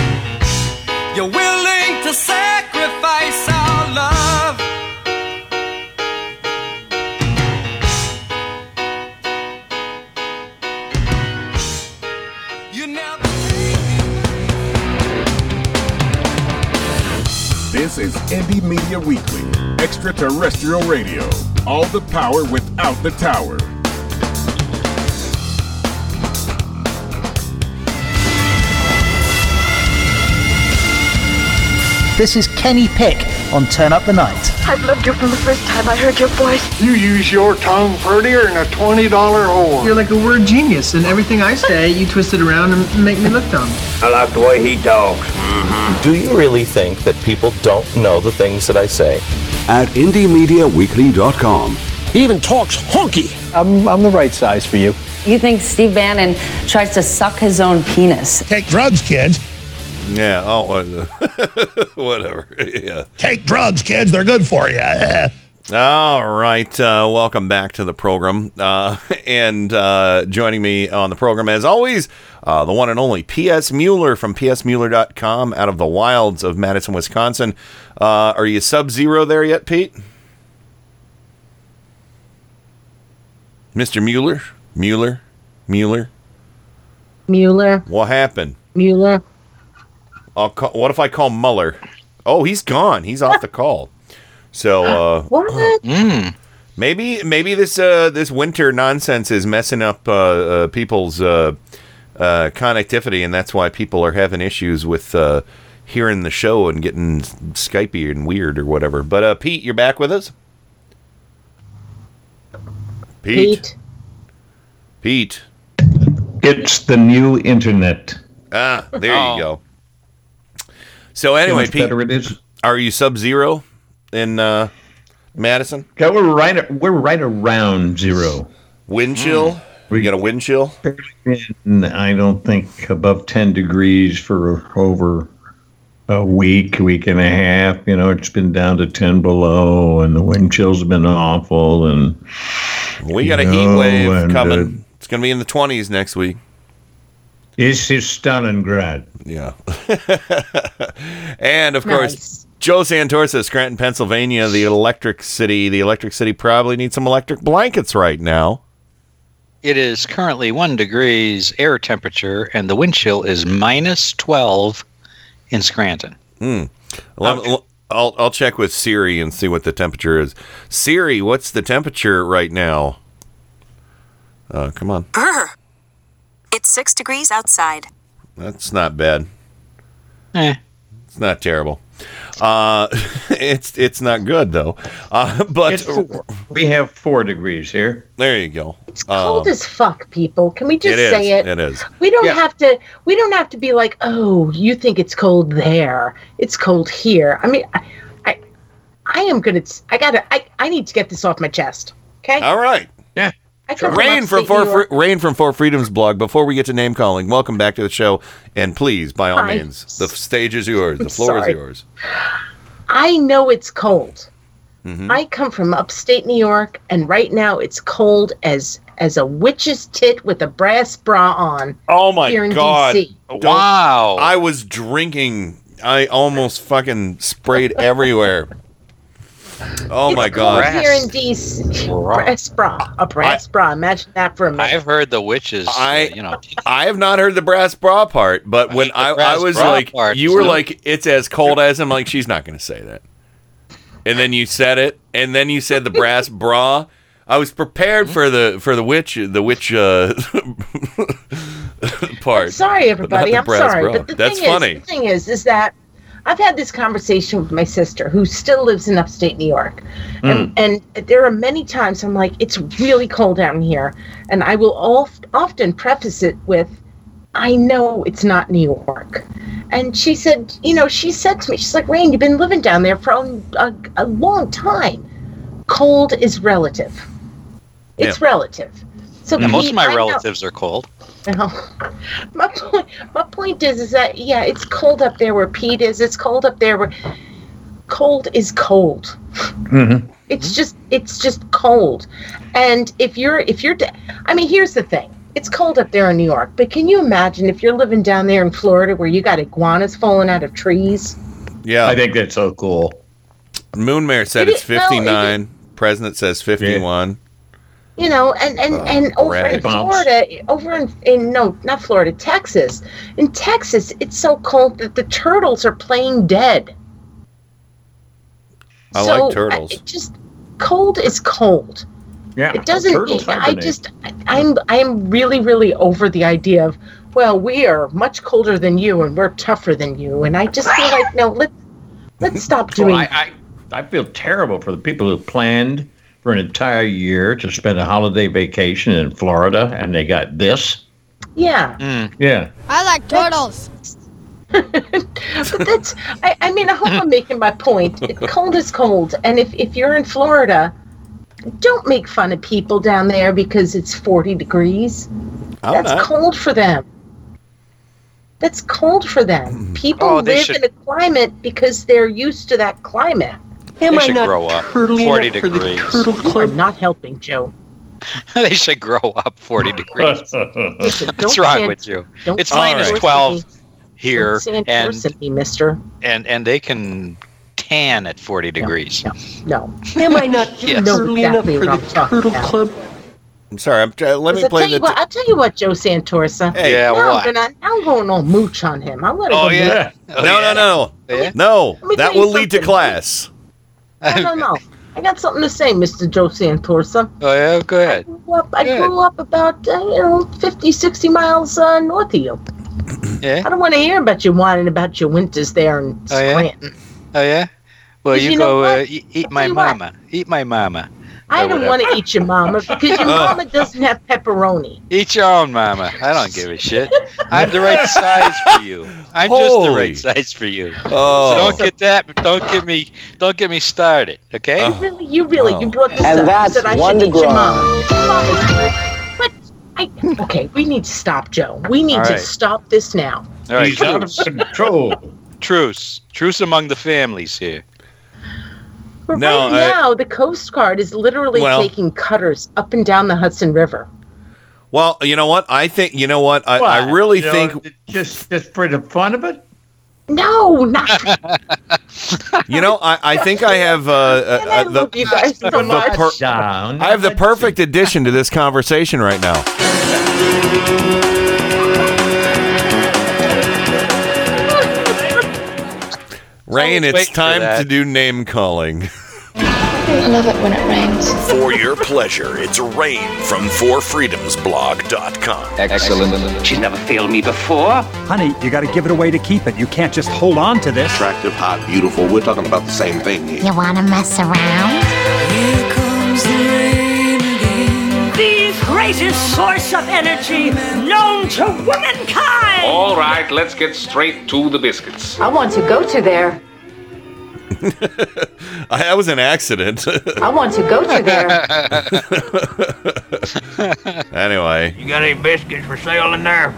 [SPEAKER 55] You're willing to sacrifice
[SPEAKER 56] This is Indie Media Weekly, extraterrestrial radio. All the power without the tower.
[SPEAKER 57] This is Kenny Pick on Turn Up the Night.
[SPEAKER 58] I've loved you from the first time I heard your voice.
[SPEAKER 59] You use your tongue prettier than a $20 whore.
[SPEAKER 60] You're like a word genius, and everything I say, you twist it around and make me look dumb.
[SPEAKER 61] I like the way he talks. Mm-hmm.
[SPEAKER 62] Do you really think that people don't know the things that I say?
[SPEAKER 63] At IndieMediaWeekly.com.
[SPEAKER 47] He even talks honky.
[SPEAKER 46] I'm, I'm the right size for you.
[SPEAKER 45] You think Steve Bannon tries to suck his own penis?
[SPEAKER 19] Take drugs, kids.
[SPEAKER 9] Yeah. Oh, uh, <laughs> whatever. Yeah.
[SPEAKER 19] Take drugs, kids. They're good for you. <laughs>
[SPEAKER 9] All right. Uh, welcome back to the program. Uh, <laughs> and uh, joining me on the program, as always, uh, the one and only P.S. Mueller from psmueller.com out of the wilds of Madison, Wisconsin. Uh, are you sub zero there yet, Pete? Mr. Mueller? Mueller? Mueller?
[SPEAKER 11] Mueller.
[SPEAKER 9] What happened?
[SPEAKER 11] Mueller.
[SPEAKER 9] I'll call, what if I call Mueller? Oh, he's gone. He's off the call. So uh, <gasps>
[SPEAKER 11] What?
[SPEAKER 9] maybe maybe this uh, this winter nonsense is messing up uh, uh, people's uh, uh, connectivity, and that's why people are having issues with uh, hearing the show and getting Skypey and weird or whatever. But uh, Pete, you're back with us. Pete. Pete.
[SPEAKER 42] It's the new internet.
[SPEAKER 9] Ah, there
[SPEAKER 42] Oh.
[SPEAKER 9] you go. So anyway, Pete,
[SPEAKER 42] better it is.
[SPEAKER 9] are you sub zero in uh, Madison?
[SPEAKER 42] We're right. We're right around zero.
[SPEAKER 9] Wind chill. We got a wind chill.
[SPEAKER 42] I don't think above ten degrees for over a week, week and a half. You know, it's been down to ten below, and the wind chills have been awful. And
[SPEAKER 9] We got a
[SPEAKER 42] you
[SPEAKER 9] heat wave coming.
[SPEAKER 42] uh,
[SPEAKER 9] it's going to be in the 20s next week.
[SPEAKER 42] This is Stalingrad.
[SPEAKER 9] Yeah. <laughs> and of course, Joe Santorsa, Scranton, Pennsylvania, the electric city. The electric city probably needs some electric blankets right now.
[SPEAKER 10] It is currently one degrees air temperature, and the wind chill is minus 12 in Scranton.
[SPEAKER 9] Hmm. Let- l- I'll, I'll check with Siri and see what the temperature is. Siri, what's the temperature right now? Uh, come on.
[SPEAKER 64] Brr. It's six degrees outside.
[SPEAKER 9] That's not bad.
[SPEAKER 10] Eh.
[SPEAKER 9] It's not terrible. Uh, <laughs> it's it's not good though. Uh, but
[SPEAKER 42] It's we have four degrees here.
[SPEAKER 9] there you go. It's
[SPEAKER 11] Cold as fuck, people. Can we just
[SPEAKER 9] it is.
[SPEAKER 11] say it?
[SPEAKER 9] It is.
[SPEAKER 11] We don't have to. We don't have to be like, oh, you think it's cold there? It's cold here. I mean, I, I, I am gonna. I gotta. I, I need to get this off my chest. Okay.
[SPEAKER 9] All right.
[SPEAKER 42] Yeah.
[SPEAKER 11] I come
[SPEAKER 9] Rain from Four Fre- Rain from Four Freedoms blog. Before we get to name calling, welcome back to the show, and please, by all
[SPEAKER 11] Hi.
[SPEAKER 9] means, the stage is yours. The floor
[SPEAKER 11] Sorry.
[SPEAKER 9] is yours.
[SPEAKER 11] I know it's cold.
[SPEAKER 9] Mhm.
[SPEAKER 11] I come from upstate New York, and right now it's cold as as a witch's tit with a brass bra on.
[SPEAKER 9] Oh my
[SPEAKER 11] here in
[SPEAKER 9] god!
[SPEAKER 11] DC.
[SPEAKER 9] Don't- I was drinking. I almost fucking sprayed everywhere. Oh my god!
[SPEAKER 11] Here in DC, brass bra, a brass bra. Imagine that for a minute.
[SPEAKER 10] I've heard the witches, uh,
[SPEAKER 9] I
[SPEAKER 10] you know,
[SPEAKER 9] I have not heard the brass bra part, but when I, I
[SPEAKER 10] brass
[SPEAKER 9] was like,
[SPEAKER 10] part,
[SPEAKER 9] you were
[SPEAKER 10] so-
[SPEAKER 9] like, it's as cold as. I'm like, she's not going to say that. And then you said it, and then you said the brass <laughs> bra. I was prepared for the for the witch the witch uh, <laughs> part.
[SPEAKER 11] Sorry, everybody. I'm sorry,
[SPEAKER 9] bra.
[SPEAKER 11] but the
[SPEAKER 9] That's
[SPEAKER 11] thing
[SPEAKER 9] funny.
[SPEAKER 11] is, the thing is, is that I've had this conversation with my sister, who still lives in upstate New York, hmm. and and there are many times I'm like, it's really cold down here, and I will oft, often preface it with, I know it's not New York. And she said, you know, she said to me, she's like, Rain, you've been living down there for a, a, long time. Cold is relative. It's
[SPEAKER 10] Yeah.
[SPEAKER 11] relative. So
[SPEAKER 10] Yeah, most of my
[SPEAKER 11] I know-
[SPEAKER 10] relatives are cold.
[SPEAKER 11] No. My point, my point is, is that yeah, it's cold up there where Pete is. It's cold up there where cold is cold.
[SPEAKER 42] Mm-hmm.
[SPEAKER 11] It's just, it's just cold. And if you're, if you're, da- I mean, here's the thing. It's cold up there in New York, but can you imagine if you're living down there in Florida where you got iguanas falling out of trees?
[SPEAKER 9] Yeah,
[SPEAKER 42] I think that's so cool.
[SPEAKER 9] Moonmare said
[SPEAKER 11] It
[SPEAKER 9] it's
[SPEAKER 11] is- no, it
[SPEAKER 9] 59. President says 51.
[SPEAKER 11] You know, and and
[SPEAKER 9] Uh,
[SPEAKER 11] and over in
[SPEAKER 9] bumps.
[SPEAKER 11] Florida, over in, in no, not Florida, Texas. In Texas, it's so cold that the turtles are playing dead.
[SPEAKER 9] I
[SPEAKER 11] so
[SPEAKER 9] like turtles.
[SPEAKER 11] it just cold is cold.
[SPEAKER 42] Yeah,
[SPEAKER 11] It doesn't.
[SPEAKER 42] turtles
[SPEAKER 11] I
[SPEAKER 42] hibernate.
[SPEAKER 11] just, I'm, I'm really, really over the idea of, well, we are much colder than you, and we're tougher than you, and I just feel like, no, let, let's <laughs> stop doing.
[SPEAKER 42] Well, I, I, I feel terrible for the people who planned for an entire year to spend a holiday vacation in Florida and they got this.
[SPEAKER 11] yeah, mm.
[SPEAKER 42] Yeah.
[SPEAKER 65] I like turtles. <laughs>
[SPEAKER 11] but that's. I, I mean, I hope I'm making my point. It- cold is cold, and if if you're in Florida, don't make fun of people down there because it's 40 degrees.
[SPEAKER 9] I'm
[SPEAKER 11] That's
[SPEAKER 9] not.
[SPEAKER 11] cold for them. That's cold for them. Mm. People
[SPEAKER 10] Oh,
[SPEAKER 11] live
[SPEAKER 10] should-
[SPEAKER 11] in a climate because they're used to that climate.
[SPEAKER 10] They should grow up. 40 <laughs> degrees.
[SPEAKER 11] You are not helping, Joe.
[SPEAKER 10] they should grow up 40 degrees. <laughs>
[SPEAKER 11] Listen,
[SPEAKER 10] What's
[SPEAKER 11] don't
[SPEAKER 10] wrong
[SPEAKER 11] stand-
[SPEAKER 10] with you?
[SPEAKER 11] don't
[SPEAKER 10] It's minus
[SPEAKER 11] worse
[SPEAKER 10] 12 here, and
[SPEAKER 11] worse me, mister.
[SPEAKER 10] and and they can tan at 40 degrees.
[SPEAKER 11] No.
[SPEAKER 65] Am I not <laughs>
[SPEAKER 10] Yes.
[SPEAKER 11] know
[SPEAKER 65] early enough
[SPEAKER 11] exactly
[SPEAKER 65] for the Turtle
[SPEAKER 11] about.
[SPEAKER 65] Club?
[SPEAKER 9] I'm sorry. I'm try- let me play
[SPEAKER 11] tell
[SPEAKER 9] the.
[SPEAKER 11] you what. I'll tell you what, Joe Santorsa.
[SPEAKER 9] Uh, hey.
[SPEAKER 10] Yeah,
[SPEAKER 11] now
[SPEAKER 10] what?
[SPEAKER 11] I'm gonna I'm going all mooch on him. I'm gonna
[SPEAKER 10] Oh, yeah? Oh,
[SPEAKER 9] no,
[SPEAKER 10] yeah.
[SPEAKER 9] no, no, oh,
[SPEAKER 10] Yeah?
[SPEAKER 9] no. That
[SPEAKER 11] tell you
[SPEAKER 9] will lead to class.
[SPEAKER 11] No, no, no. I got something to say, Mr. Joe Santorsa.
[SPEAKER 10] Oh, yeah, go ahead.
[SPEAKER 11] grew up, I grew up about, uh, you know, 50, 60 miles uh, north of you.
[SPEAKER 10] Yeah?
[SPEAKER 11] I don't want to hear about you whining about your winters there in
[SPEAKER 10] Oh, yeah? Oh, yeah? Well, you,
[SPEAKER 11] you
[SPEAKER 10] go uh, eat, eat my
[SPEAKER 11] you what.
[SPEAKER 10] mama. Eat my mama.
[SPEAKER 11] I don't want to eat your mama because your <laughs> uh. mama doesn't have pepperoni.
[SPEAKER 10] Eat your own mama. I don't give a shit. I'm the right size for you. I'm just the right size for you.
[SPEAKER 9] Oh.
[SPEAKER 10] So don't get that. Don't get me. Don't get me started. Okay?
[SPEAKER 11] You really, you really, you oh. brought this
[SPEAKER 65] And
[SPEAKER 11] up.
[SPEAKER 65] that's
[SPEAKER 11] you said I
[SPEAKER 65] one
[SPEAKER 11] should
[SPEAKER 65] to
[SPEAKER 11] eat your mama. But I, okay, we need to stop, Joe. We need
[SPEAKER 10] All
[SPEAKER 11] to stop this now.
[SPEAKER 10] All right.
[SPEAKER 42] He's out of control.
[SPEAKER 10] Truce. Truce among the families here.
[SPEAKER 11] But
[SPEAKER 9] No,
[SPEAKER 11] right
[SPEAKER 9] I-
[SPEAKER 11] now, the Coast Guard is literally
[SPEAKER 9] Well-
[SPEAKER 11] taking cutters up and down the Hudson River.
[SPEAKER 9] Well, you know what? I think you know what. I, I really
[SPEAKER 42] You know,
[SPEAKER 9] think
[SPEAKER 42] just just for the fun of it.
[SPEAKER 11] No, not. <laughs>
[SPEAKER 9] you know. I, I think I have uh, uh,
[SPEAKER 11] I
[SPEAKER 9] uh, the
[SPEAKER 11] you guys so
[SPEAKER 9] the
[SPEAKER 11] much.
[SPEAKER 9] per-
[SPEAKER 42] Down.
[SPEAKER 9] I have the perfect addition to this conversation right now. Rain, it's time to do name calling.
[SPEAKER 58] I love it when it rains.
[SPEAKER 56] For your pleasure, it's Rain from ForFreedomsBlog.com.
[SPEAKER 61] Excellent. She's never failed me before.
[SPEAKER 66] Honey, you gotta give it away to keep it. You can't just hold on to this.
[SPEAKER 67] Attractive, hot, beautiful. We're talking about the same thing here.
[SPEAKER 68] You wanna mess around?
[SPEAKER 55] Here comes the rain again.
[SPEAKER 69] The greatest source of energy known to womankind!
[SPEAKER 67] All right, let's get straight to the biscuits.
[SPEAKER 58] I want to go to there. <laughs>
[SPEAKER 9] I, that was an accident.
[SPEAKER 58] I want to go to there. <laughs>
[SPEAKER 9] anyway,
[SPEAKER 67] You got any biscuits for sale in there?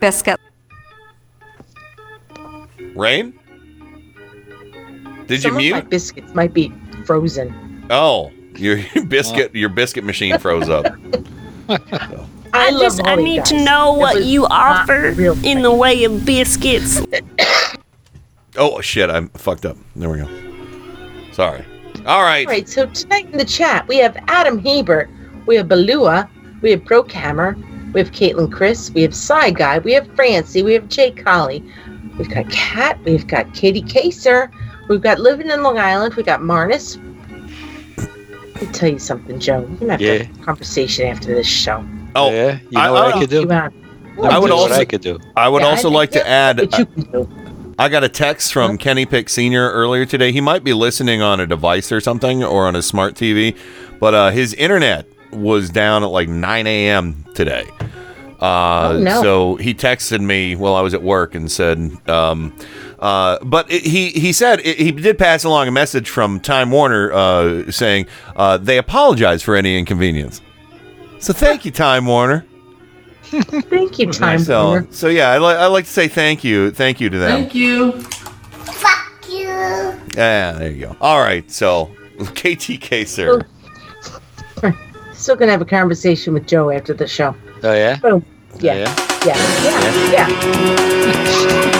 [SPEAKER 64] Biscuit.
[SPEAKER 9] Rain. Did
[SPEAKER 11] Some
[SPEAKER 9] you
[SPEAKER 11] of my biscuits might be frozen.
[SPEAKER 9] Oh, your <laughs> biscuit your biscuit machine froze up. <laughs>
[SPEAKER 11] I,
[SPEAKER 70] I just I
[SPEAKER 11] all you
[SPEAKER 70] need to know what you offer in the way of biscuits. <coughs>
[SPEAKER 9] Oh shit, I'm fucked up. There we go. Sorry. All right.
[SPEAKER 11] All right, so tonight in the chat, we have Adam Hebert, we have Balua, we have Brookhammer, we have Caitlin Chris, we have Cy Guy, we have Francie, we have Jake Colley, we've got Kat, we've got Katie Kaser, we've got Living in Long Island, we got Marnus. Let me tell you something, Joe. We're gonna have to have a conversation after this show.
[SPEAKER 9] Oh,
[SPEAKER 10] yeah. You know what I could do?
[SPEAKER 11] You.
[SPEAKER 9] I would
[SPEAKER 10] know what
[SPEAKER 9] also
[SPEAKER 10] I could do.
[SPEAKER 9] I would
[SPEAKER 11] Yeah,
[SPEAKER 9] also
[SPEAKER 11] I-
[SPEAKER 9] like to add
[SPEAKER 11] what you can do.
[SPEAKER 9] I got a text from Kenny Pick Sr. earlier today. He might be listening on a device or something or on a smart TV, but uh, his internet was down at like 9 a.m. today. Uh,
[SPEAKER 11] Oh, no.
[SPEAKER 9] So he texted me while I was at work and said, um, uh, but it, he he said it, he did pass along a message from Time Warner uh, saying uh, they apologize for any inconvenience. So thank you, Time Warner. <laughs>
[SPEAKER 11] Thank you, Time
[SPEAKER 9] so,
[SPEAKER 11] Warner.
[SPEAKER 9] so yeah, I, li- I like to say thank you, thank you to them.
[SPEAKER 11] Thank you.
[SPEAKER 68] Fuck you.
[SPEAKER 9] Yeah, there you go. All right, so <laughs> KTK sir.
[SPEAKER 11] Still gonna have a conversation with Joe after the show.
[SPEAKER 10] Oh yeah.
[SPEAKER 11] Boom. Yeah.
[SPEAKER 10] yeah?
[SPEAKER 11] Yeah. Yeah. Yeah.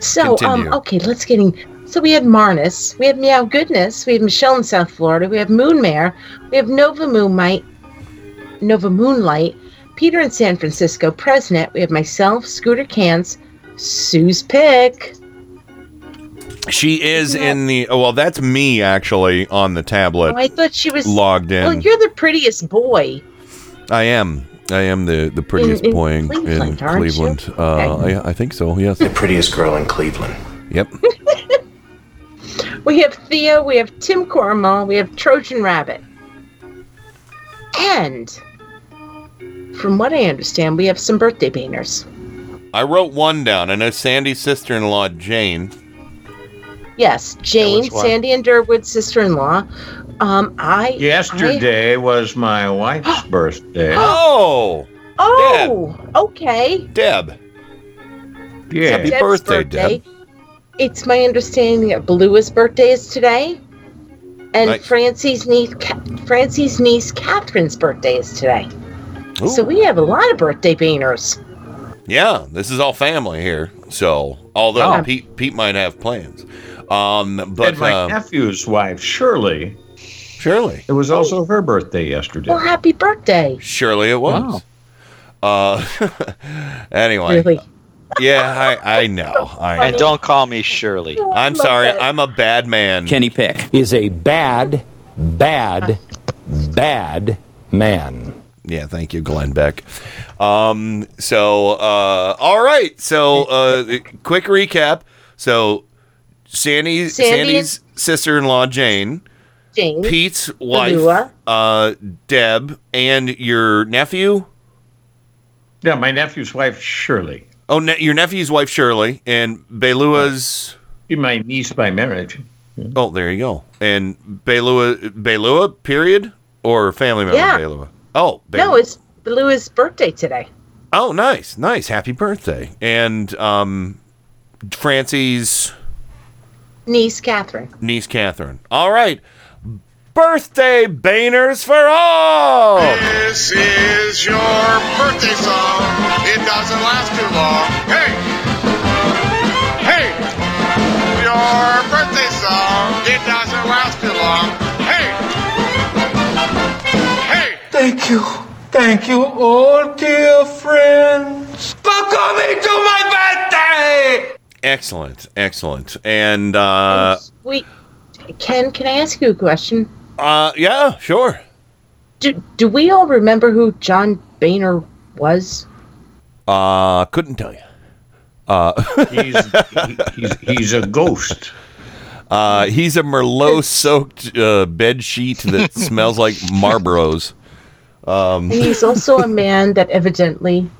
[SPEAKER 11] So, um, okay, let's get in. So we had Marnus, we have Meow Goodness, we have Michelle in South Florida, we have Moonmare, we have Nova Moonlight, Nova Moonlight, Peter in San Francisco, President, we have myself, Scooter Cans, Sue's Pick,
[SPEAKER 9] She is in the. Oh, well, that's me actually on the tablet.
[SPEAKER 11] Oh, I thought she was
[SPEAKER 9] logged in.
[SPEAKER 11] Well, you're the prettiest boy.
[SPEAKER 9] I am. I am the, the prettiest
[SPEAKER 11] in
[SPEAKER 9] boy in
[SPEAKER 11] Cleveland,
[SPEAKER 9] in
[SPEAKER 11] aren't?
[SPEAKER 9] Cleveland. Uh,
[SPEAKER 11] Okay.
[SPEAKER 9] I, I think so. Yes. The
[SPEAKER 67] prettiest girl in Cleveland.
[SPEAKER 9] Yep. <laughs>
[SPEAKER 11] We have Theo, we have Tim Corrimal, we have Trojan Rabbit. And from what I understand, we have some birthday banners.
[SPEAKER 9] I wrote one down. I know Sandy's sister-in-law Jane.
[SPEAKER 11] Yes, Jane. Sandy and Durwood's sister-in-law. Um, I
[SPEAKER 42] Yesterday was my wife's <gasps> birthday.
[SPEAKER 9] Oh,
[SPEAKER 11] I- oh, okay.
[SPEAKER 9] Deb.
[SPEAKER 42] Yeah.
[SPEAKER 9] Happy
[SPEAKER 11] Deb's
[SPEAKER 9] birthday, Deb.
[SPEAKER 11] It's my understanding that Belua's birthday is today, and
[SPEAKER 9] Nice.
[SPEAKER 11] Francie's niece, Ca- Francie's niece Catherine's birthday is today. So we have a lot of birthday banners.
[SPEAKER 9] Yeah, this is all family here. So, although
[SPEAKER 42] Oh.
[SPEAKER 9] Pete Pete might have plans, um, but
[SPEAKER 42] and my
[SPEAKER 9] uh,
[SPEAKER 42] nephew's wife, Shirley.
[SPEAKER 9] Shirley.
[SPEAKER 42] It was also her birthday yesterday.
[SPEAKER 11] Well, happy birthday!
[SPEAKER 9] surely it was. Uh, <laughs> anyway,
[SPEAKER 11] Really?
[SPEAKER 9] yeah, I I know. I
[SPEAKER 10] And don't call me Shirley.
[SPEAKER 9] I'm sorry. I'm a bad man.
[SPEAKER 47] Kenny Pick is a bad, bad, bad man.
[SPEAKER 9] Yeah, thank you, Glenn Beck. Um, so, uh, all right. So, uh, quick recap. So, Sandy,
[SPEAKER 11] Sandy
[SPEAKER 9] Sandy's sister-in-law Jane,
[SPEAKER 11] Jane,
[SPEAKER 9] Pete's wife,
[SPEAKER 11] Belua.
[SPEAKER 9] uh, Deb, and your nephew.
[SPEAKER 42] Yeah, my nephew's wife, Shirley.
[SPEAKER 9] Oh, ne- your nephew's wife Shirley, and Belua's.
[SPEAKER 42] My niece by marriage.
[SPEAKER 9] Oh, there you go. And Belua, Belua, period, or family member
[SPEAKER 11] Yeah.
[SPEAKER 9] Belua. Oh, Belua.
[SPEAKER 11] No, it's Belua's birthday today.
[SPEAKER 9] Oh, nice, nice. Happy birthday. And um, Francie's
[SPEAKER 11] Niece Catherine.
[SPEAKER 9] niece, Catherine. All right. Birthday banners for all.
[SPEAKER 71] This is your birthday song. It doesn't last too long. Hey! Hey! Your birthday song. It doesn't last too long. Hey! Hey!
[SPEAKER 72] Thank you. Thank you, all dear friends, for coming to my birthday!
[SPEAKER 9] Excellent, excellent. And uh,
[SPEAKER 11] Wait, Ken, can I ask you a question?
[SPEAKER 9] Uh, yeah, sure.
[SPEAKER 11] Do do we all remember who John Boehner was?
[SPEAKER 9] Uh, couldn't tell you. Uh, <laughs>
[SPEAKER 42] he's, he, he's he's a ghost.
[SPEAKER 9] Uh, he's a Merlot-soaked uh, bed sheet that <laughs> smells like Marlboros. Um,
[SPEAKER 11] And he's also a man that evidently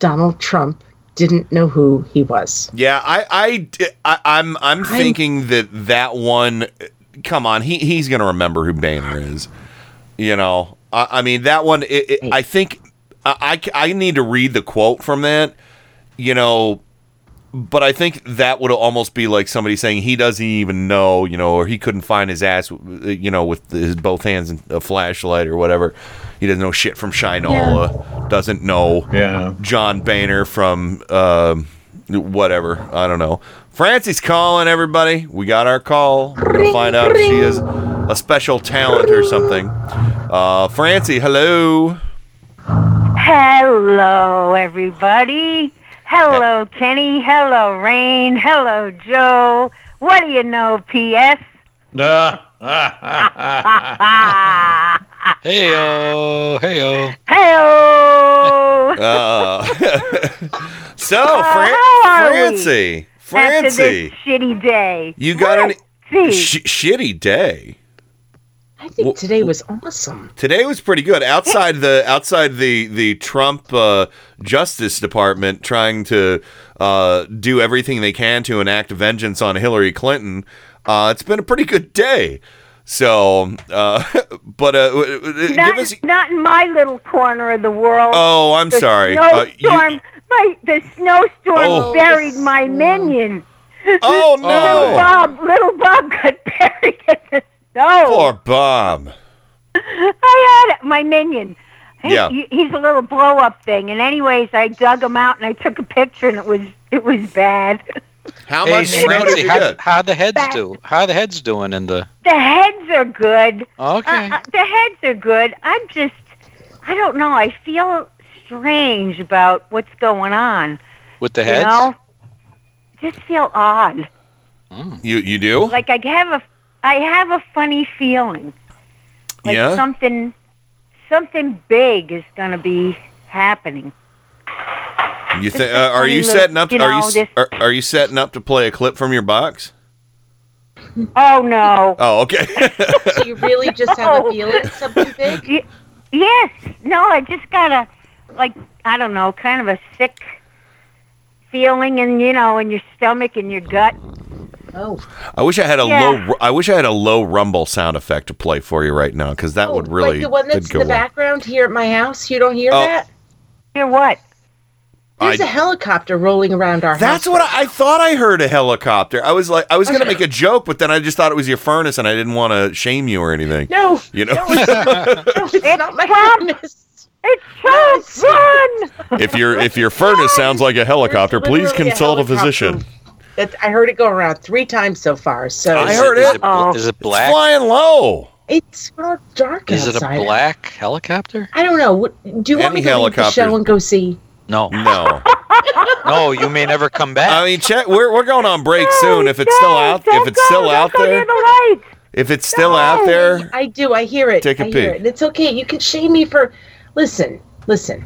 [SPEAKER 11] Donald Trump didn't know who he was.
[SPEAKER 9] Yeah, I, I, I I'm, I'm thinking that that one. Come on, he he's gonna remember who Boehner is. You know, I, I mean that one. It, it, I think I, I I need to read the quote from that. You know, but I think that would almost be like somebody saying he doesn't even know, you know, or he couldn't find his ass, you know, with his both hands and a flashlight or whatever. He doesn't know shit from Shinola. Doesn't know
[SPEAKER 42] yeah.
[SPEAKER 9] John Boehner from um whatever. I don't know. Francie's calling everybody. We got our call. We're gonna find out if she is a special talent or something. Uh, Francie, hello.
[SPEAKER 73] Hello, everybody. Hello, Kenny. Hello, Rain. Hello, Joe. What do you know, P.S.? <laughs>
[SPEAKER 10] Heyo, heyo.
[SPEAKER 73] Heyo.
[SPEAKER 9] Uh, <laughs> so,
[SPEAKER 73] Uh,
[SPEAKER 9] Fran-
[SPEAKER 73] how are we
[SPEAKER 9] Francie,
[SPEAKER 73] After this
[SPEAKER 9] Francie,
[SPEAKER 73] shitty day.
[SPEAKER 9] you got
[SPEAKER 73] What?
[SPEAKER 9] an sh- shitty day.
[SPEAKER 11] I think today was awesome.
[SPEAKER 9] Today was pretty good. Outside the outside the the Trump uh, Justice Department trying to uh, do everything they can to enact vengeance on Hillary Clinton. Uh, it's been a pretty good day. So, uh, <laughs> but uh, w- w- give
[SPEAKER 73] not,
[SPEAKER 9] us.
[SPEAKER 73] not in my little corner of the world.
[SPEAKER 9] Oh, I'm
[SPEAKER 73] The
[SPEAKER 9] sorry. Uh, you-
[SPEAKER 73] Snowstorm, my, the snowstorm
[SPEAKER 9] Oh.
[SPEAKER 73] buried my minion.
[SPEAKER 9] Oh, <laughs> no.
[SPEAKER 73] Little Bob, little Bob got <laughs> buried in the snow.
[SPEAKER 9] Poor Bob. <laughs>
[SPEAKER 73] I had my minion. He-
[SPEAKER 9] Yeah.
[SPEAKER 73] he- he's a little blow up thing. And anyways, I dug him out and I took a picture, and it was it was bad.
[SPEAKER 9] How
[SPEAKER 10] Hey,
[SPEAKER 9] much snow did
[SPEAKER 10] Francie,
[SPEAKER 9] you
[SPEAKER 10] how,
[SPEAKER 9] get?
[SPEAKER 10] how the heads
[SPEAKER 73] Back-
[SPEAKER 10] do? How the heads doing in the?
[SPEAKER 73] The heads are good.
[SPEAKER 10] Okay.
[SPEAKER 73] Uh, uh, the heads are good. I'm just, I don't know. I feel strange about what's going on.
[SPEAKER 10] With the
[SPEAKER 73] You
[SPEAKER 10] heads?
[SPEAKER 73] know, just feel odd.
[SPEAKER 9] You you do?
[SPEAKER 73] Like I have a, I have a funny feeling. Like
[SPEAKER 9] yeah.
[SPEAKER 73] something, something big is gonna be happening.
[SPEAKER 9] You
[SPEAKER 73] Just
[SPEAKER 9] think? Uh, are you
[SPEAKER 73] little-
[SPEAKER 9] setting up?
[SPEAKER 73] you
[SPEAKER 9] are you
[SPEAKER 73] this-
[SPEAKER 9] are, are you setting up to play a clip from your box?
[SPEAKER 73] Oh no.
[SPEAKER 9] Oh, okay. <laughs>
[SPEAKER 11] So you really just have a <laughs> feeling something big?
[SPEAKER 73] Y- yes. No, I just got a, like I don't know, kind of a sick feeling, in you know, in your stomach and your gut.
[SPEAKER 11] Oh.
[SPEAKER 9] I wish I had a
[SPEAKER 73] Yeah.
[SPEAKER 9] low. I wish I had a low rumble sound effect to play for you right now because that oh, would really
[SPEAKER 11] like the one that's in the
[SPEAKER 9] go well.
[SPEAKER 11] background here at my house. You don't hear
[SPEAKER 9] Oh.
[SPEAKER 11] that?
[SPEAKER 73] Hear what?
[SPEAKER 11] There's
[SPEAKER 9] I-
[SPEAKER 11] a helicopter rolling around our
[SPEAKER 9] That's
[SPEAKER 11] house.
[SPEAKER 9] what I, I thought. I heard a helicopter. I was like, I was oh, gonna make a joke, but then I just thought it was your furnace, and I didn't want to shame you or anything.
[SPEAKER 11] No,
[SPEAKER 9] you know.
[SPEAKER 11] no, it's <laughs> not my furnace.
[SPEAKER 73] It's so fun.
[SPEAKER 9] if your if your furnace sounds like a helicopter, please
[SPEAKER 11] literally a
[SPEAKER 9] consult a
[SPEAKER 11] helicopter.
[SPEAKER 9] physician.
[SPEAKER 11] That I heard it go around three times so far. So
[SPEAKER 9] I heard
[SPEAKER 10] Is
[SPEAKER 9] it.
[SPEAKER 10] it, bl- is it black?
[SPEAKER 9] Flying low.
[SPEAKER 11] It's well dark
[SPEAKER 10] Is it a
[SPEAKER 11] outside.
[SPEAKER 10] black helicopter?
[SPEAKER 11] I don't know. What, do you want
[SPEAKER 9] Any
[SPEAKER 11] me to leave the
[SPEAKER 9] helicopters.
[SPEAKER 11] show and go see?
[SPEAKER 10] No.
[SPEAKER 9] No. <laughs>
[SPEAKER 10] no, you may never come back.
[SPEAKER 9] I mean, check. We're we're going on break soon. If it's still out, if it's still out there, if it's still out there,
[SPEAKER 11] I do. I hear it.
[SPEAKER 9] Take a
[SPEAKER 11] I hear
[SPEAKER 9] peek.
[SPEAKER 11] it. It's okay. You can shame me for. Listen, listen.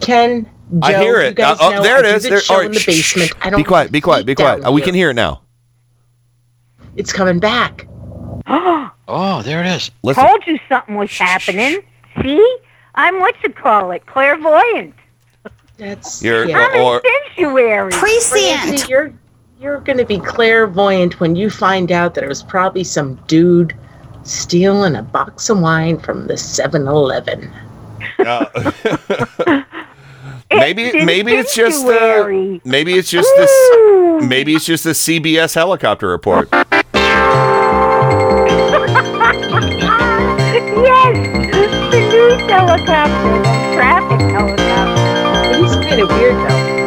[SPEAKER 11] Ken, Joe,
[SPEAKER 9] I hear
[SPEAKER 11] You
[SPEAKER 9] it.
[SPEAKER 11] guys
[SPEAKER 9] Uh, oh,
[SPEAKER 11] know
[SPEAKER 9] there
[SPEAKER 11] I
[SPEAKER 9] it
[SPEAKER 11] do
[SPEAKER 9] is. There-
[SPEAKER 11] show
[SPEAKER 9] all right,
[SPEAKER 11] in the
[SPEAKER 9] shh,
[SPEAKER 11] basement.
[SPEAKER 9] shh,
[SPEAKER 11] I don't
[SPEAKER 9] be quiet. Be quiet. Be quiet.
[SPEAKER 11] down
[SPEAKER 9] Uh, we can hear it now.
[SPEAKER 11] It's coming back. <gasps>
[SPEAKER 10] Oh, there it is.
[SPEAKER 9] Listen.
[SPEAKER 73] Told you something was happening. See, I'm what you call it, clairvoyant.
[SPEAKER 11] That's
[SPEAKER 9] You're
[SPEAKER 11] yeah.
[SPEAKER 73] I'm
[SPEAKER 9] or
[SPEAKER 73] a sanctuary.
[SPEAKER 11] You're you're going to be clairvoyant when you find out that it was probably some dude stealing a box of wine from the 7-Eleven. <laughs>
[SPEAKER 9] uh, maybe
[SPEAKER 73] It's
[SPEAKER 9] maybe it's just the maybe it's just this maybe it's just the CBS helicopter report. <laughs>
[SPEAKER 73] yes, the news helicopter, the traffic helicopter.
[SPEAKER 11] It is kind of weird though.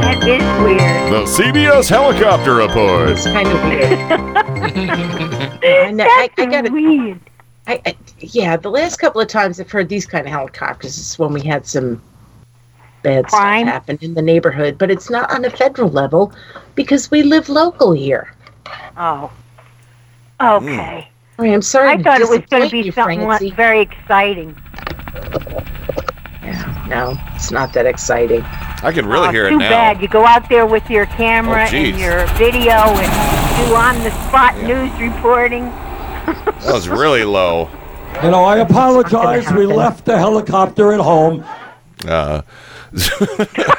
[SPEAKER 73] That is weird.
[SPEAKER 9] The CBS helicopter report.
[SPEAKER 11] It's kind of weird. <laughs> I, know, I, I got it.
[SPEAKER 73] Weird.
[SPEAKER 11] I, I, yeah, the last couple of times I've heard these kind of helicopters is when we had some bad
[SPEAKER 73] Crime?
[SPEAKER 11] stuff happen in the neighborhood, but it's not on a federal level because we live local here.
[SPEAKER 73] Oh. Okay.
[SPEAKER 11] I am sorry.
[SPEAKER 73] I
[SPEAKER 11] to
[SPEAKER 73] thought it was going to be
[SPEAKER 11] you,
[SPEAKER 73] something
[SPEAKER 11] Francie.
[SPEAKER 73] like very exciting.
[SPEAKER 11] Yeah, no, it's not that exciting.
[SPEAKER 9] I can really
[SPEAKER 73] Oh,
[SPEAKER 9] hear it now.
[SPEAKER 73] too bad. You go out there with your camera
[SPEAKER 9] Oh,
[SPEAKER 73] and your video and do on the spot news reporting.
[SPEAKER 9] That was really low.
[SPEAKER 72] You know, I apologize. We left the helicopter at home.
[SPEAKER 9] Uh, <laughs>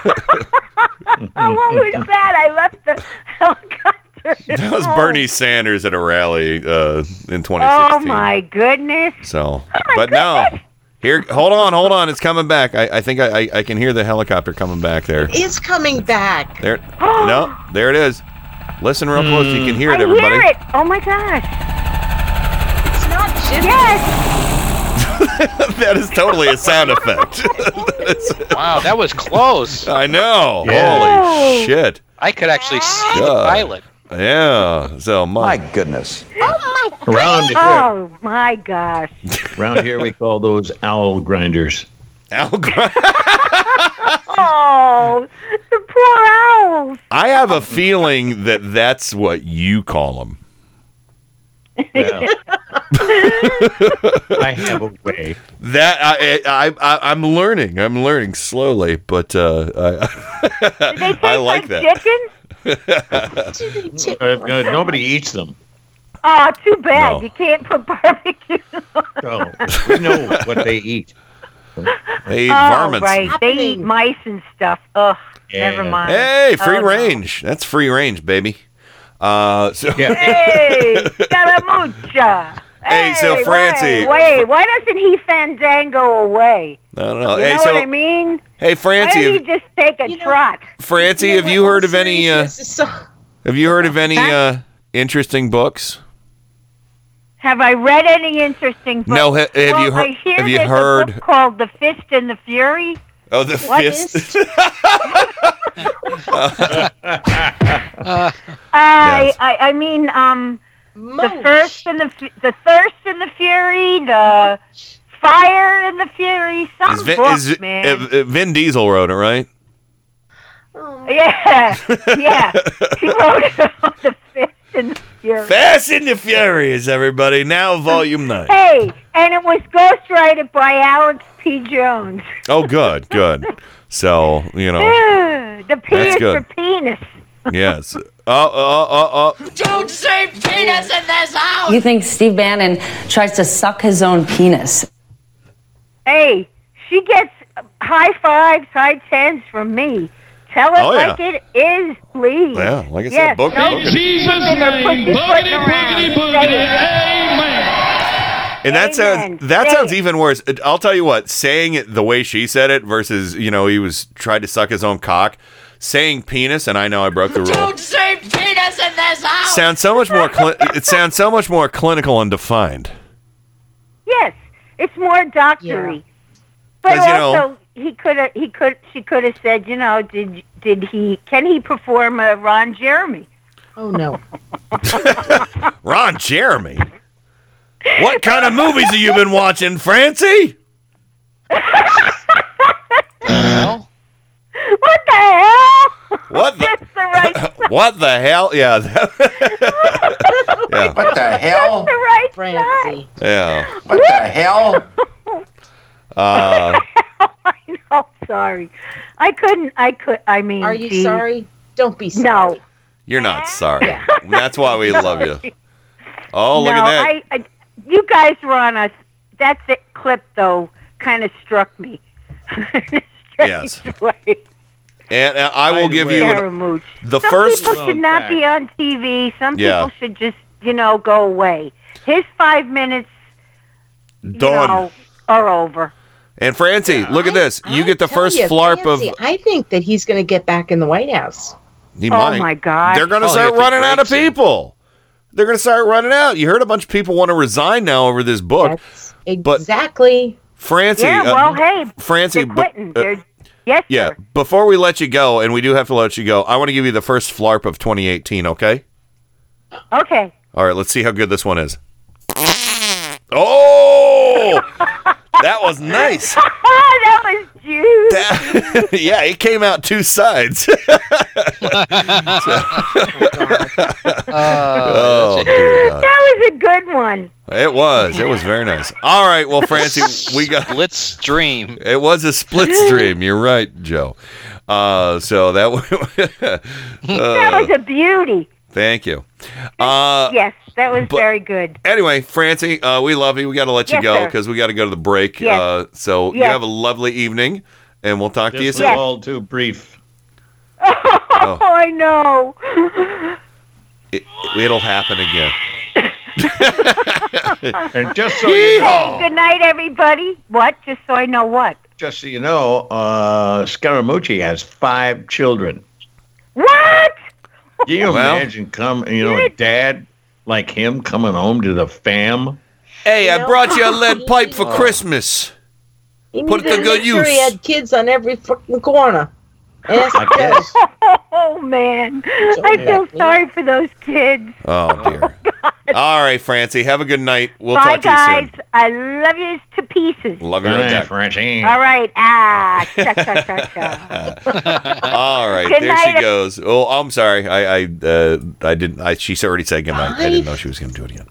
[SPEAKER 73] Oh, what was that? I left the helicopter.
[SPEAKER 9] that was Bernie Sanders at a rally uh, in 2016.
[SPEAKER 73] Oh my goodness!
[SPEAKER 9] So, but no. Here, hold on, hold on. It's coming back. I, I think I, I, I can hear the helicopter coming back there.
[SPEAKER 11] It's coming back.
[SPEAKER 9] There, no, there it is. Listen real close. You can <gasps> hear it,
[SPEAKER 73] I
[SPEAKER 9] everybody.
[SPEAKER 73] hear it. Oh my gosh!
[SPEAKER 11] It's.
[SPEAKER 73] Yes. <laughs>
[SPEAKER 9] that is totally a sound effect. <laughs>
[SPEAKER 10] Wow, that was close. <laughs>
[SPEAKER 9] I know.
[SPEAKER 10] Yeah.
[SPEAKER 9] Holy shit.
[SPEAKER 10] I could actually see the pilot.
[SPEAKER 9] Yeah. So my,
[SPEAKER 47] goodness.
[SPEAKER 42] Oh my Around here,
[SPEAKER 73] Oh my gosh!
[SPEAKER 42] around here, we call those owl grinders.
[SPEAKER 9] Al Gr-
[SPEAKER 73] Oh, the poor owls.
[SPEAKER 9] I have a feeling that that's what you call them.
[SPEAKER 42] Well, <laughs> I have a way.
[SPEAKER 9] That I, I, I I'm learning. I'm learning slowly, but uh, I, <laughs>
[SPEAKER 73] Did they taste
[SPEAKER 9] I like
[SPEAKER 73] like
[SPEAKER 9] that.
[SPEAKER 73] chicken?
[SPEAKER 42] Uh, uh, nobody eats them.
[SPEAKER 73] Oh, too bad.
[SPEAKER 9] No.
[SPEAKER 73] You can't put barbecue. on.
[SPEAKER 42] So we know what they eat.
[SPEAKER 9] They eat
[SPEAKER 73] oh,
[SPEAKER 9] varmints.
[SPEAKER 73] right. They eat mice and stuff. Ugh.
[SPEAKER 42] Yeah.
[SPEAKER 73] Never mind.
[SPEAKER 9] Hey, free
[SPEAKER 73] Oh, no.
[SPEAKER 9] range. That's free range, baby. Uh, so
[SPEAKER 42] Yeah. <laughs>
[SPEAKER 73] Hey, Scaramucci.
[SPEAKER 9] Hey, so Francie-
[SPEAKER 73] Wait, wait, why doesn't he fandango away?
[SPEAKER 9] I don't know.
[SPEAKER 73] You
[SPEAKER 9] hey,
[SPEAKER 73] know
[SPEAKER 9] so
[SPEAKER 73] what I mean?
[SPEAKER 9] hey,
[SPEAKER 73] Why
[SPEAKER 9] Francie,
[SPEAKER 73] don't he just take a
[SPEAKER 11] You know-
[SPEAKER 73] trot?
[SPEAKER 9] Francie,
[SPEAKER 11] You know
[SPEAKER 9] have you heard of any? Uh,
[SPEAKER 11] so-
[SPEAKER 9] have you heard of any uh, interesting books?
[SPEAKER 73] Have I read any interesting books?
[SPEAKER 9] No, ha- have
[SPEAKER 73] well,
[SPEAKER 9] you heard-
[SPEAKER 73] I hear
[SPEAKER 9] have you
[SPEAKER 73] there's a
[SPEAKER 9] heard-
[SPEAKER 73] book called The Fist and the Fury?
[SPEAKER 9] Oh, the
[SPEAKER 11] What
[SPEAKER 9] fist. <laughs> <laughs>
[SPEAKER 11] is- <laughs>
[SPEAKER 73] I, I, I mean, um, the
[SPEAKER 11] Mooch.
[SPEAKER 73] first and the the thirst and the fury, the fire and the fury. Some
[SPEAKER 9] Is Vin,
[SPEAKER 73] books,
[SPEAKER 9] is,
[SPEAKER 73] man.
[SPEAKER 9] uh, uh, Vin Diesel wrote it, right?
[SPEAKER 11] Oh
[SPEAKER 73] Yeah, <laughs> yeah. he wrote it on the Fast and the Furious.
[SPEAKER 9] Fast and the Furious, everybody. Now, volume nine.
[SPEAKER 73] Hey, and it was ghostwritten by Alex P. Jones.
[SPEAKER 9] Oh, good, good. <laughs> So you know,
[SPEAKER 73] the P
[SPEAKER 9] That's
[SPEAKER 73] is
[SPEAKER 9] good.
[SPEAKER 73] for penis. <laughs>
[SPEAKER 9] yes. Oh, oh, oh, oh.
[SPEAKER 69] Don't say penis in this house!
[SPEAKER 74] You think Steve Bannon tries to suck his own penis?
[SPEAKER 73] Hey, she gets high fives, high tens from me. Tell it
[SPEAKER 9] Oh, yeah.
[SPEAKER 73] like it is, please.
[SPEAKER 9] Yeah, like I said,
[SPEAKER 73] yes,
[SPEAKER 9] boogity,
[SPEAKER 73] don't
[SPEAKER 9] boogity.
[SPEAKER 73] keep sticking her pussyfooting around. Say it.
[SPEAKER 9] And that sounds that
[SPEAKER 73] Say
[SPEAKER 9] sounds
[SPEAKER 73] it.
[SPEAKER 9] even worse. I'll tell you what, saying it the way she said it versus, you know, he was tried to suck his own cock. Saying penis, and I know I broke the rule.
[SPEAKER 69] Don't say penis in this house!
[SPEAKER 9] Sounds so much more. Cli- it sounds so much more clinical and defined.
[SPEAKER 73] Yes, it's more doctory. But
[SPEAKER 9] 'Cause, you know-
[SPEAKER 73] also, he could have. He could. She could have said, you know, did did he? Can he perform a Ron Jeremy?
[SPEAKER 11] Oh no. <laughs>
[SPEAKER 9] Ron Jeremy. What kind of movies have you been watching, Francie?
[SPEAKER 73] What the hell?
[SPEAKER 9] What the? <laughs>
[SPEAKER 73] That's the right. <laughs>
[SPEAKER 9] What the hell? Yeah. <laughs> yeah.
[SPEAKER 72] What the hell?
[SPEAKER 73] the right
[SPEAKER 11] Francie.
[SPEAKER 9] Yeah.
[SPEAKER 72] What the hell?
[SPEAKER 9] Uh,
[SPEAKER 73] I know. Sorry, I couldn't. I could. I mean,
[SPEAKER 11] Are you
[SPEAKER 73] gee.
[SPEAKER 11] sorry? Don't be sorry.
[SPEAKER 73] No.
[SPEAKER 9] you're not sorry. That's why we love you. Oh, look
[SPEAKER 73] no,
[SPEAKER 9] at that.
[SPEAKER 73] I, I. You guys were on a. That clip though kind of struck me. <laughs>
[SPEAKER 9] Yes.
[SPEAKER 73] Way.
[SPEAKER 9] And uh, I will give you an-
[SPEAKER 73] Scaramouche.
[SPEAKER 9] the
[SPEAKER 73] Some
[SPEAKER 9] first.
[SPEAKER 73] people should not be on TV. Some
[SPEAKER 9] Yeah.
[SPEAKER 73] people should just, you know, go away. His five minutes, you
[SPEAKER 9] Done.
[SPEAKER 73] know, are over.
[SPEAKER 9] And Francie, look at this. You get the first
[SPEAKER 11] you,
[SPEAKER 9] flarp
[SPEAKER 11] Francie,
[SPEAKER 9] of.
[SPEAKER 11] I think that he's going to get back in the White House.
[SPEAKER 9] He
[SPEAKER 73] Oh,
[SPEAKER 9] might.
[SPEAKER 73] my God.
[SPEAKER 9] They're going to
[SPEAKER 73] Oh,
[SPEAKER 9] start running out of
[SPEAKER 73] breaks
[SPEAKER 9] people. They're going to start running out. You heard a bunch of people want to resign now over this book.
[SPEAKER 11] Exactly.
[SPEAKER 9] Francie,
[SPEAKER 73] yeah,
[SPEAKER 9] uh,
[SPEAKER 73] well, hey,
[SPEAKER 9] Francie,
[SPEAKER 73] they're
[SPEAKER 9] but-
[SPEAKER 73] quitting.
[SPEAKER 9] uh,
[SPEAKER 73] They're, yes,
[SPEAKER 9] yeah.
[SPEAKER 73] sir.
[SPEAKER 9] Before we let you go, and we do have to let you go, I want to give you the first flarp of 2018. Okay.
[SPEAKER 73] Okay.
[SPEAKER 9] All right. Let's see how good this one is. Oh, <laughs> that was nice.
[SPEAKER 73] That <laughs>
[SPEAKER 9] yeah, it came out two sides. <laughs> oh, dear God.
[SPEAKER 73] that was a good one.
[SPEAKER 9] It was. It was very nice. All right. Well, Francie, <laughs> we got
[SPEAKER 10] split stream.
[SPEAKER 9] It was a split stream. You're right, Joe. Uh, so that was.
[SPEAKER 73] that
[SPEAKER 9] uh,
[SPEAKER 73] was a beauty.
[SPEAKER 9] Thank you. Uh,
[SPEAKER 73] yes, that was
[SPEAKER 9] but-
[SPEAKER 73] very good.
[SPEAKER 9] Anyway, Francie, uh, we love you. We got to let you
[SPEAKER 73] Yes,
[SPEAKER 9] go because we got to go to the break.
[SPEAKER 73] Yes.
[SPEAKER 9] Uh, so you have a lovely evening, and we'll talk to you
[SPEAKER 42] This
[SPEAKER 9] soon.
[SPEAKER 42] was all too brief. <laughs>
[SPEAKER 73] Oh, I know.
[SPEAKER 9] It, it'll happen again. <laughs>
[SPEAKER 42] And just so you know,
[SPEAKER 73] Good night, everybody. What? Just so I know what.
[SPEAKER 42] just so you know, uh, Scaramucci has five children.
[SPEAKER 73] What?
[SPEAKER 42] Can you
[SPEAKER 9] Well-
[SPEAKER 42] imagine come, you know, a dad like him coming home to the fam?
[SPEAKER 9] Hey, I
[SPEAKER 11] know,
[SPEAKER 9] brought you a <laughs> lead pipe for
[SPEAKER 42] Oh.
[SPEAKER 9] Christmas.
[SPEAKER 11] He
[SPEAKER 9] Put it to
[SPEAKER 11] to
[SPEAKER 9] good
[SPEAKER 11] make sure he had kids on every fucking corner. Yes,
[SPEAKER 42] I guess. <laughs>
[SPEAKER 73] Oh man, I feel sorry for those kids.
[SPEAKER 9] Oh, oh dear. <laughs> <laughs> All right, Francie. Have a good night. We'll
[SPEAKER 73] Bye,
[SPEAKER 9] talk to you
[SPEAKER 73] guys.
[SPEAKER 9] soon.
[SPEAKER 73] I love you to pieces.
[SPEAKER 9] Love you right back.
[SPEAKER 42] Francie.
[SPEAKER 73] All right. Ah, cha cha cha cha. <laughs>
[SPEAKER 9] All right,
[SPEAKER 73] Good
[SPEAKER 9] there she goes. Oh, I'm sorry. I I uh, I didn't. I she already said goodnight. I didn't know she was going to do it again.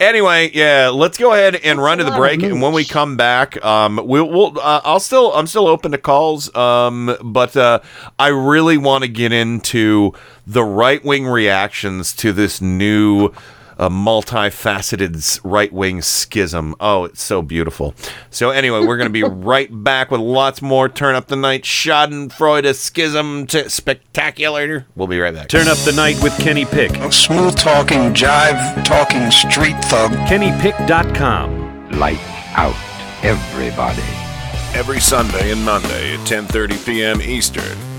[SPEAKER 9] Anyway, yeah, let's go ahead and run to the break, and when we come back, um, we'll we'll uh, I'll still I'm still open to calls, um, but uh, I really want to get into the right wing reactions to this new. A multifaceted right wing schism. Oh, it's so beautiful. So, anyway, we're going to be <laughs> right back with lots more Turn Up the Night Schadenfreude Schism t- Spectacular. We'll be right back.
[SPEAKER 66] Turn up the night with Kenny Pick.
[SPEAKER 72] Smooth talking, jive talking, street thug.
[SPEAKER 66] KennyPick.com.
[SPEAKER 47] Light out, everybody.
[SPEAKER 56] Every Sunday and Monday at 10:30 p.m. Eastern,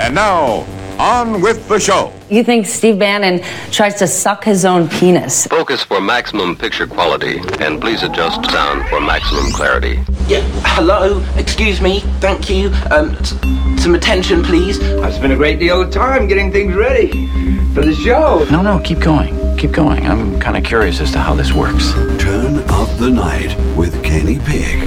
[SPEAKER 75] And now,
[SPEAKER 56] On with the show.
[SPEAKER 74] You think Steve Bannon tries to suck his own penis?
[SPEAKER 75] Focus for maximum picture quality, and please adjust sound for maximum clarity.
[SPEAKER 76] Yeah, hello, excuse me, thank you. Um, s- some attention, please. I've spent a great deal of time getting things ready for the show.
[SPEAKER 77] No, no, keep going. Keep going. I'm kind of curious as to how this works.
[SPEAKER 78] Turn of the night with Kenny Pick.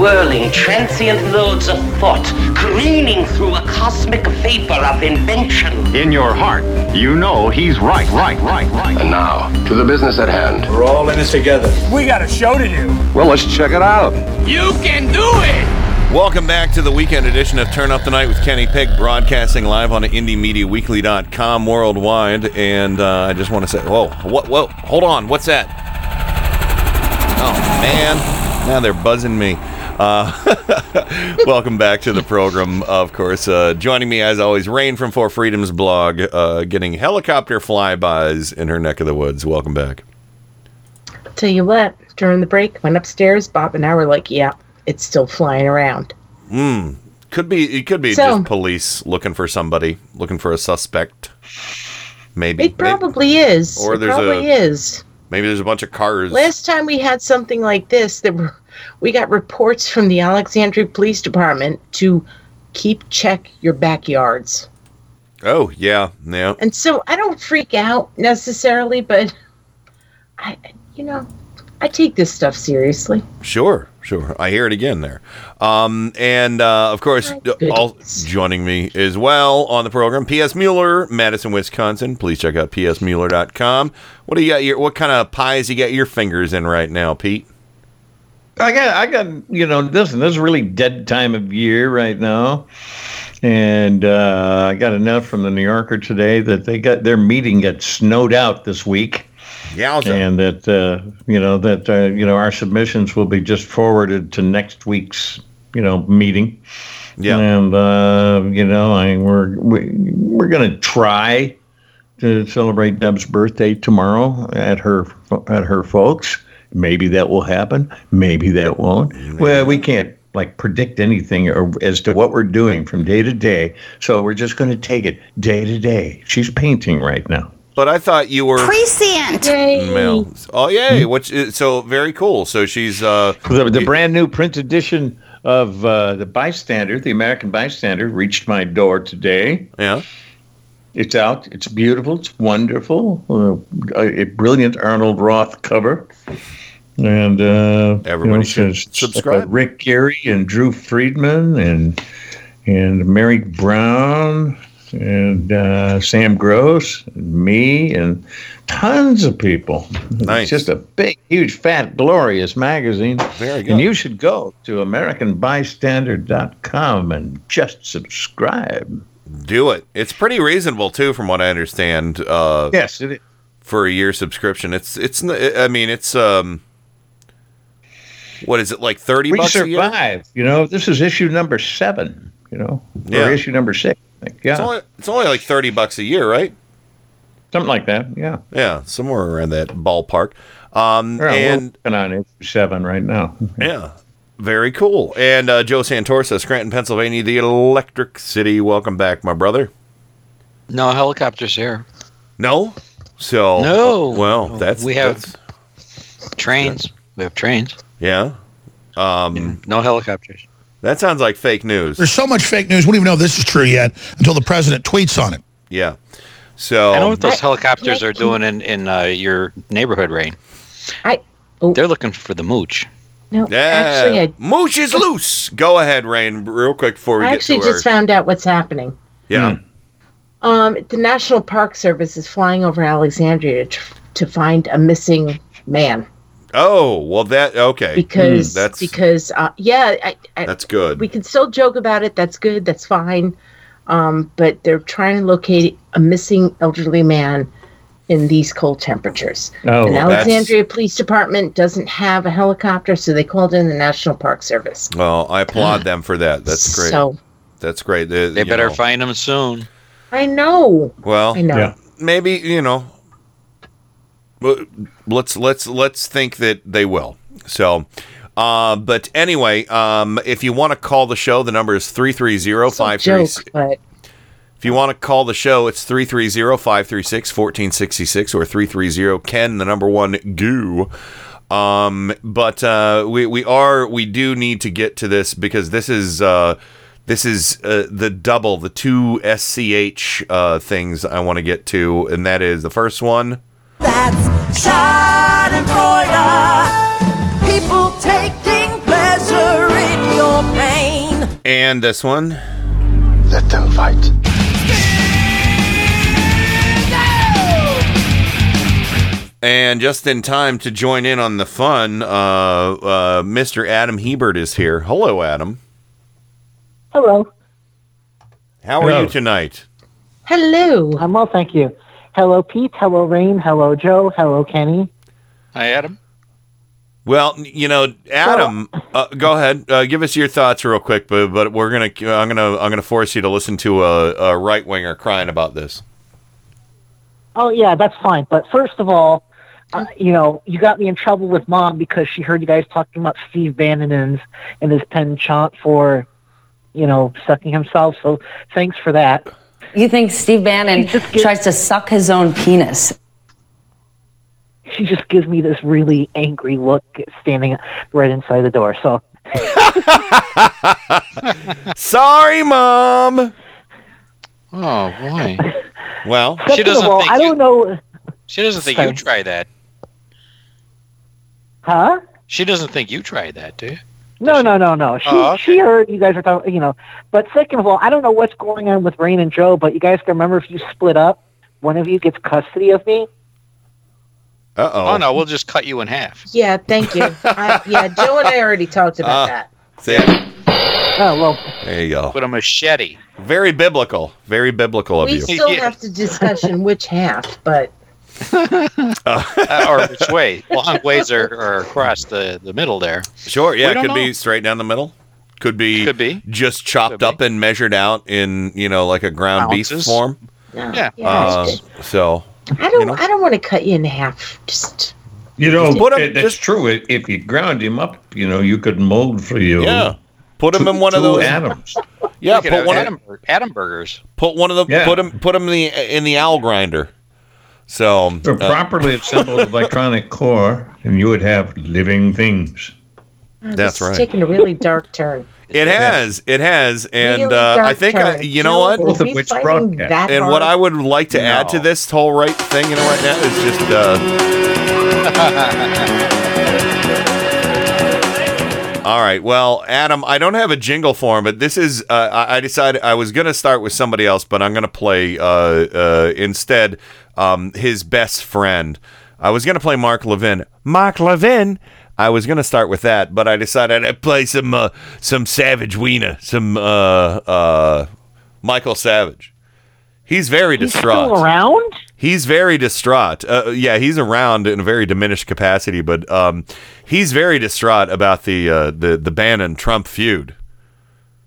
[SPEAKER 76] whirling, transient loads of thought, careening through a cosmic vapor of invention.
[SPEAKER 79] In your heart, you know he's right, right, right, right.
[SPEAKER 75] And now, to the business at hand.
[SPEAKER 78] We're all in this together.
[SPEAKER 79] We got a show to do.
[SPEAKER 80] Well, let's check it out.
[SPEAKER 76] You can do it!
[SPEAKER 9] Welcome back to the weekend edition of Turn Up the Night with Kenny Pick, broadcasting live on IndieMediaWeekly.com worldwide. And uh, I just want to say, whoa, what, whoa, hold on, what's that? Oh man, now they're buzzing me. Uh, <laughs> welcome back to the program. Of course, uh, joining me as always, Rain from Four Freedoms blog, uh, getting helicopter flybys in her neck of the woods. Welcome back.
[SPEAKER 11] Tell you what, during the break, went upstairs. Bob and I were like, "Yeah, it's still flying around."
[SPEAKER 9] Hmm. Could be. It could be
[SPEAKER 11] So-
[SPEAKER 9] just police looking for somebody, looking for a suspect. Maybe.
[SPEAKER 11] It probably is.
[SPEAKER 9] Or
[SPEAKER 11] it
[SPEAKER 9] there's
[SPEAKER 11] probably
[SPEAKER 9] a-
[SPEAKER 11] is.
[SPEAKER 9] Maybe there's a bunch of cars.
[SPEAKER 11] Last time we had something like this, there were we got reports from the Alexandria Police Department to keep check your backyards.
[SPEAKER 9] Oh yeah, yeah.
[SPEAKER 11] And so I don't freak out necessarily, but I you know, I take this stuff seriously.
[SPEAKER 9] Sure, sure. I hear it again there. Um, and uh, of course, all joining me as well on the program, P.S. Mueller, Madison, Wisconsin. Please check out psmueller.com. What do you got? Your what kind of pies you got your fingers in right now, Pete?
[SPEAKER 42] I got, I got, you know, this this is a really dead time of year right now, and uh, I got enough from the New Yorker today that they got their meeting got snowed out this week.
[SPEAKER 9] Yowza.
[SPEAKER 42] And that uh, you know that uh, you know our submissions will be just forwarded to next week's you know meeting.
[SPEAKER 9] Yeah.
[SPEAKER 42] And uh, you know, I we're we, we're gonna try to celebrate Deb's birthday tomorrow at her at her folks. Maybe that will happen. Maybe that won't. Well, we can't like predict anything or as to what we're doing from day to day. So we're just going to take it day to day. She's painting right now.
[SPEAKER 9] But I thought you were
[SPEAKER 68] Prescient.
[SPEAKER 9] Mel. Oh
[SPEAKER 42] Hmm?
[SPEAKER 9] yay! Which is, so very cool. So she's uh,
[SPEAKER 42] The, the brand new print edition of uh, the Bystander, the American Bystander, reached my door today.
[SPEAKER 9] Yeah.
[SPEAKER 42] It's out. It's beautiful. It's wonderful. Uh, a, a brilliant Arnold Roth cover. And uh,
[SPEAKER 9] Everybody
[SPEAKER 42] should
[SPEAKER 9] subscribe.
[SPEAKER 42] Rick Geary and Drew Friedman and and Mary Brown and uh, Sam Gross and me and tons of people.
[SPEAKER 9] Nice.
[SPEAKER 42] It's just a big, huge, fat, glorious magazine.
[SPEAKER 9] Very good.
[SPEAKER 42] And you should go to AmericanBystander.com and just subscribe.
[SPEAKER 9] do it. It's pretty reasonable too, from what I understand. Uh,
[SPEAKER 42] Yes, it is.
[SPEAKER 9] for a year subscription. It's it's. I mean, it's um. What is it like? Thirty
[SPEAKER 42] we
[SPEAKER 9] bucks a year.
[SPEAKER 42] survive. You know, this is issue number seven. You know,
[SPEAKER 9] Yeah.
[SPEAKER 42] or issue number six. I. Yeah,
[SPEAKER 9] It's only it's only like thirty bucks a year, right?
[SPEAKER 42] something like that. Yeah,
[SPEAKER 9] Yeah, somewhere around that ballpark. Um,
[SPEAKER 42] Yeah,
[SPEAKER 9] and
[SPEAKER 42] we're on issue seven right now. <laughs>
[SPEAKER 9] yeah, very cool. And uh, Joe Santorsa, Scranton, Pennsylvania, the Electric City. Welcome back, my brother.
[SPEAKER 10] No helicopters here.
[SPEAKER 9] No, so
[SPEAKER 10] No.
[SPEAKER 9] Well, that's
[SPEAKER 10] we have
[SPEAKER 9] that's-
[SPEAKER 10] trains. We have trains.
[SPEAKER 9] Yeah. Um,
[SPEAKER 10] No helicopters.
[SPEAKER 9] that sounds like fake news.
[SPEAKER 81] There's so much fake news. We don't even know if this is true yet until the president tweets on it.
[SPEAKER 9] Yeah. So
[SPEAKER 10] I know what those helicopters are doing in in uh, your neighborhood, Rain.
[SPEAKER 11] I
[SPEAKER 10] They're looking for the mooch.
[SPEAKER 11] no,
[SPEAKER 9] Yeah,
[SPEAKER 11] actually, I,
[SPEAKER 9] mooch is loose. Go ahead, Rain, real quick before we
[SPEAKER 11] I
[SPEAKER 9] get
[SPEAKER 11] actually just
[SPEAKER 9] our
[SPEAKER 11] found out what's happening.
[SPEAKER 9] yeah.
[SPEAKER 11] Um, the National Park Service is flying over Alexandria to, to find a missing man
[SPEAKER 9] Oh well, that okay.
[SPEAKER 11] because
[SPEAKER 9] Hmm, that's
[SPEAKER 11] because uh, yeah, I, I,
[SPEAKER 9] that's good.
[SPEAKER 11] we can still joke about it. That's good. That's fine. Um, but they're trying to locate a missing elderly man in these cold temperatures.
[SPEAKER 42] Oh,
[SPEAKER 11] and
[SPEAKER 9] that's-
[SPEAKER 11] Alexandria Police Department doesn't have a helicopter, so they called in the National Park Service.
[SPEAKER 9] Well, I applaud them for that. That's great.
[SPEAKER 11] So-
[SPEAKER 9] That's great. They,
[SPEAKER 10] They better find him soon.
[SPEAKER 11] I know.
[SPEAKER 9] Well,
[SPEAKER 11] I know. Yeah.
[SPEAKER 9] maybe you know. Let's let's let's think that they will. So, uh, but anyway, um, if you want to call the show, the number is three three zero five three.
[SPEAKER 11] Joke, but
[SPEAKER 9] If you want to call the show, it's 330-536-1466 or 330-KEN, the number one goo. Um, but uh, we, we are we do need to get to this because this is uh, this is uh, the double, the two SCH uh, things I want to get to, and that is the first one.
[SPEAKER 69] That's Schadenfreude. People taking pleasure in your pain.
[SPEAKER 9] And this one.
[SPEAKER 78] Let them fight.
[SPEAKER 9] And just in time to join in on the fun, uh, uh, Mr. Adam Hebert is here. Hello, Adam.
[SPEAKER 82] Hello.
[SPEAKER 9] How are
[SPEAKER 82] Hello.
[SPEAKER 9] you tonight?
[SPEAKER 11] Hello.
[SPEAKER 82] I'm well, thank you. Hello, Pete. Hello, Rain. Hello, Joe. Hello, Kenny.
[SPEAKER 10] Hi, Adam.
[SPEAKER 9] Well, you know, Adam, uh, go ahead. Uh, give us your thoughts real quick, but but we're gonna I'm gonna I'm gonna force you to listen to a, a right winger crying about this.
[SPEAKER 82] Oh, yeah, that's fine. But first of all, uh, you know, you got me in trouble with mom because she heard you guys talking about Steve Bannon and, and his penchant for, you know, sucking himself. So thanks for that.
[SPEAKER 74] You think Steve Bannon tries to suck his own penis?
[SPEAKER 82] She just gives me this really angry look standing right inside the door. So <laughs>
[SPEAKER 9] Sorry, mom.
[SPEAKER 10] Oh boy.
[SPEAKER 9] Well,
[SPEAKER 10] she doesn't
[SPEAKER 82] all,
[SPEAKER 10] think
[SPEAKER 82] I
[SPEAKER 10] you,
[SPEAKER 82] don't know.
[SPEAKER 10] she doesn't think
[SPEAKER 82] Sorry.
[SPEAKER 10] you tried that.
[SPEAKER 82] Huh?
[SPEAKER 10] She doesn't think you tried that, do you?
[SPEAKER 82] No, no, no, no. She
[SPEAKER 10] Oh, okay.
[SPEAKER 82] she heard you guys were talking, you know. But second of all, I don't know what's going on with Rain and Joe, but you guys can remember if you split up, one of you gets custody of me.
[SPEAKER 9] Uh
[SPEAKER 10] Oh Oh no, we'll just cut you in half.
[SPEAKER 11] yeah, thank you. I, yeah, Joe and I already talked about
[SPEAKER 9] Ah.
[SPEAKER 11] that.
[SPEAKER 9] See,
[SPEAKER 82] Oh well.
[SPEAKER 9] there you go.
[SPEAKER 10] With a machete.
[SPEAKER 9] Very biblical. Very biblical of
[SPEAKER 11] We
[SPEAKER 9] you.
[SPEAKER 11] We still have to discussion which half, but
[SPEAKER 10] Uh, or which way? Long ways are, are across the, the middle there.
[SPEAKER 9] Sure, yeah, it
[SPEAKER 10] don't
[SPEAKER 9] could be straight down the middle. Could be,
[SPEAKER 10] Could be.
[SPEAKER 9] just chopped up and measured out in you know like a ground beef form.
[SPEAKER 10] Yeah.
[SPEAKER 9] Uh, so
[SPEAKER 11] I don't. I don't want to cut you in half. Just
[SPEAKER 42] You know,
[SPEAKER 9] Put 'em-
[SPEAKER 42] it- that's true. If- If you ground him up, you know, you could mold for you.
[SPEAKER 9] yeah, put him
[SPEAKER 42] two-
[SPEAKER 9] in one of those.
[SPEAKER 42] atoms.
[SPEAKER 9] Yeah, put
[SPEAKER 10] have
[SPEAKER 9] one. Of,
[SPEAKER 10] Adam, Adam burgers.
[SPEAKER 9] put one of the.
[SPEAKER 42] Yeah.
[SPEAKER 9] Put him. Put him in the in the owl grinder. So
[SPEAKER 42] A
[SPEAKER 9] uh,
[SPEAKER 42] properly assembled <laughs> electronic core, and you would have living things.
[SPEAKER 11] oh,
[SPEAKER 9] That's
[SPEAKER 11] this is
[SPEAKER 9] right.
[SPEAKER 11] taking a really dark turn. <laughs>
[SPEAKER 9] it has, it has, and
[SPEAKER 11] Really
[SPEAKER 9] uh, I think I, you know what.
[SPEAKER 11] are
[SPEAKER 42] Both of which broadcast.
[SPEAKER 9] And what I would like to add to this whole right thing, you know, right now is just. Uh, <laughs> all right. Well, Adam, I don't have a jingle for him, but this is. Uh, I, decided I was going to start with somebody else, but I'm going to play uh, uh, instead um, his best friend. I was going to play Mark Levin. Mark Levin. I was going to start with that, but I decided I'd play some uh, some Savage Wiener, some uh, uh, Michael Savage. He's very
[SPEAKER 82] He's
[SPEAKER 9] distraught.
[SPEAKER 82] still around?
[SPEAKER 9] He's very distraught. Uh, yeah, he's around in a very diminished capacity, but um, he's very distraught about the uh, the the Bannon Trump feud.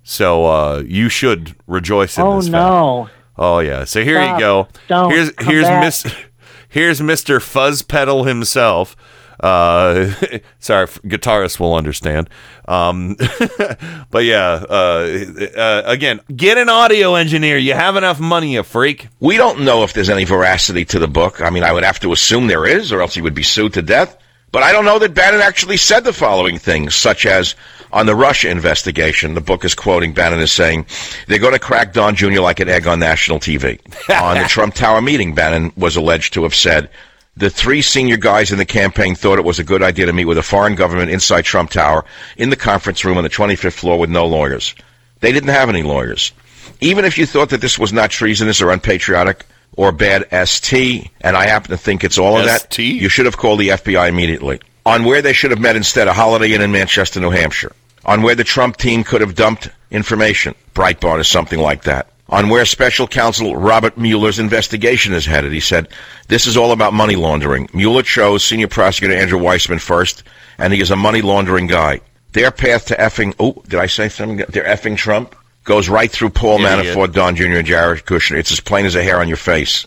[SPEAKER 9] So uh, you should rejoice in
[SPEAKER 82] Oh
[SPEAKER 9] this. fact.
[SPEAKER 82] no.
[SPEAKER 9] Oh yeah. So here
[SPEAKER 82] Stop.
[SPEAKER 9] you go.
[SPEAKER 82] Don't
[SPEAKER 9] here's here's. Miss <laughs> here's Mr. Fuzz Pedal himself. Uh, <laughs> sorry, guitarists will understand. Um, <laughs> but yeah, uh, uh, again, get an audio engineer. You have enough money, you freak.
[SPEAKER 83] We don't know if there's any veracity to the book. I mean, I would have to assume there is, or else he would be sued to death. But I don't know that Bannon actually said the following things, such as on the Russia investigation. The book is quoting Bannon as saying, they're going to crack Don Jr. like an egg on national TV. <laughs> on the Trump Tower meeting, Bannon was alleged to have said, the three senior guys in the campaign thought it was a good idea to meet with a foreign government inside Trump Tower in the conference room on the 25th floor with no lawyers. They didn't have any lawyers. Even if you thought that this was not treasonous or unpatriotic or bad ST, and I happen to think it's all of that, you should have called the FBI immediately. On where they should have met instead, a Holiday Inn in Manchester, New Hampshire. On where the Trump team could have dumped information. Breitbart or something like that. On where special counsel Robert Mueller's investigation is headed. He said, This is all about money laundering. Mueller chose senior prosecutor Andrew Weissmann first, and he is a money laundering guy. Their path to effing, oh, did I say something? They're effing Trump goes right through Paul. Manafort, Don Jr., and Jared Kushner. It's as plain as a hair on your face.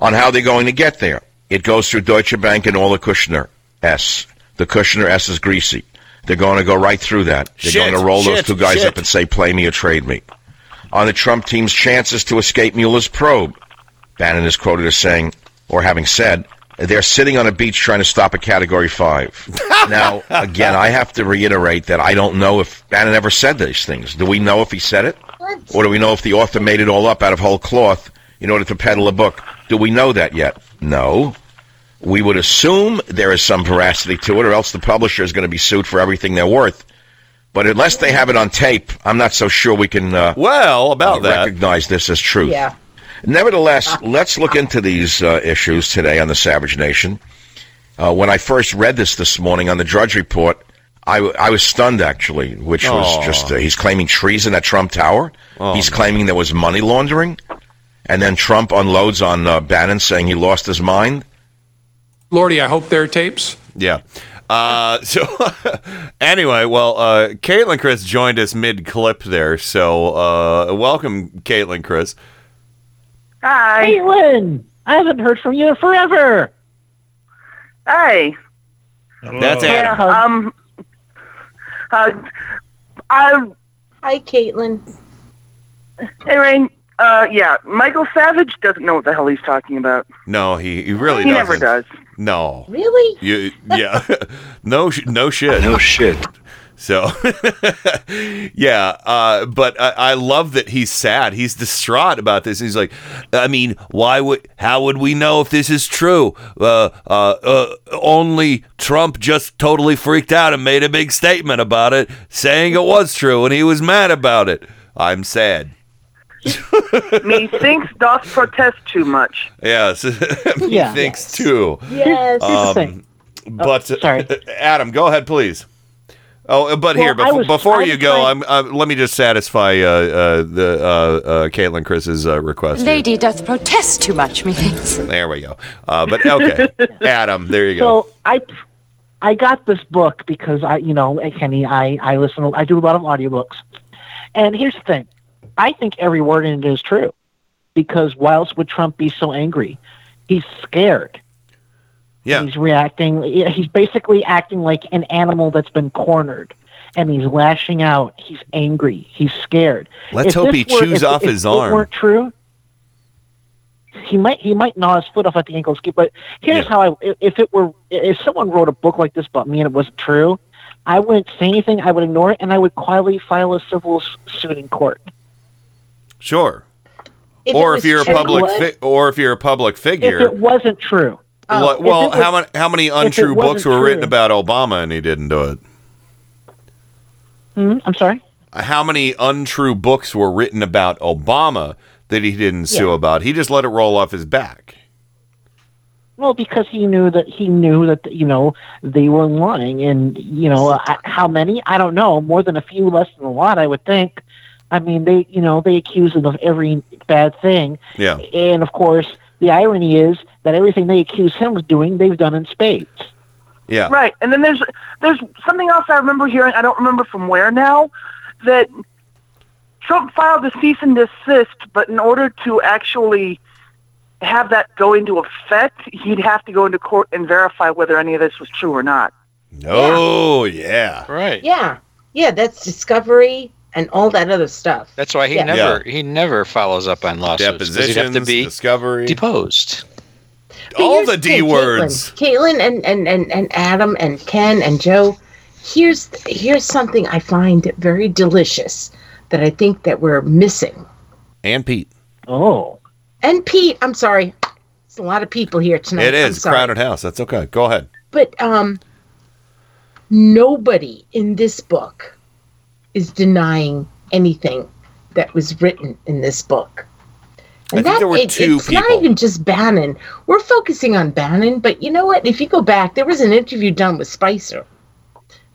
[SPEAKER 83] On how they're going to get there, it goes through Deutsche Bank and all the Kushner S. The Kushner S is greasy. They're going to go right through that. They're
[SPEAKER 9] Shit,
[SPEAKER 83] going to roll those two guys
[SPEAKER 9] shit.
[SPEAKER 83] up and say, play me or trade me. On the Trump team's chances to escape Mueller's probe, Bannon is quoted as saying, or having said, they're sitting on a beach trying to stop a Category 5. <laughs> now, again, I have to reiterate that I don't know if Bannon ever said these things. Do we know if he said it? Or do we know if the author made it all up out of whole cloth in order to peddle a book? Do we know that yet? No. We would assume there is some veracity to it, or else the publisher is going to be sued for everything they're worth. But unless they have it on tape, I'm not so sure we can uh,
[SPEAKER 9] well about
[SPEAKER 83] uh, recognize this as truth.
[SPEAKER 11] Yeah.
[SPEAKER 83] Nevertheless, let's look into these uh, issues today on the Savage Nation. Uh, when I first read this this morning on the Drudge Report, I, w- I was stunned actually, which was just uh, he's claiming treason at Trump Tower.
[SPEAKER 9] Oh,
[SPEAKER 83] he's claiming there was money laundering, and then Trump unloads on uh, Bannon saying he lost his mind.
[SPEAKER 84] Lordy, I hope there are tapes.
[SPEAKER 9] Yeah. Uh, so <laughs> anyway, well, uh, Caitlin Chris joined us mid clip there. So uh, welcome, Caitlin Chris.
[SPEAKER 82] Hi. Caitlin, I haven't heard from you in forever.
[SPEAKER 85] Hey.
[SPEAKER 9] That's
[SPEAKER 85] Yeah,
[SPEAKER 9] Adam.
[SPEAKER 85] um, uh, I,
[SPEAKER 11] Hi, Caitlin.
[SPEAKER 85] hey, Rain, uh, yeah, Michael Savage doesn't know what the hell he's talking about.
[SPEAKER 9] No, he, he really
[SPEAKER 85] he
[SPEAKER 9] doesn't.
[SPEAKER 85] never does.
[SPEAKER 9] No.
[SPEAKER 11] Really?
[SPEAKER 9] You, yeah. <laughs> no, no shit. No
[SPEAKER 66] shit.
[SPEAKER 9] So, <laughs> yeah, uh, but I, I love that he's sad. He's distraught about this. He's like, I mean, why would? How would we know if this is true? Uh, uh, uh, only Trump just totally freaked out and made a big statement about it, saying it was true, and he was mad about it. I'm sad. <laughs>
[SPEAKER 85] Methinks doth protest too much.
[SPEAKER 9] Yes, <laughs> he
[SPEAKER 85] Yeah.
[SPEAKER 9] thinks too.
[SPEAKER 85] Yes.
[SPEAKER 9] Um,
[SPEAKER 85] Here's the thing.
[SPEAKER 9] but
[SPEAKER 85] sorry. <laughs>
[SPEAKER 9] Adam, go ahead, please. Oh, but
[SPEAKER 85] Well,
[SPEAKER 9] here
[SPEAKER 85] I
[SPEAKER 9] before,
[SPEAKER 85] was-
[SPEAKER 9] before you go,
[SPEAKER 85] trying-
[SPEAKER 9] I'm, uh, let me just satisfy uh, uh, the uh, uh, Caitlin Chris's uh, request. here.
[SPEAKER 86] Lady doth protest too much, methinks.
[SPEAKER 9] There we go. Uh, but okay, Adam, there you go.
[SPEAKER 82] So I, I got this book because I, you know, Kenny, I, I listen, I do a lot of audiobooks, and here's the thing, I think every word in it is true, because why else would Trump be so angry? He's scared.
[SPEAKER 9] Yeah.
[SPEAKER 82] He's reacting. He's basically acting like an animal that's been cornered, and he's lashing out. He's angry. He's scared.
[SPEAKER 9] Let's
[SPEAKER 82] If
[SPEAKER 9] hope he
[SPEAKER 82] were-
[SPEAKER 9] chews
[SPEAKER 82] if-
[SPEAKER 9] off
[SPEAKER 82] if
[SPEAKER 9] his
[SPEAKER 82] it
[SPEAKER 9] arm.
[SPEAKER 82] weren't true. He might he might gnaw his foot off at the ankle skip, but here's how I if- if it were if someone wrote a book like this about me and it wasn't true, I wouldn't say anything. I would ignore it, and I would quietly file a civil suit in court.
[SPEAKER 9] Sure.
[SPEAKER 82] If
[SPEAKER 9] or if you're a public, fi- or if you're a public
[SPEAKER 82] If
[SPEAKER 9] figure.
[SPEAKER 82] it wasn't true,
[SPEAKER 9] Well,
[SPEAKER 82] If
[SPEAKER 9] well
[SPEAKER 82] was-
[SPEAKER 9] how many how many untrue books were written about Obama and he didn't do it?
[SPEAKER 82] Hmm, I'm sorry.
[SPEAKER 9] How many untrue books were written about Obama that he didn't sue
[SPEAKER 82] Yeah.
[SPEAKER 9] about? He just let it roll off his back.
[SPEAKER 82] Well, because he knew that he knew that you know they were lying, and you know uh, how many? I don't know. More than a few, less than a lot, I would think. I mean, they you know they accuse him of every bad thing,
[SPEAKER 9] Yeah.
[SPEAKER 82] and of course, the irony is that everything they accuse him of doing, they've done in spades.
[SPEAKER 9] Yeah.
[SPEAKER 85] Right, and then there's there's something else I remember hearing. I don't remember from where now. That Trump filed a cease and desist, but in order to actually have that go into effect, he'd have to go into court and verify whether any of this was true or not.
[SPEAKER 9] Oh yeah.
[SPEAKER 10] Right.
[SPEAKER 11] Yeah. Yeah, that's discovery and all that other stuff.
[SPEAKER 10] That's why he
[SPEAKER 11] Yeah.
[SPEAKER 10] never he never follows up on lawsuits. 'cause he'd have to
[SPEAKER 9] Depositions,
[SPEAKER 10] be
[SPEAKER 9] discovery,
[SPEAKER 10] deposed.
[SPEAKER 11] But
[SPEAKER 9] all the D
[SPEAKER 11] thing,
[SPEAKER 9] words.
[SPEAKER 11] Caitlin, Caitlin and, and, and, and Adam and Ken and Joe, here's here's something I find very delicious that I think that we're missing.
[SPEAKER 9] And Pete.
[SPEAKER 82] Oh.
[SPEAKER 11] And Pete, I'm sorry. It's a lot of people here tonight.
[SPEAKER 9] It
[SPEAKER 11] I'm
[SPEAKER 9] is
[SPEAKER 11] sorry.
[SPEAKER 9] crowded house. That's okay. Go ahead.
[SPEAKER 11] But um nobody in this book is denying anything that was written in this book.
[SPEAKER 9] I think there were
[SPEAKER 11] it-
[SPEAKER 9] two
[SPEAKER 11] it's not even just Bannon. We're focusing on Bannon, but you know what? If you go back, there was an interview done with Spicer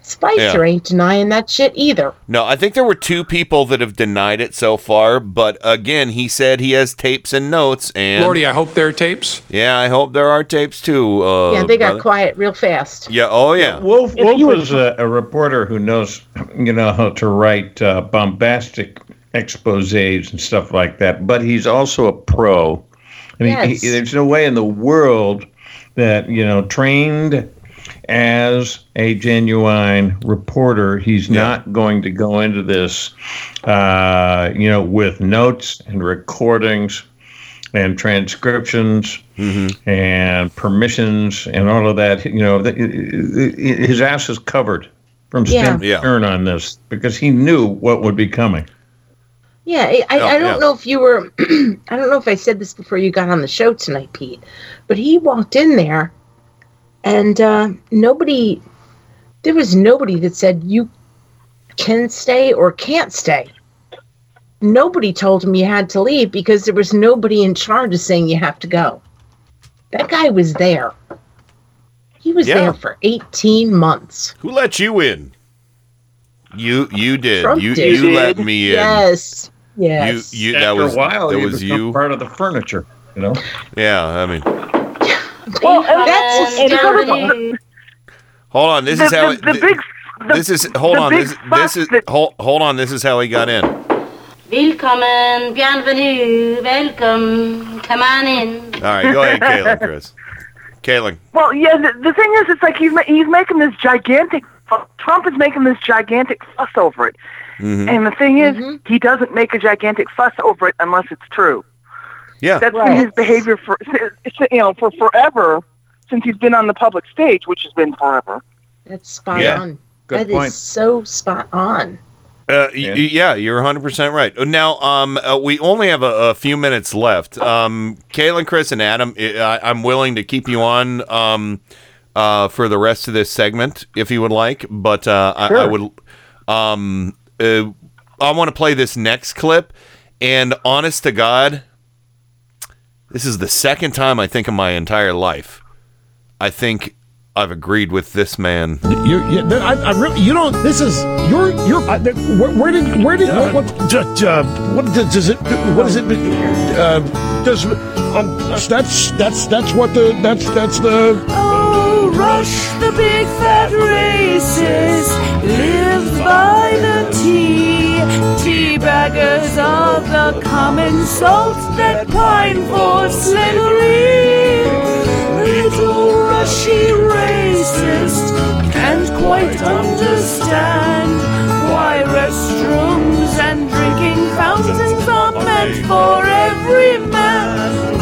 [SPEAKER 11] Spicer ain't denying that shit either.
[SPEAKER 9] No, I think there were two people that have denied it so far, but again, he said he has tapes and notes. And
[SPEAKER 84] Lordy, I hope there are tapes.
[SPEAKER 9] yeah, I hope there are tapes too. Uh,
[SPEAKER 11] yeah, they got
[SPEAKER 9] brother.
[SPEAKER 11] quiet real fast.
[SPEAKER 9] Yeah. Oh yeah.
[SPEAKER 42] Wolff,
[SPEAKER 11] If
[SPEAKER 42] Wolff
[SPEAKER 11] you were-
[SPEAKER 42] a, a reporter who knows, <clears throat> you know, how to write uh, bombastic exposés and stuff like that. But he's also a pro. I mean,
[SPEAKER 11] Yes.
[SPEAKER 42] he, there's no way in the world that you know, trained as a genuine reporter, he's not going to go into this, uh, you know, with notes and recordings and transcriptions and permissions and all of that. You know, th- his ass is covered from
[SPEAKER 11] Yeah.
[SPEAKER 42] stem to turn on this because he knew what would be coming.
[SPEAKER 11] Yeah, I, I,
[SPEAKER 42] Oh,
[SPEAKER 11] I don't
[SPEAKER 42] yeah.
[SPEAKER 11] know if you were, <clears throat> I don't know if I said this before you got on the show tonight, Pete, but he walked in there and uh, nobody, there was nobody that said you can stay or can't stay. Nobody told him you had to leave because there was nobody in charge of saying you have to go. That guy was there. He was
[SPEAKER 9] Yeah.
[SPEAKER 11] there for 18 months.
[SPEAKER 9] Who let you in? You you did.
[SPEAKER 11] Trump
[SPEAKER 9] you
[SPEAKER 11] did.
[SPEAKER 9] you let me in.
[SPEAKER 11] Yes. Yes.
[SPEAKER 9] You you that
[SPEAKER 42] After
[SPEAKER 9] was
[SPEAKER 42] a while,
[SPEAKER 9] that was you.
[SPEAKER 42] part of the furniture. You know.
[SPEAKER 9] Yeah, I mean,
[SPEAKER 85] Well, that's
[SPEAKER 11] and
[SPEAKER 85] sort
[SPEAKER 9] hold on. This
[SPEAKER 85] the,
[SPEAKER 9] is how.
[SPEAKER 85] the,
[SPEAKER 9] it,
[SPEAKER 85] the big. The,
[SPEAKER 9] this is hold on. This this is
[SPEAKER 85] that-
[SPEAKER 9] hold hold on. This is how he got in.
[SPEAKER 87] Willkommen, bienvenue, welcome, come on in.
[SPEAKER 9] All right, go ahead, Caitlin, <laughs> Chris. Caitlin.
[SPEAKER 85] Well, yeah. The, the thing is, it's like he's ma- he's making this gigantic. Trump is making this gigantic fuss over it,
[SPEAKER 9] Mhm.
[SPEAKER 85] and the thing is, he doesn't make a gigantic fuss over it unless it's true.
[SPEAKER 9] Yeah.
[SPEAKER 85] That's been his behavior for <laughs> you know for forever since he's been on the public stage, which has been forever.
[SPEAKER 11] That's spot
[SPEAKER 9] Yeah.
[SPEAKER 11] on.
[SPEAKER 9] Good
[SPEAKER 11] That is
[SPEAKER 9] point.
[SPEAKER 11] so spot on.
[SPEAKER 9] Uh, y- y- yeah. you're 100% right. Now, um, uh, we only have a, a few minutes left. Um, Caitlin, Chris, and Adam, I, I'm willing to keep you on um, uh, for the rest of this segment if you would like, but uh, I, I would. Um, uh, I want to play this next clip, and honest to God, this is the second time I think in my entire life I think I've agreed with this man.
[SPEAKER 81] You, you, I, I really, you don't. This is you're, you're. I, the- where, where did, where did, what, what, ju- uh, what does, does it, what is it? Uh, does um, that's that's that's what the that's that's the.
[SPEAKER 69] Oh, rush the big fat races, live by the tea. Tea baggers of the common salt that pine for slavery. Little rushy racist can't quite understand why restrooms and drinking fountains are meant for every man.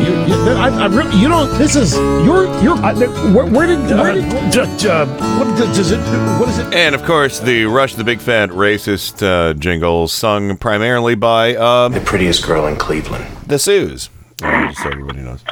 [SPEAKER 81] You, you, I, I really, you don't. This is you're you're. Where, where did where did ju- ju- what does, does it? What is it?
[SPEAKER 9] And of course, the Rush the Big Fat Racist uh, jingle sung primarily by um, the
[SPEAKER 78] prettiest girl in Cleveland.
[SPEAKER 9] the Sues. Uh, Just so everybody knows.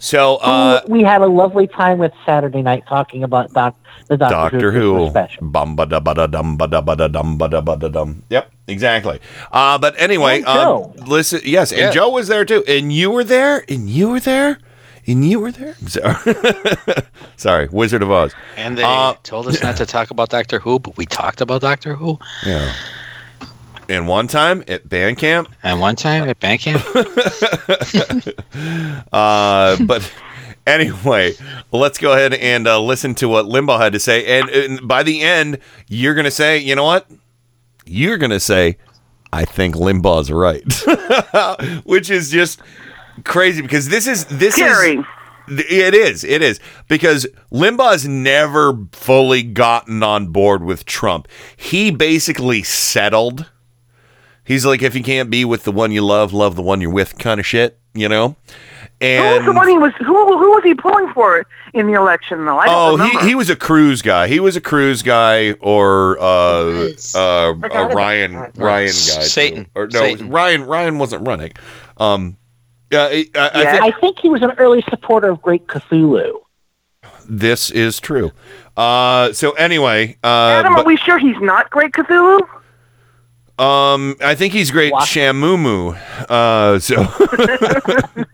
[SPEAKER 9] So, uh,
[SPEAKER 82] we had a lovely time with Saturday night talking about doc, the Doctor,
[SPEAKER 9] Doctor
[SPEAKER 82] Who,
[SPEAKER 9] Who.
[SPEAKER 82] special.
[SPEAKER 9] Bum ba da ba da dum ba da ba da dum ba da ba da dum. Yep, exactly. Uh, but anyway,
[SPEAKER 82] And
[SPEAKER 9] um,
[SPEAKER 82] Joe.
[SPEAKER 9] listen. Yes, and
[SPEAKER 82] Yeah.
[SPEAKER 9] Joe was there too, and you were there, and you were there, and you were there. <laughs> Sorry, Sorry Wizard of Oz.
[SPEAKER 10] And they
[SPEAKER 9] Uh,
[SPEAKER 10] told us not to talk about Doctor Who, but we talked about Doctor Who.
[SPEAKER 9] Yeah. And one time at band camp.
[SPEAKER 10] And one time at band camp. <laughs>
[SPEAKER 9] uh, but anyway, let's go ahead and uh, listen to what Limbaugh had to say. And, and by the end, you're going to say, you know what? You're going to say, I think Limbaugh's right, <laughs> which is just crazy because this is this
[SPEAKER 85] Scary.
[SPEAKER 9] is. It is. It is because Limbaugh's never fully gotten on board with Trump. He basically settled. He's like, if you can't be with the one you love, love the one you're with, kind of shit, you know. And who
[SPEAKER 85] was the one he was? Who who was he pulling for in the election? Though I don't
[SPEAKER 9] oh,
[SPEAKER 85] remember.
[SPEAKER 9] he, he was a Cruz guy. He was a Cruz guy, or uh, uh,
[SPEAKER 85] Forgot
[SPEAKER 9] uh Ryan. Ryan guy,
[SPEAKER 10] Satan.
[SPEAKER 9] or no,
[SPEAKER 10] Satan.
[SPEAKER 9] Ryan Ryan wasn't running. Um, yeah, I, I, I
[SPEAKER 82] I, think he was an early supporter of Great Cthulhu.
[SPEAKER 9] this is true. Uh, so anyway, uh,
[SPEAKER 85] Adam,
[SPEAKER 9] but-
[SPEAKER 85] are we sure he's not Great Cthulhu?
[SPEAKER 9] Um, I think he's great Shamumu. Uh, so <laughs>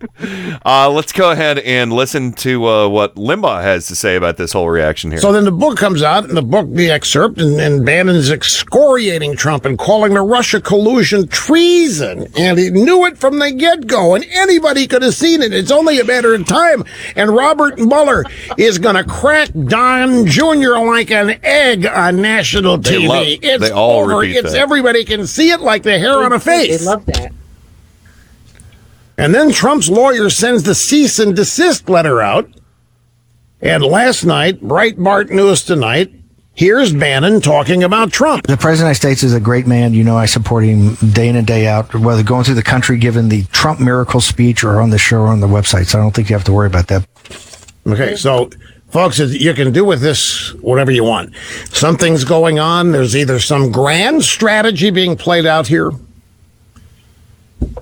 [SPEAKER 9] Uh, let's go ahead and listen to uh, what Limbaugh has to say about this whole reaction here.
[SPEAKER 81] So then the book comes out, and the book, the excerpt, and, and Bannon's excoriating Trump and calling the Russia collusion treason. And he knew it from the get go, and anybody could have seen it. It's only a matter of time. And Robert Mueller is going to crack Don Jr. like an egg on national
[SPEAKER 9] They
[SPEAKER 81] TV.
[SPEAKER 9] love-
[SPEAKER 81] it's
[SPEAKER 9] they all
[SPEAKER 81] over.
[SPEAKER 9] repeat
[SPEAKER 81] It's
[SPEAKER 9] that.
[SPEAKER 81] everybody can see it like the hair on a face.
[SPEAKER 11] They love that.
[SPEAKER 81] And then Trump's lawyer sends the cease and desist letter out. And last night, Breitbart News Tonight, here's Bannon talking about Trump.
[SPEAKER 88] The President of the United States is a great man. You know, I support him day in and day out, whether going through the country giving the Trump miracle speech or on the show or on the website. So I don't think you have to worry about that.
[SPEAKER 81] Okay, so folks, you can do with this whatever you want. Something's going on. There's either some grand strategy being played out here.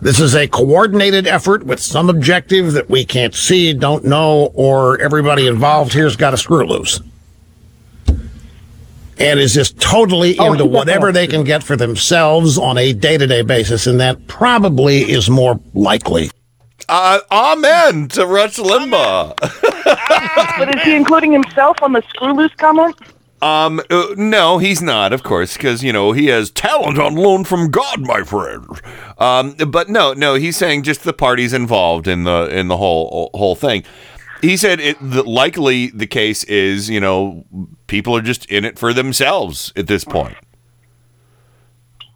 [SPEAKER 81] This is a coordinated effort with some objective that we can't see, don't know, or everybody involved here's got a screw loose. And is just totally
[SPEAKER 82] Oh,
[SPEAKER 81] into whatever they can get for themselves on a day to day basis, and that probably is more likely.
[SPEAKER 9] Uh, amen to Rush Limbaugh. <laughs>
[SPEAKER 85] but is he including himself on the screw loose comment?
[SPEAKER 9] Um, uh, no, he's not, of course, because you know he has talent on loan from God, my friend. Um, but no, no, he's saying just the parties involved in the in the whole whole thing. He said it, the, likely the case is you know people are just in it for themselves at this point.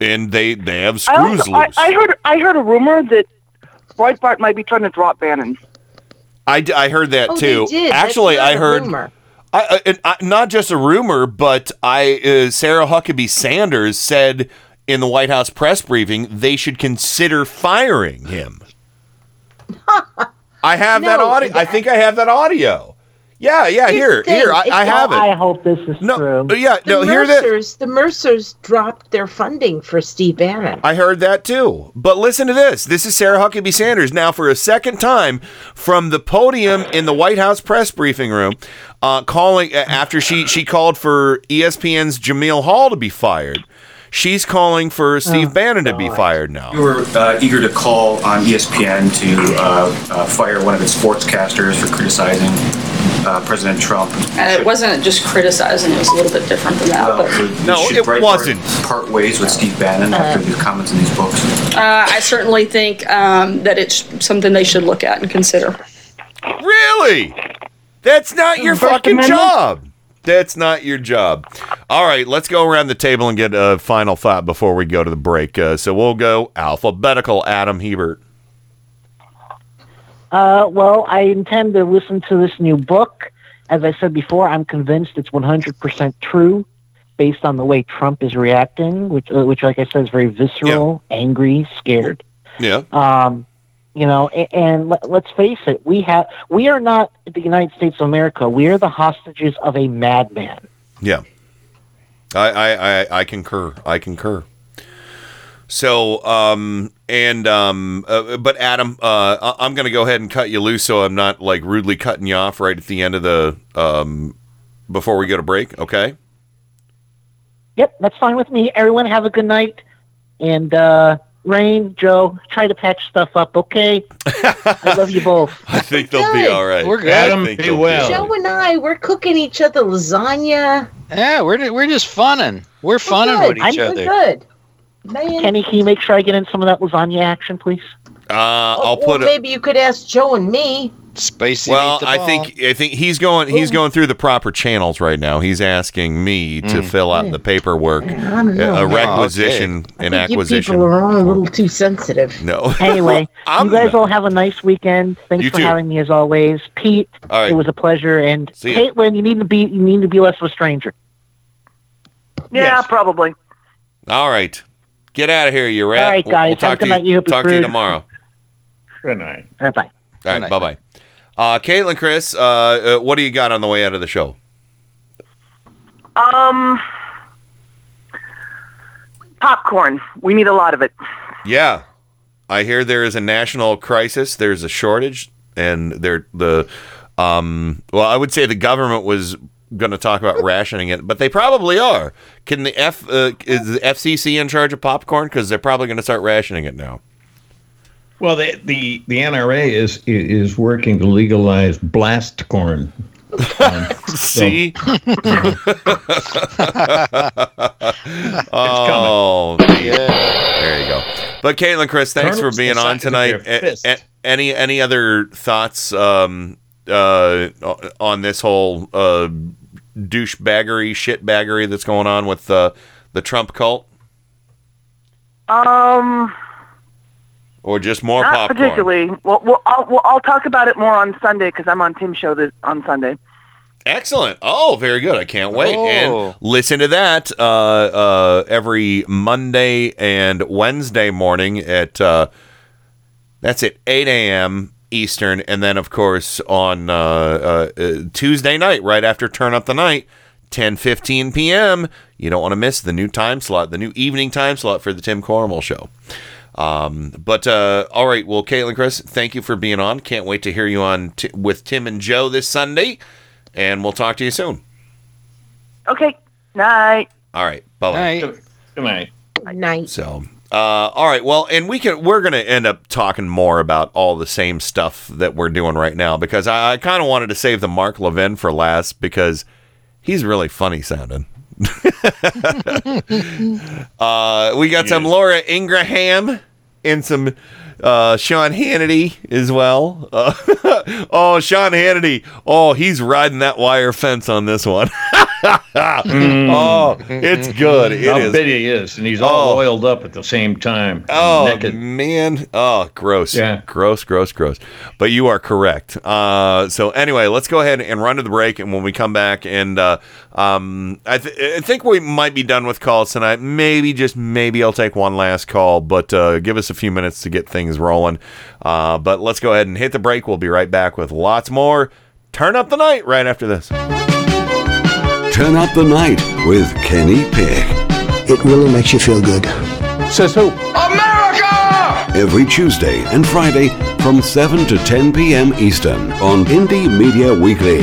[SPEAKER 9] and they they have
[SPEAKER 85] I,
[SPEAKER 9] screws
[SPEAKER 85] also, I,
[SPEAKER 9] loose.
[SPEAKER 85] I heard I heard a rumor that Breitbart might be trying to drop Bannon.
[SPEAKER 9] I, d- I heard that
[SPEAKER 85] Oh,
[SPEAKER 9] too. Actually, I heard.
[SPEAKER 85] rumor.
[SPEAKER 9] I, I, I, not just a rumor, but I uh, Sarah Huckabee Sanders said in the White House press briefing they should consider firing him. <laughs> I have that
[SPEAKER 82] No,
[SPEAKER 9] audio. I think I have that audio. Yeah, yeah. Here,
[SPEAKER 11] thing,
[SPEAKER 9] here. I, I have it.
[SPEAKER 82] I hope this is true.
[SPEAKER 9] Yeah,
[SPEAKER 11] The
[SPEAKER 9] no. Hear that.
[SPEAKER 11] Mercers, the Mercers dropped their funding for Steve Bannon.
[SPEAKER 9] I heard that too. But listen to this. This is Sarah Huckabee Sanders now for a second time from the podium in the White House press briefing room, uh, calling after she she called for ESPN's Jemele Hill to be fired. She's calling for Steve Bannon to be fired now.
[SPEAKER 89] You were uh, eager to call on ESPN to uh, uh, fire one of its sportscasters for criticizing uh, President Trump.
[SPEAKER 90] And it wasn't just criticizing, it was a little bit different than that.
[SPEAKER 89] Well,
[SPEAKER 90] but
[SPEAKER 89] would- should Breitbart Part ways with Steve Bannon after these comments in these books.
[SPEAKER 90] uh, I certainly think um, that it's something they should look at and consider.
[SPEAKER 9] Really? That's not your
[SPEAKER 90] First
[SPEAKER 9] fucking
[SPEAKER 90] Amendment?
[SPEAKER 9] job. That's not your job. All right, let's go around the table and get a final thought before we go to the break. Uh, so we'll go alphabetical. Adam Hebert.
[SPEAKER 82] Uh, well, I intend to listen to this new book. As I said before, I'm convinced it's 100% true based on the way Trump is reacting, which, uh, which like I said, is very visceral, angry, scared.
[SPEAKER 9] Yeah.
[SPEAKER 82] Um, you know, and, and let, let's face it, we have we are not the United States of America. We are the hostages of a madman.
[SPEAKER 9] Yeah. I, I, I, I concur. I concur. So, um, and, um, uh, but Adam, uh, I- I'm going to go ahead and cut you loose so I'm not like rudely cutting you off right at the end of the, um, before we go to break. Okay.
[SPEAKER 82] Yep, that's fine with me. Everyone have a good night. And uh Rain, Joe, try to patch stuff up, okay? I love you both. <laughs>
[SPEAKER 9] I think they'll be
[SPEAKER 11] Good.
[SPEAKER 9] all right.
[SPEAKER 11] We're good.
[SPEAKER 9] I
[SPEAKER 11] Adam,
[SPEAKER 9] think
[SPEAKER 11] be
[SPEAKER 9] they'll
[SPEAKER 11] well. Joe and I, we're cooking each other lasagna.
[SPEAKER 10] Yeah, we're we're just funning. We're funning with each other.
[SPEAKER 11] I'm
[SPEAKER 10] other.
[SPEAKER 11] good. Man.
[SPEAKER 82] Kenny, can you make sure I get in some of that lasagna action, please?
[SPEAKER 9] Uh, I'll
[SPEAKER 11] well,
[SPEAKER 9] put a,
[SPEAKER 11] maybe you could ask Joe and me.
[SPEAKER 10] Spacey.
[SPEAKER 9] well, I think I think he's going he's going through the proper channels right now. He's asking me to fill out the paperwork,
[SPEAKER 11] I don't know.
[SPEAKER 9] a
[SPEAKER 11] Oh,
[SPEAKER 9] requisition,
[SPEAKER 11] I
[SPEAKER 9] an
[SPEAKER 11] think you
[SPEAKER 9] acquisition.
[SPEAKER 11] people are all a little too sensitive.
[SPEAKER 9] No. <laughs>
[SPEAKER 82] Anyway, you guys
[SPEAKER 9] not-
[SPEAKER 82] all have a nice weekend. Thanks
[SPEAKER 9] You
[SPEAKER 82] for
[SPEAKER 9] too.
[SPEAKER 82] having me as always. Pete,
[SPEAKER 9] All right.
[SPEAKER 82] it was a pleasure. And
[SPEAKER 9] See.
[SPEAKER 82] Caitlin, you need to be you need to be less of a stranger.
[SPEAKER 85] Yeah, probably.
[SPEAKER 9] All right. Get out of here, you rat.
[SPEAKER 82] All right, guys.
[SPEAKER 9] We'll,
[SPEAKER 82] Have a
[SPEAKER 9] talk to you,
[SPEAKER 82] you
[SPEAKER 9] talk to you tomorrow.
[SPEAKER 42] Good night.
[SPEAKER 82] Bye bye.
[SPEAKER 9] All right, bye bye. Uh, Caitlin, Chris, uh, uh, what do you got on the way out of the show?
[SPEAKER 85] Um, popcorn. We need a lot of it.
[SPEAKER 9] Yeah, I hear there is a national crisis. There's a shortage, and there the um. Well, I would say the government was going to talk about rationing it, but they probably are. Can the F uh, is the FCC in charge of popcorn? Because they're probably going to start rationing it now.
[SPEAKER 42] Well, the the, the NRA is is working to legalize blast corn. <laughs> Um,
[SPEAKER 9] See? <laughs>
[SPEAKER 42] coming.
[SPEAKER 9] oh, there you go. But Caitlin, Chris, thanks
[SPEAKER 42] Colonel's
[SPEAKER 9] for being on tonight. A- a- any any other thoughts um, uh, on this whole uh, douchebaggery, shitbaggery that's going on with uh, the Trump cult,
[SPEAKER 85] Um,
[SPEAKER 9] or just more
[SPEAKER 85] not
[SPEAKER 9] popcorn?
[SPEAKER 85] particularly. Well, well, I'll, well, I'll talk about it more on Sunday because I'm on Tim's show this, on Sunday.
[SPEAKER 9] Excellent. Oh, very good. I can't wait.
[SPEAKER 85] Oh.
[SPEAKER 9] And listen to that uh, uh, every Monday and Wednesday morning at uh, that's at 8 a.m. Eastern, and then of course on uh, uh, uh, Tuesday night, right after Turn Up the Night, 10:15 p.m. You don't want to miss the new time slot, the new evening time slot for the Tim Corrimal Show. Um, but uh, all right, well, Caitlin, Chris, thank you for being on. Can't wait to hear you on t- with Tim and Joe this Sunday, and we'll talk to you soon.
[SPEAKER 85] Okay. Night.
[SPEAKER 9] All right, bye bye.
[SPEAKER 42] Good night.
[SPEAKER 11] Night.
[SPEAKER 9] So, uh, all right, well, and we can we're gonna end up talking more about all the same stuff that we're doing right now because I, I kind of wanted to save the Mark Levin for last because he's really funny sounding. <laughs> uh, we got some Laura Ingraham and some uh, Sean Hannity as well. Uh, <laughs> oh, Sean Hannity. Oh, he's riding that wire fence on this one. <laughs> Oh, it's good. It
[SPEAKER 42] I'll
[SPEAKER 9] is.
[SPEAKER 42] bet he is, and he's all
[SPEAKER 9] Oh.
[SPEAKER 42] oiled up at the same time.
[SPEAKER 9] Oh
[SPEAKER 42] Naked.
[SPEAKER 9] man! Oh, gross!
[SPEAKER 42] Yeah.
[SPEAKER 9] gross, gross, gross. But you are correct. Uh, so anyway, let's go ahead and run to the break, and when we come back, and uh, um, I, th- I think we might be done with calls tonight. Maybe just maybe I'll take one last call, but uh, give us a few minutes to get things rolling. Uh, but let's go ahead and hit the break. We'll be right back with lots more. Turn up the night right after this.
[SPEAKER 91] Turn Up the Night with Kenny Pick.
[SPEAKER 78] It really makes you feel good.
[SPEAKER 91] Says who? America! Every Tuesday and Friday from 7 to 10 p.m. Eastern on Indie Media Weekly.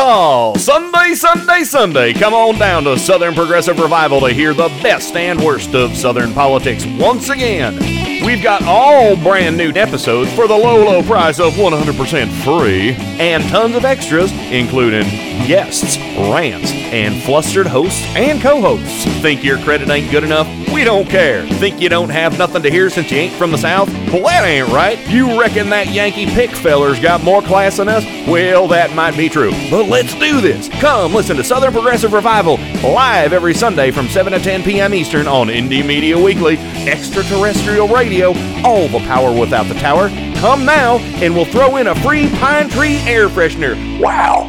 [SPEAKER 9] Yeehaw! Sunday, Sunday, Sunday. Come on down to Southern Progressive Revival to hear the best and worst of Southern politics once again. We've got all brand new episodes for the low, low price of 100% free and tons of extras, including guests, rants, and flustered hosts and co hosts. Think your credit ain't good enough? We don't care. Think you don't have nothing to hear since you ain't from the South? Well, that ain't right. You reckon that Yankee pick feller's got more class than us? Well, that might be true. But let's do this. Come listen to Southern Progressive Revival live every Sunday from 7 to 10 p.m. Eastern on Indie Media Weekly, extraterrestrial radio, all the power without the tower. Come now, and we'll throw in a free pine tree air freshener. Wow!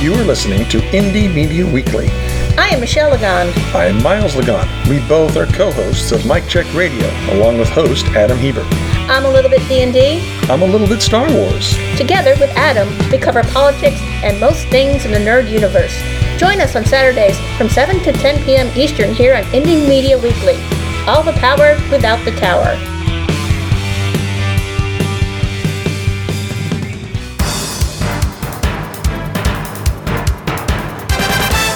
[SPEAKER 92] You are listening to Indie Media Weekly.
[SPEAKER 93] I am Michelle Lagon.
[SPEAKER 92] I am Miles Lagon. We both are co-hosts of Mike Check Radio, along with host Adam Hebert.
[SPEAKER 93] I'm a little bit D&D.
[SPEAKER 92] I'm a little bit Star Wars.
[SPEAKER 93] Together with Adam, we cover politics and most things in the nerd universe. Join us on Saturdays from 7 to 10 p.m. Eastern here on Indie Media Weekly. All the power without the tower.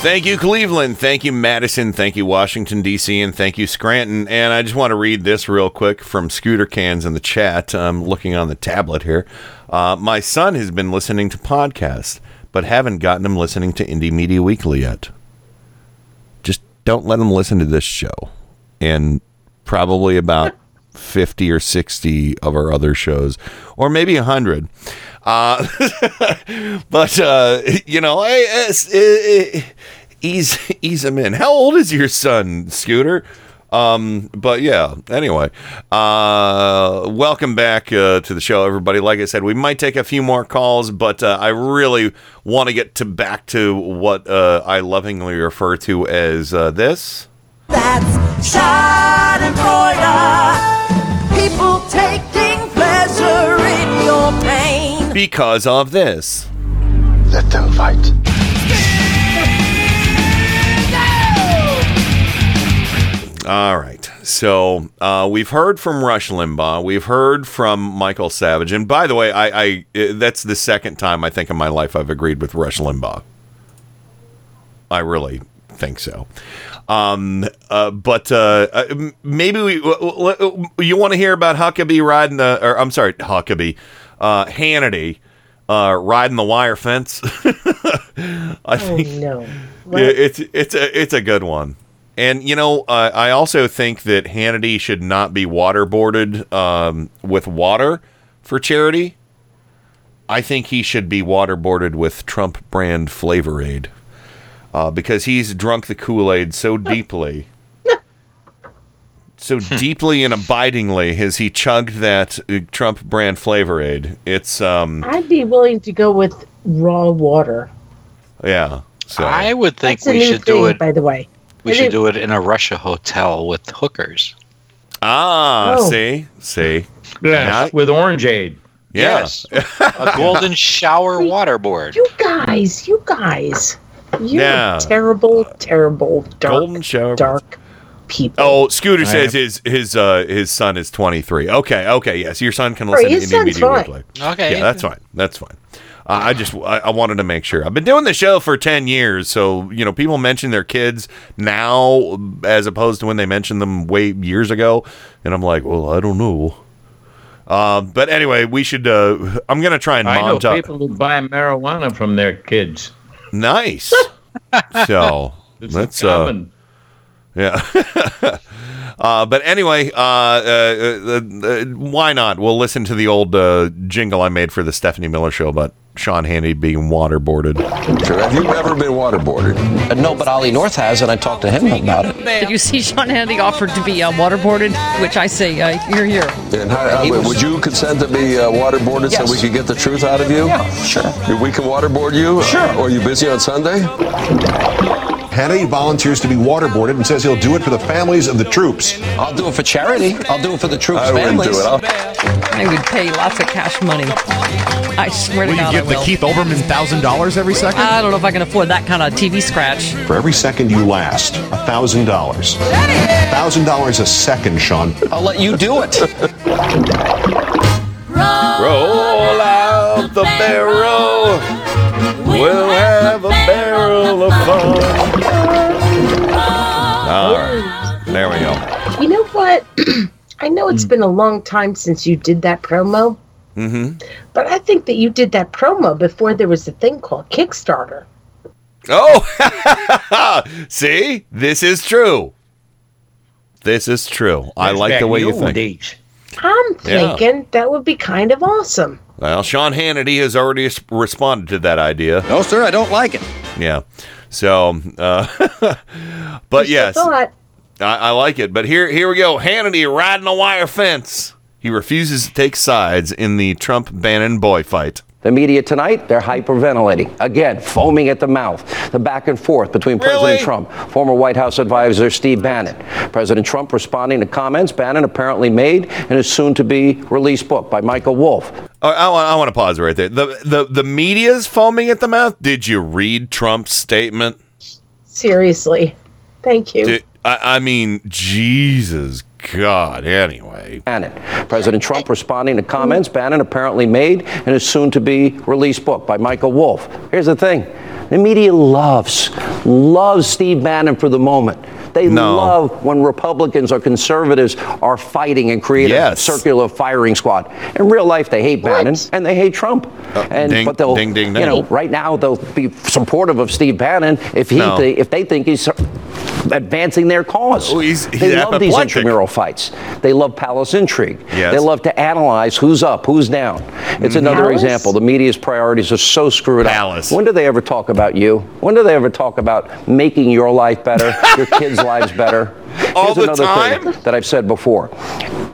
[SPEAKER 9] Thank you, Cleveland. Thank you, Madison. Thank you, Washington, D.C., and thank you, Scranton. And I just want to read this real quick from Scooter Cans in the chat. I'm looking on the tablet here. Uh, my son has been listening to podcasts, but haven't gotten him listening to Indie Media Weekly yet. Just don't let him listen to this show. And probably about 50 or 60 of our other shows, or maybe 100. Uh, <laughs> but, uh, you know, it's- eh, eh, ease, ease him in. How old is your son, Scooter? Um, but yeah, anyway, uh, welcome back uh, to the show, everybody. Like I said, we might take a few more calls, but uh, I really want to get to back to what uh, I lovingly refer to as uh, this.
[SPEAKER 69] Schadenfreude. People
[SPEAKER 9] Because of this.
[SPEAKER 69] Let them fight.
[SPEAKER 9] All right. So uh, we've heard from Rush Limbaugh. We've heard from Michael Savage. And by the way, I, I uh, that's the second time I think in my life I've agreed with Rush Limbaugh. I really think so. Um, uh, but uh, uh, maybe we you want to hear about Huckabee riding the, or I'm sorry, Huckabee, uh, Hannity uh, riding the wire fence. <laughs> I think
[SPEAKER 11] no.
[SPEAKER 9] yeah, it's it's a it's a good one. And you know, uh, I also think that Hannity should not be waterboarded um, with water for charity. I think he should be waterboarded with Trump brand Flavor Aid uh, because he's drunk the Kool Aid so deeply, so deeply and abidingly has he chugged that uh, Trump brand Flavor Aid. It's um
[SPEAKER 11] I'd be willing to go with raw water.
[SPEAKER 9] yeah. So
[SPEAKER 10] I would think
[SPEAKER 11] That's a
[SPEAKER 10] we
[SPEAKER 11] new
[SPEAKER 10] should do it.
[SPEAKER 11] by the way.
[SPEAKER 10] We
[SPEAKER 11] I
[SPEAKER 10] should
[SPEAKER 11] didn't-
[SPEAKER 10] do it in a Russia hotel with hookers.
[SPEAKER 9] Ah,
[SPEAKER 10] Oh.
[SPEAKER 9] see, see.
[SPEAKER 42] Yes, with orangeade.
[SPEAKER 9] Yeah.
[SPEAKER 10] Yes, a <laughs> golden shower waterboard.
[SPEAKER 11] You guys, you guys, you're
[SPEAKER 9] Yeah.
[SPEAKER 11] terrible, terrible, dark,
[SPEAKER 9] Golden shower.
[SPEAKER 11] dark people.
[SPEAKER 9] Oh, Scooter
[SPEAKER 11] I
[SPEAKER 9] says
[SPEAKER 11] am-
[SPEAKER 9] his his uh his son is 23. Okay, okay, yes, your son can listen
[SPEAKER 11] his
[SPEAKER 9] to Indie
[SPEAKER 11] son's
[SPEAKER 9] Media
[SPEAKER 11] fine.
[SPEAKER 9] Weekly.
[SPEAKER 10] Okay.
[SPEAKER 9] yeah, that's fine. That's fine. Uh, I just I, I wanted to make sure. I've been doing the show for 10 years, so you know people mention their kids now as opposed to when they mentioned them way years ago, and I'm like, well, I don't know. Uh, but anyway, we should. Uh, I'm gonna try and
[SPEAKER 42] I know
[SPEAKER 9] montage.
[SPEAKER 42] people who buy marijuana from their kids.
[SPEAKER 9] Nice. <laughs> so
[SPEAKER 42] It's
[SPEAKER 9] let's
[SPEAKER 42] common.
[SPEAKER 9] uh, yeah. <laughs> uh, but anyway, uh, uh, uh, uh, why not? We'll listen to the old uh, jingle I made for the Stephanie Miller show about Sean Hannity being waterboarded.
[SPEAKER 94] Sure. Have you ever been waterboarded?
[SPEAKER 95] Uh, no, but Ollie North has, and I talked to him about it.
[SPEAKER 96] Did you see Sean Hannity offered to be uh, waterboarded? Which I say, uh, you're here.
[SPEAKER 94] And how, uh, would you consent to be uh, waterboarded so we could get the truth out of you?
[SPEAKER 95] Yeah, sure.
[SPEAKER 94] We can waterboard you? Sure. Or are you busy on Sunday?
[SPEAKER 97] Hannity volunteers to be waterboarded and says he'll do it for the families of the troops.
[SPEAKER 95] I'll do it for charity. I'll do it for the troops'
[SPEAKER 97] I wouldn't
[SPEAKER 95] families.
[SPEAKER 97] do it. I'll-
[SPEAKER 96] I would pay lots of cash money. I swear to God.
[SPEAKER 98] Will you give
[SPEAKER 96] I
[SPEAKER 98] the. Keith Olbermann thousand dollars every second?
[SPEAKER 96] I don't know if I can afford that kind of TV scratch.
[SPEAKER 97] For every second you last, $1,000. $1,000 a second, Sean.
[SPEAKER 95] I'll let you do it.
[SPEAKER 9] Roll out the barrel. We'll have a barrel of fun. There we go.
[SPEAKER 11] You know what? <clears throat> I know it's been a long time since you did that promo,
[SPEAKER 9] Mm-hmm.
[SPEAKER 11] but I think that you did that promo before there was a thing called Kickstarter.
[SPEAKER 9] Oh, <laughs> see, this is true. This is true. I like the way you
[SPEAKER 11] the old
[SPEAKER 9] think.
[SPEAKER 11] I'm
[SPEAKER 9] Yeah.
[SPEAKER 11] thinking that would be kind of awesome.
[SPEAKER 9] Well, Sean Hannity has already responded to that idea.
[SPEAKER 95] No, sir, I don't like it.
[SPEAKER 9] Yeah. So, uh, <laughs> but yes,
[SPEAKER 11] Thought
[SPEAKER 9] I, I like it. But here, here we go. Hannity riding a wire fence. He refuses to take sides in the Trump Bannon boy fight.
[SPEAKER 95] The media tonight, they're hyperventilating. Again, foaming at the mouth. The back and forth between President Trump, former White House advisor Steve Bannon. President Trump responding to comments Bannon apparently made in his soon to be released book by Michael Wolff.
[SPEAKER 9] Oh, I, want, I want to pause right there. The, the the media's foaming at the mouth. Did you read Trump's statement?
[SPEAKER 11] seriously. Thank you.
[SPEAKER 9] Did, I, I mean, Jesus God. Anyway,
[SPEAKER 95] Bannon. President Trump responding to comments Bannon apparently made in his soon to be released book by Michael Wolff. Here's the thing the media loves, loves Steve Bannon for the moment. They
[SPEAKER 9] No.
[SPEAKER 95] love when Republicans or conservatives are fighting and creating
[SPEAKER 9] Yes.
[SPEAKER 95] a circular firing squad. In real life, they hate Bannon and they hate Trump. and
[SPEAKER 9] ding,
[SPEAKER 95] but they'll,
[SPEAKER 9] ding, ding,
[SPEAKER 95] you know,
[SPEAKER 9] ding.
[SPEAKER 95] right now they'll be supportive of Steve Bannon if he
[SPEAKER 9] No.
[SPEAKER 95] thi- if they think he's advancing their cause.
[SPEAKER 9] Oh, he's- he's
[SPEAKER 95] they love these intramural fights. They love palace intrigue.
[SPEAKER 9] Yes.
[SPEAKER 95] They love to analyze who's up, who's down. It's
[SPEAKER 9] Mhm.
[SPEAKER 95] another
[SPEAKER 9] Palace?
[SPEAKER 95] example. The media's priorities are so screwed
[SPEAKER 9] Palace.
[SPEAKER 95] up. When do they ever talk about you? When do they ever talk about making your life better, your kids' <laughs> lives better? <laughs>
[SPEAKER 9] All
[SPEAKER 95] Here's
[SPEAKER 9] the
[SPEAKER 95] another
[SPEAKER 9] time?
[SPEAKER 95] thing that I've said before.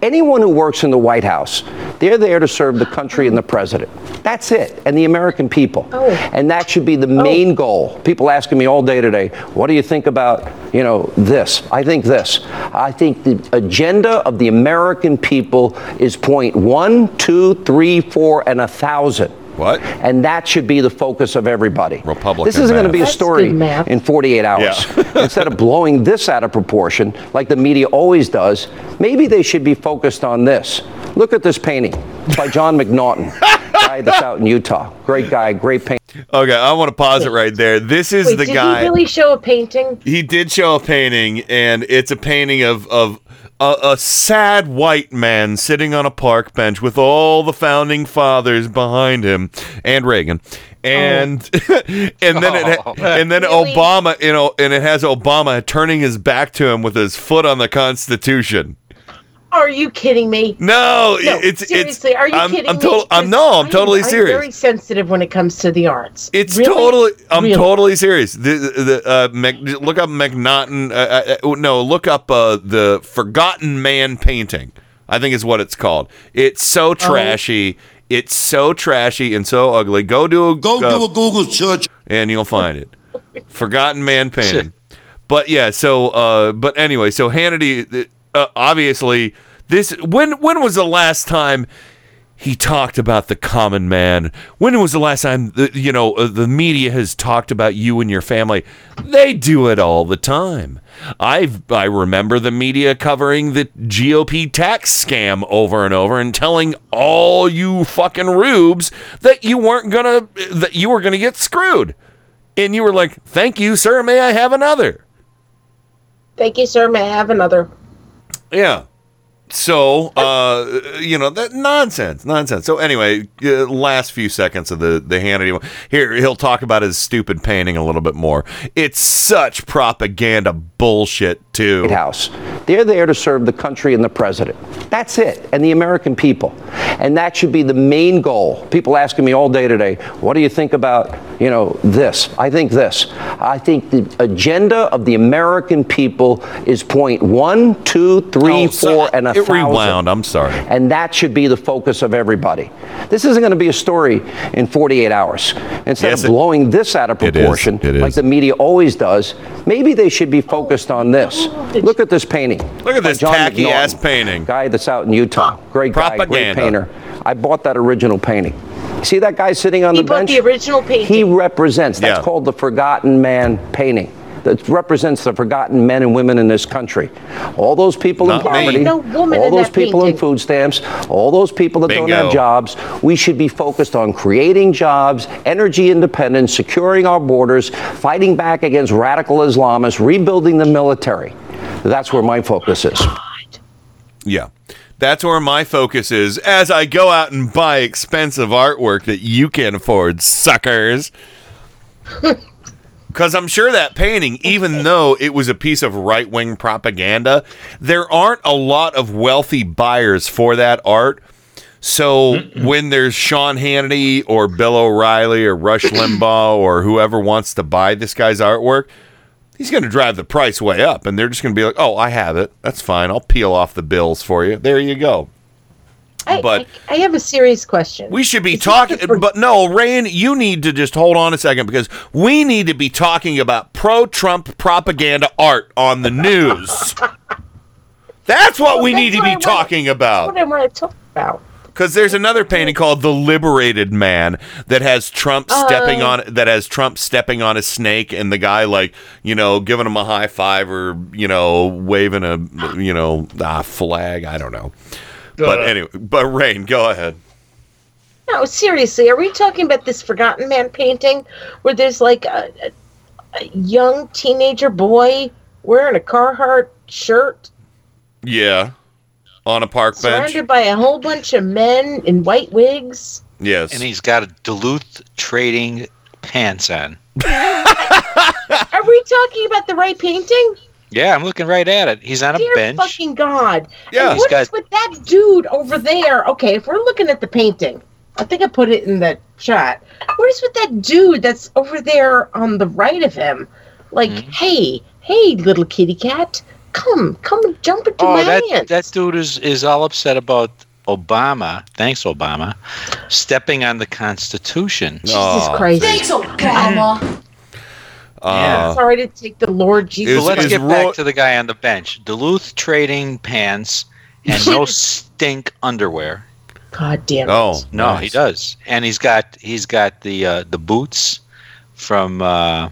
[SPEAKER 95] Anyone who works in the White House, they're there to serve the country and the president. That's it, and the American people. Oh. And that should be the oh. main goal. People asking me all day today, what do you think about, you know, this? I think this. I think the agenda of the American people is point one, two, three, four, and a thousand.
[SPEAKER 9] What?
[SPEAKER 95] And that should be the focus of everybody.
[SPEAKER 9] Republican
[SPEAKER 95] This isn't going to be a story in 48 hours. <laughs> Instead of blowing this out of proportion, like the media always does, maybe they should be focused on this. Look at this painting by Jon McNaughton, <laughs> guy that's out in Utah. Great guy, great painting.
[SPEAKER 9] okay, I want to pause it right there. This is
[SPEAKER 11] Wait,
[SPEAKER 9] the
[SPEAKER 11] did
[SPEAKER 9] guy.
[SPEAKER 11] Did he really show a painting?
[SPEAKER 9] He did show a painting, and it's a painting of of a, a sad white man sitting on a park bench with all the founding fathers behind him and Reagan. And oh. <laughs> and then it ha- oh. and then
[SPEAKER 11] Really?
[SPEAKER 9] Obama, you know, and it has Obama turning his back to him with his foot on the Constitution.
[SPEAKER 11] Are you kidding me?
[SPEAKER 9] No,
[SPEAKER 11] No,
[SPEAKER 9] it's it's.
[SPEAKER 11] Are you
[SPEAKER 9] I'm,
[SPEAKER 11] kidding
[SPEAKER 9] I'm
[SPEAKER 11] me?
[SPEAKER 9] I'm
[SPEAKER 11] 'Cause
[SPEAKER 9] no, I'm
[SPEAKER 11] I
[SPEAKER 9] totally
[SPEAKER 11] I'm
[SPEAKER 9] serious.
[SPEAKER 11] very sensitive when it comes to the arts.
[SPEAKER 9] It's
[SPEAKER 11] Really?
[SPEAKER 9] totally. I'm
[SPEAKER 11] Really?
[SPEAKER 9] totally serious. The, the uh, Mac, look up McNaughton. Uh, uh, uh, no, look up uh, the Forgotten Man painting. I think is what it's called. It's
[SPEAKER 11] Oh.
[SPEAKER 9] so trashy. It's so trashy and so ugly. Go do a go do a Google search and you'll find it. <laughs> Forgotten Man painting. But yeah, so uh, but anyway, so Hannity uh, obviously this when when was the last time he talked about the common man. When was the last time the, you know uh, the media has talked about you and your family? They do it all the time. I've I remember the media covering the GOP tax scam over and over and telling all you fucking rubes that you weren't gonna that you were gonna get screwed. And you were like, "Thank you, sir. May I have another?"
[SPEAKER 11] Thank you, sir. May I have another?
[SPEAKER 9] Yeah. So, uh, you know, that nonsense, nonsense. So anyway, uh, last few seconds of the the Hannity one. Here, he'll talk about his stupid painting a little bit more. It's such propaganda bullshit too.
[SPEAKER 95] White House. They're there to serve the country and the president. That's it, and the American people. And that should be the main goal. People asking me all day today, what do you think about, you know, this? I think this. I think the agenda of the American people is point one, two, three,
[SPEAKER 9] Oh, so-
[SPEAKER 95] and a
[SPEAKER 9] it
[SPEAKER 95] thousand.
[SPEAKER 9] rewound. I'm sorry.
[SPEAKER 95] And that should be the focus of everybody. This isn't going to be a story in 48 hours. Instead
[SPEAKER 9] Yes,
[SPEAKER 95] of
[SPEAKER 9] it-
[SPEAKER 95] blowing this out of
[SPEAKER 9] It is.
[SPEAKER 95] proportion,
[SPEAKER 9] It
[SPEAKER 95] like
[SPEAKER 9] is.
[SPEAKER 95] the media always does, maybe they should be focused on this. Look at this painting.
[SPEAKER 9] Look at this
[SPEAKER 95] John
[SPEAKER 9] tacky
[SPEAKER 95] McNaughton,
[SPEAKER 9] ass painting.
[SPEAKER 95] Guy that's out in Utah. Great guy, great painter. I bought that original painting. See that guy sitting on
[SPEAKER 11] He
[SPEAKER 95] the
[SPEAKER 11] bought the original painting.
[SPEAKER 95] He represents. That's
[SPEAKER 9] Yeah.
[SPEAKER 95] called the Forgotten Man painting. That represents the forgotten men and women in this country. All those people
[SPEAKER 9] Not
[SPEAKER 95] in poverty,
[SPEAKER 11] No woman
[SPEAKER 95] all
[SPEAKER 11] in
[SPEAKER 95] those
[SPEAKER 11] that
[SPEAKER 95] people in food stamps, all those people that don't have jobs. We should be focused on creating jobs, energy independence, securing our borders, fighting back against radical Islamists, rebuilding the military. That's where my focus is.
[SPEAKER 9] Yeah. That's where my focus is as I go out and buy expensive artwork that you can't afford, suckers. <laughs> Because I'm sure that painting, even though it was a piece of right wing propaganda, there aren't a lot of wealthy buyers for that art. So when there's Sean Hannity or Bill O'Reilly or Rush <clears throat> Limbaugh or whoever wants to buy this guy's artwork, he's going to drive the price way up. And they're just going to be like, oh, I have it. That's fine. I'll peel off the bills for you. There you go.
[SPEAKER 11] I,
[SPEAKER 9] but-
[SPEAKER 11] I, I have a serious question.
[SPEAKER 9] We should be talking,
[SPEAKER 11] the-
[SPEAKER 9] but no, Rain, you need to just hold on a second because we need to be talking about pro Trump propaganda art on the news. <laughs> That's what we
[SPEAKER 11] Well,
[SPEAKER 9] need to be talking
[SPEAKER 11] That's
[SPEAKER 9] about.
[SPEAKER 11] what I want to talk about.
[SPEAKER 9] Because there's another painting called "The Liberated Man" that has Trump stepping
[SPEAKER 11] Oh.
[SPEAKER 9] on that has Trump stepping on a snake, and the guy like you know giving him a high five or you know waving a you know ah, flag. I don't know. But anyway, but Rain, go ahead.
[SPEAKER 11] No, seriously, are we talking about this Forgotten Man painting where there's like a, a, a young teenager boy wearing a Carhartt shirt
[SPEAKER 9] Yeah, on a park bench.
[SPEAKER 11] surrounded by a whole bunch of men in white wigs?
[SPEAKER 9] Yes,
[SPEAKER 10] And he's got a Duluth trading pants on. <laughs>
[SPEAKER 11] Are we talking about the right painting?
[SPEAKER 10] Yeah, I'm looking right at it. He's on a
[SPEAKER 11] Dear
[SPEAKER 10] bench.
[SPEAKER 11] fucking God.
[SPEAKER 10] Yeah.
[SPEAKER 11] And
[SPEAKER 10] He's
[SPEAKER 11] what is
[SPEAKER 10] got-
[SPEAKER 11] with that dude over there? Okay, if we're looking at the painting, I think I put it in the chat. What is with that dude that's over there on the right of him? Like,
[SPEAKER 10] Mm-hmm.
[SPEAKER 11] hey, hey, little kitty cat, come, come and jump into
[SPEAKER 10] Oh,
[SPEAKER 11] my
[SPEAKER 10] that
[SPEAKER 11] hand.
[SPEAKER 10] that dude is is all upset about Obama. Thanks, Obama, stepping on the Constitution.
[SPEAKER 11] Jesus Christ.
[SPEAKER 9] Thanks,
[SPEAKER 11] Obama.
[SPEAKER 9] Uh,
[SPEAKER 11] Sorry to take the Lord Jesus.
[SPEAKER 10] So let's get
[SPEAKER 9] Roy-
[SPEAKER 10] back to the guy on the bench. Duluth trading pants and no <laughs> stink underwear.
[SPEAKER 11] God damn it.
[SPEAKER 9] Oh
[SPEAKER 10] No,
[SPEAKER 9] nice.
[SPEAKER 10] he does, and he's got he's got the uh, the boots from uh,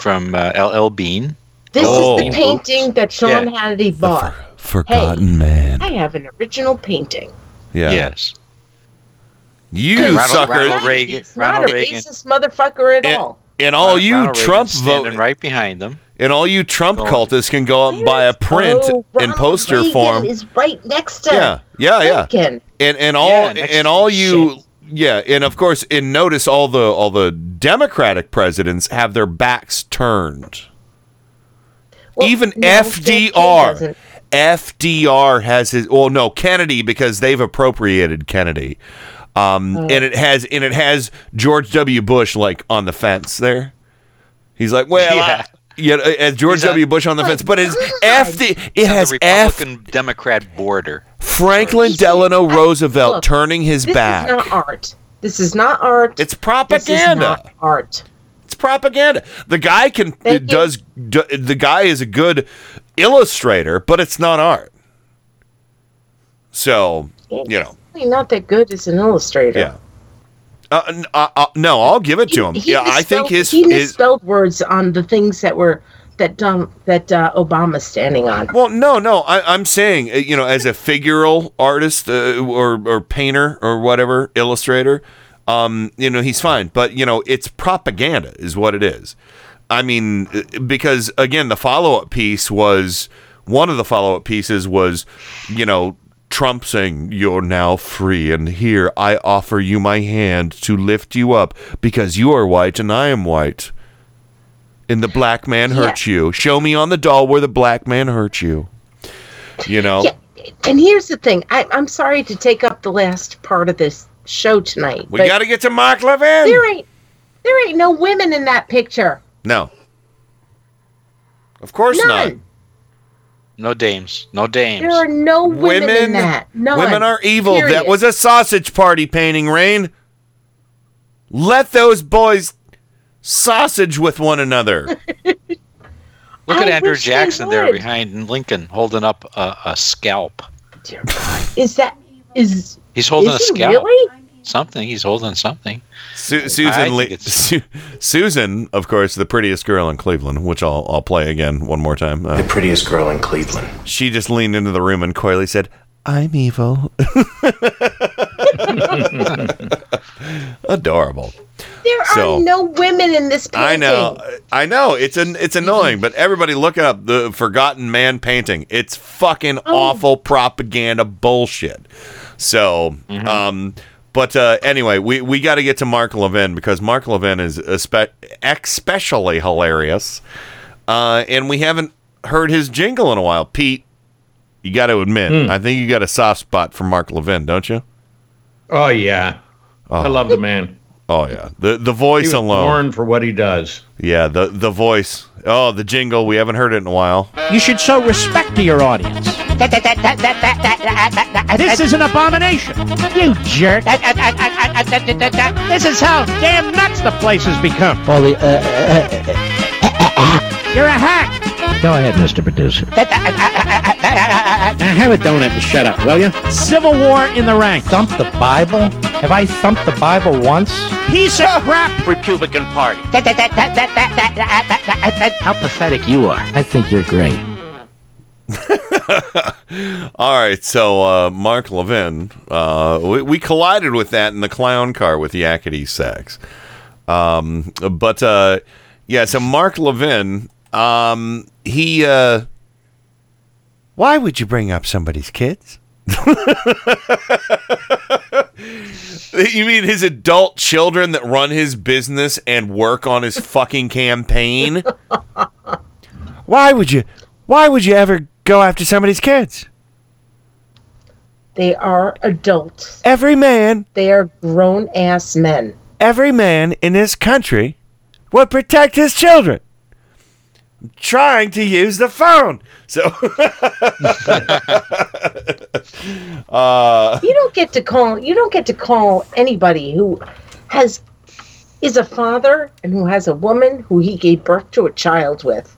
[SPEAKER 10] from uh, LL Bean.
[SPEAKER 11] This
[SPEAKER 9] Oh.
[SPEAKER 11] is the painting that Sean
[SPEAKER 10] Yeah.
[SPEAKER 11] Hannity bought.
[SPEAKER 9] Forgotten man.
[SPEAKER 11] I have an original painting.
[SPEAKER 9] Yeah.
[SPEAKER 10] Yes,
[SPEAKER 9] You
[SPEAKER 10] Ronald,
[SPEAKER 9] suckers.
[SPEAKER 10] Ronald Reagan.
[SPEAKER 11] It's not
[SPEAKER 10] Ronald
[SPEAKER 11] a
[SPEAKER 10] Reagan.
[SPEAKER 11] racist motherfucker at
[SPEAKER 9] And,
[SPEAKER 11] all.
[SPEAKER 9] And all you
[SPEAKER 10] Ronald
[SPEAKER 9] Trump
[SPEAKER 10] standing
[SPEAKER 9] vote
[SPEAKER 10] right behind them.
[SPEAKER 9] and all you Trump cultists can go out and buy a print
[SPEAKER 11] Oh,
[SPEAKER 9] in
[SPEAKER 11] Ronald
[SPEAKER 9] poster
[SPEAKER 11] Reagan
[SPEAKER 9] form.
[SPEAKER 11] is right next to
[SPEAKER 9] Yeah, yeah, yeah.
[SPEAKER 11] Lincoln.
[SPEAKER 9] And and all
[SPEAKER 10] Yeah,
[SPEAKER 9] and all
[SPEAKER 10] the
[SPEAKER 9] you yeah, and of course, and notice all the all the Democratic presidents have their backs turned.
[SPEAKER 11] Well,
[SPEAKER 9] Even
[SPEAKER 11] no,
[SPEAKER 9] FDR. FDR has his well no Kennedy because they've appropriated Kennedy. Um,
[SPEAKER 11] Oh.
[SPEAKER 9] and it has and it has George W. Bush like on the fence there. He's like, well,
[SPEAKER 10] Yeah.
[SPEAKER 9] yeah, yeah as George
[SPEAKER 10] He's
[SPEAKER 9] W. Bush on the fence, but it's FD. It has
[SPEAKER 10] the
[SPEAKER 9] F.
[SPEAKER 10] Democrat border.
[SPEAKER 9] Franklin Delano Roosevelt
[SPEAKER 11] Look,
[SPEAKER 9] turning his
[SPEAKER 11] This
[SPEAKER 9] back.
[SPEAKER 11] is not art. This is not art.
[SPEAKER 9] It's
[SPEAKER 11] This is
[SPEAKER 9] propaganda.
[SPEAKER 11] not art.
[SPEAKER 9] It's propaganda. The guy can
[SPEAKER 11] Thank
[SPEAKER 9] does do, the guy is a good illustrator, but it's not art. So you know,
[SPEAKER 11] Really not that good as an illustrator.
[SPEAKER 9] yeah. Uh, uh, uh, no, I'll give it to him. Yeah, I think his
[SPEAKER 11] he
[SPEAKER 9] his
[SPEAKER 11] misspelled words on the things that were that um, that uh, Obama's standing on.
[SPEAKER 9] Well, no, no. I, I'm saying, uh, you know, as a figural artist uh, or or painter or whatever, illustrator, um, you know, he's fine. But you know, it's propaganda, is what it is. I mean, uh, because again, the follow up piece was one of the follow up pieces was, you know. Trump saying, You're now free, and here I offer you my hand to lift you up because you are white and I am white. And the black man hurt you. Show me on the doll where the black man hurt you. You know?
[SPEAKER 11] Yeah, and here's the thing. I, I'm sorry to take up the last part of this show tonight.
[SPEAKER 9] We got to get to Mark Levin.
[SPEAKER 11] There ain't there ain't no women in that picture.
[SPEAKER 9] No. Of course not.
[SPEAKER 11] None.
[SPEAKER 10] No dames. No dames.
[SPEAKER 11] There are no women, in that. None.
[SPEAKER 9] women are evil. That was a sausage party painting, Rain. Let those boys sausage with one another. <laughs>
[SPEAKER 10] Look at
[SPEAKER 11] I
[SPEAKER 10] Andrew Jackson there behind Lincoln holding up a, a scalp.
[SPEAKER 11] Is that is
[SPEAKER 10] He's holding
[SPEAKER 11] is
[SPEAKER 10] a
[SPEAKER 11] he
[SPEAKER 10] scalp.
[SPEAKER 11] really?
[SPEAKER 10] Something. He's holding something.
[SPEAKER 9] Su- Susan, Le- <laughs> Su- Susan, of course, the prettiest girl in Cleveland, which I'll I'll play again one more time. Uh,
[SPEAKER 99] The prettiest girl in Cleveland.
[SPEAKER 9] she just leaned into the room and coyly said, "I'm evil." <laughs> Adorable.
[SPEAKER 11] There
[SPEAKER 9] So-
[SPEAKER 11] are no women in this painting.
[SPEAKER 9] I know, I know. It's an it's annoying, but everybody look up the Forgotten Man painting. It's fucking
[SPEAKER 11] Oh.
[SPEAKER 9] awful propaganda bullshit. So, um, but uh, anyway, we we got to get to Mark Levin because Mark Levin is espe- especially hilarious, uh, and we haven't heard his jingle in a while. Pete, you got to admit, I think you got a soft spot for Mark Levin, don't you?
[SPEAKER 42] Oh yeah, I love the man.
[SPEAKER 9] Oh yeah, the the
[SPEAKER 42] He
[SPEAKER 9] voice
[SPEAKER 42] was
[SPEAKER 9] alone.
[SPEAKER 42] born for what he does.
[SPEAKER 9] Yeah, the the voice. Oh, the jingle. We haven't heard it in a while.
[SPEAKER 100] You should show respect to your audience. This is an abomination. You jerk. This is how damn nuts the place has become.
[SPEAKER 101] Paulie, uh,
[SPEAKER 100] You're a hack.
[SPEAKER 101] go ahead, Mr. Producer. Now have a donut and shut up, will you?
[SPEAKER 100] Civil war in the ranks.
[SPEAKER 101] Thump the Bible? Have I thumped the Bible once?
[SPEAKER 100] Piece of crap.
[SPEAKER 101] Republican Party. How pathetic you are. I think you're great. <laughs>
[SPEAKER 9] All right, so uh, Mark Levin, uh, we, we collided with that in the clown car with Yakety Sax. Um, but uh, yeah, so Mark Levin, um, he. Uh, why would you bring up somebody's kids? <laughs> you mean his adult children that run his business and work on his fucking campaign? <laughs> why would you? Why would you ever go after somebody's kids?
[SPEAKER 11] They are adults.
[SPEAKER 9] Every man,
[SPEAKER 11] They are grown ass men.
[SPEAKER 9] every man in this country would protect his children. I'm trying to use the phone. So uh <laughs>
[SPEAKER 11] You don't get to call you don't get to call anybody who has is a father and who has a woman who he gave birth to a child with.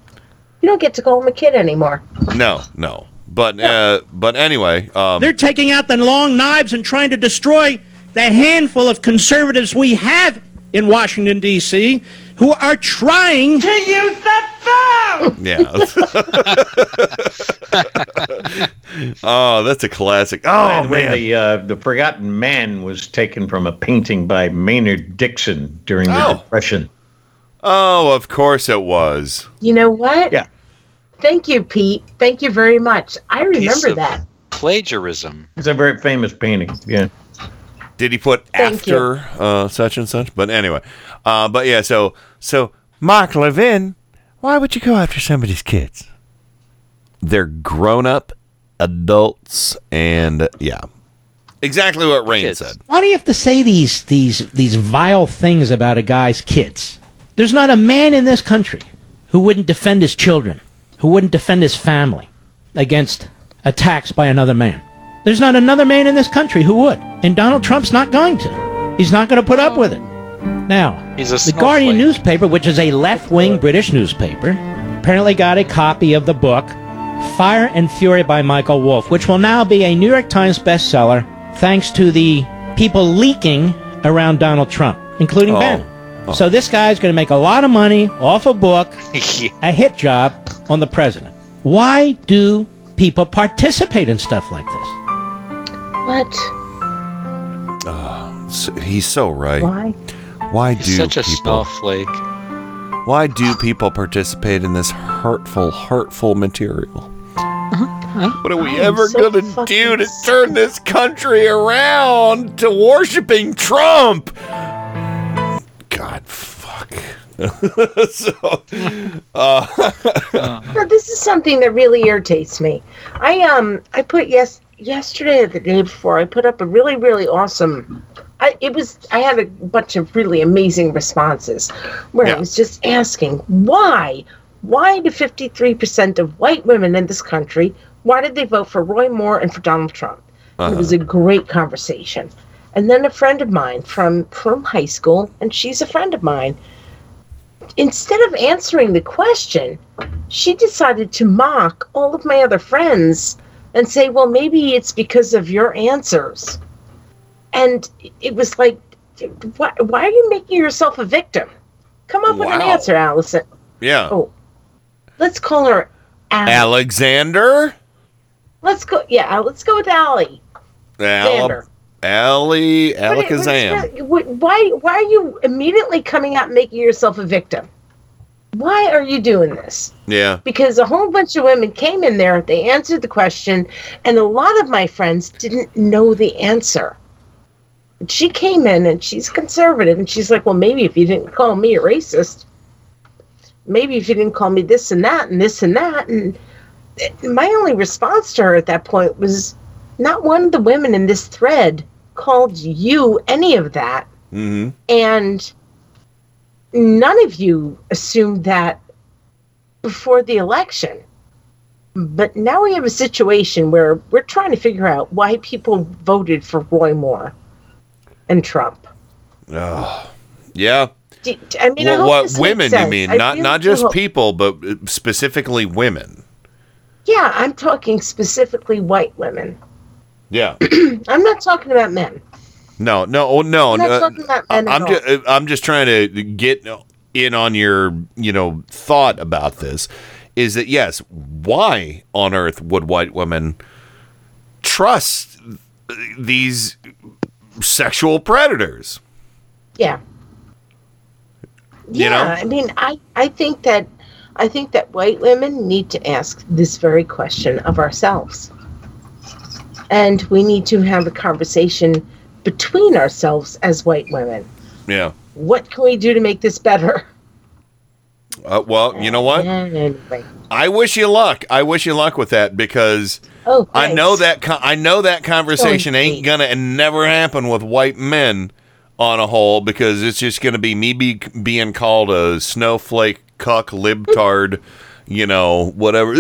[SPEAKER 11] You don't get to call him a kid anymore.
[SPEAKER 9] no, no. But uh but anyway, um
[SPEAKER 100] They're taking out the long knives and trying to destroy the handful of conservatives we have in Washington, D.C., who are trying to use the phone.
[SPEAKER 9] yeah. <laughs> oh, that's a classic. Oh
[SPEAKER 42] And when
[SPEAKER 9] man.
[SPEAKER 42] the uh, the Forgotten Man was taken from a painting by Maynard Dixon during the
[SPEAKER 9] Oh.
[SPEAKER 42] Depression.
[SPEAKER 9] Oh, of course it was.
[SPEAKER 11] You know what?
[SPEAKER 42] Yeah.
[SPEAKER 11] Thank you, Pete. Thank you very much. I
[SPEAKER 10] Piece
[SPEAKER 11] remember
[SPEAKER 10] of
[SPEAKER 11] that.
[SPEAKER 10] Plagiarism.
[SPEAKER 42] It's a very famous painting. Yeah.
[SPEAKER 9] Did he put
[SPEAKER 11] Thank
[SPEAKER 9] after uh, such and such? But anyway, uh, but yeah. So so Mark Levin, why would you go after somebody's kids? They're grown up adults, and yeah, exactly what Rain said.
[SPEAKER 100] Why do you have to say these these these vile things about a guy's kids? There's not a man in this country who wouldn't defend his children, who wouldn't defend his family against attacks by another man. There's not another man in this country who would. And Donald Trump's not going to. He's not going to put up with it. Now, the Guardian newspaper, which is a left-wing British newspaper, apparently got a copy of the book Fire and Fury by Michael Wolff, which will now be a New York Times bestseller thanks to the people leaking around Donald Trump, including
[SPEAKER 10] Oh.
[SPEAKER 100] Ben. Oh. So this guy's going to make a lot of money off a book, <laughs> a hit job on the president. Why do people participate in stuff like this?
[SPEAKER 11] What?
[SPEAKER 9] Ah, so- he's so right.
[SPEAKER 11] Why?
[SPEAKER 9] Why
[SPEAKER 10] He's
[SPEAKER 9] do
[SPEAKER 10] such a
[SPEAKER 9] people?
[SPEAKER 10] snowflake.
[SPEAKER 9] Why do people participate in this hurtful, hurtful material? Uh-huh. What are we
[SPEAKER 11] I'm
[SPEAKER 9] ever
[SPEAKER 11] so
[SPEAKER 9] gonna do to turn this country around to worshiping Trump? God, <laughs> fuck. so, uh, <laughs>
[SPEAKER 11] Now, this is something that really irritates me. I um I put yes yesterday or the day before I put up a really really awesome. I it was I had a bunch of really amazing responses where I was just asking why why do fifty three percent of white women in this country why did they vote for Roy Moore and for Donald Trump? It was a great conversation. And then a friend of mine from from high school, and she's a friend of mine, instead of answering the question, she decided to mock all of my other friends and say, well, maybe it's because of your answers. And it was like, why, why are you making yourself a victim? Come up with an answer, Allison.
[SPEAKER 9] yeah.
[SPEAKER 11] Oh, let's call her Allie.
[SPEAKER 9] Alexander?
[SPEAKER 11] Let's go. Yeah, let's go with Allie.
[SPEAKER 9] Al-. Allie Alakazam.
[SPEAKER 11] Why? Why are you immediately coming out and making yourself a victim? Why are you doing this?
[SPEAKER 9] Yeah.
[SPEAKER 11] because a whole bunch of women came in there, they answered the question, and a lot of my friends didn't know the answer. She came in and she's conservative, and she's like, Well, maybe if you didn't call me a racist, maybe if you didn't call me this and that and this and that. And my only response to her at that point was not one of the women in this thread called you any of that.
[SPEAKER 9] Mm-hmm.
[SPEAKER 11] And none of you assumed that before the election. But now we have a situation where we're trying to figure out why people voted for Roy Moore and Trump.
[SPEAKER 9] Oh, yeah.
[SPEAKER 11] Do- I mean, I
[SPEAKER 9] well,
[SPEAKER 11] hope
[SPEAKER 9] what women you mean?
[SPEAKER 11] I
[SPEAKER 9] not not just people, but uh, specifically women.
[SPEAKER 11] Yeah, I'm talking specifically white women.
[SPEAKER 9] Yeah. <clears throat>
[SPEAKER 11] I'm not talking about men.
[SPEAKER 9] No, no, oh, no.
[SPEAKER 11] I'm not
[SPEAKER 9] no, uh,
[SPEAKER 11] talking about men
[SPEAKER 9] I'm just I'm just trying to get in on your you know thought about this. Is that yes? Why on earth would white women trust these sexual predators?
[SPEAKER 11] Yeah.
[SPEAKER 9] You
[SPEAKER 11] yeah,
[SPEAKER 9] know?
[SPEAKER 11] I mean, I, I think that I think that white women need to ask this very question of ourselves. And we need to have a conversation between ourselves as white women.
[SPEAKER 9] Yeah.
[SPEAKER 11] What can we do to make this better?
[SPEAKER 9] Uh, well, you know what?
[SPEAKER 11] Anyway.
[SPEAKER 9] I wish you luck. I wish you luck with that because
[SPEAKER 11] Oh,
[SPEAKER 9] I know that con- I know that conversation ain't gonna and never happen with white men on a whole because it's just gonna be me be, being called a snowflake cuck libtard, you know, whatever.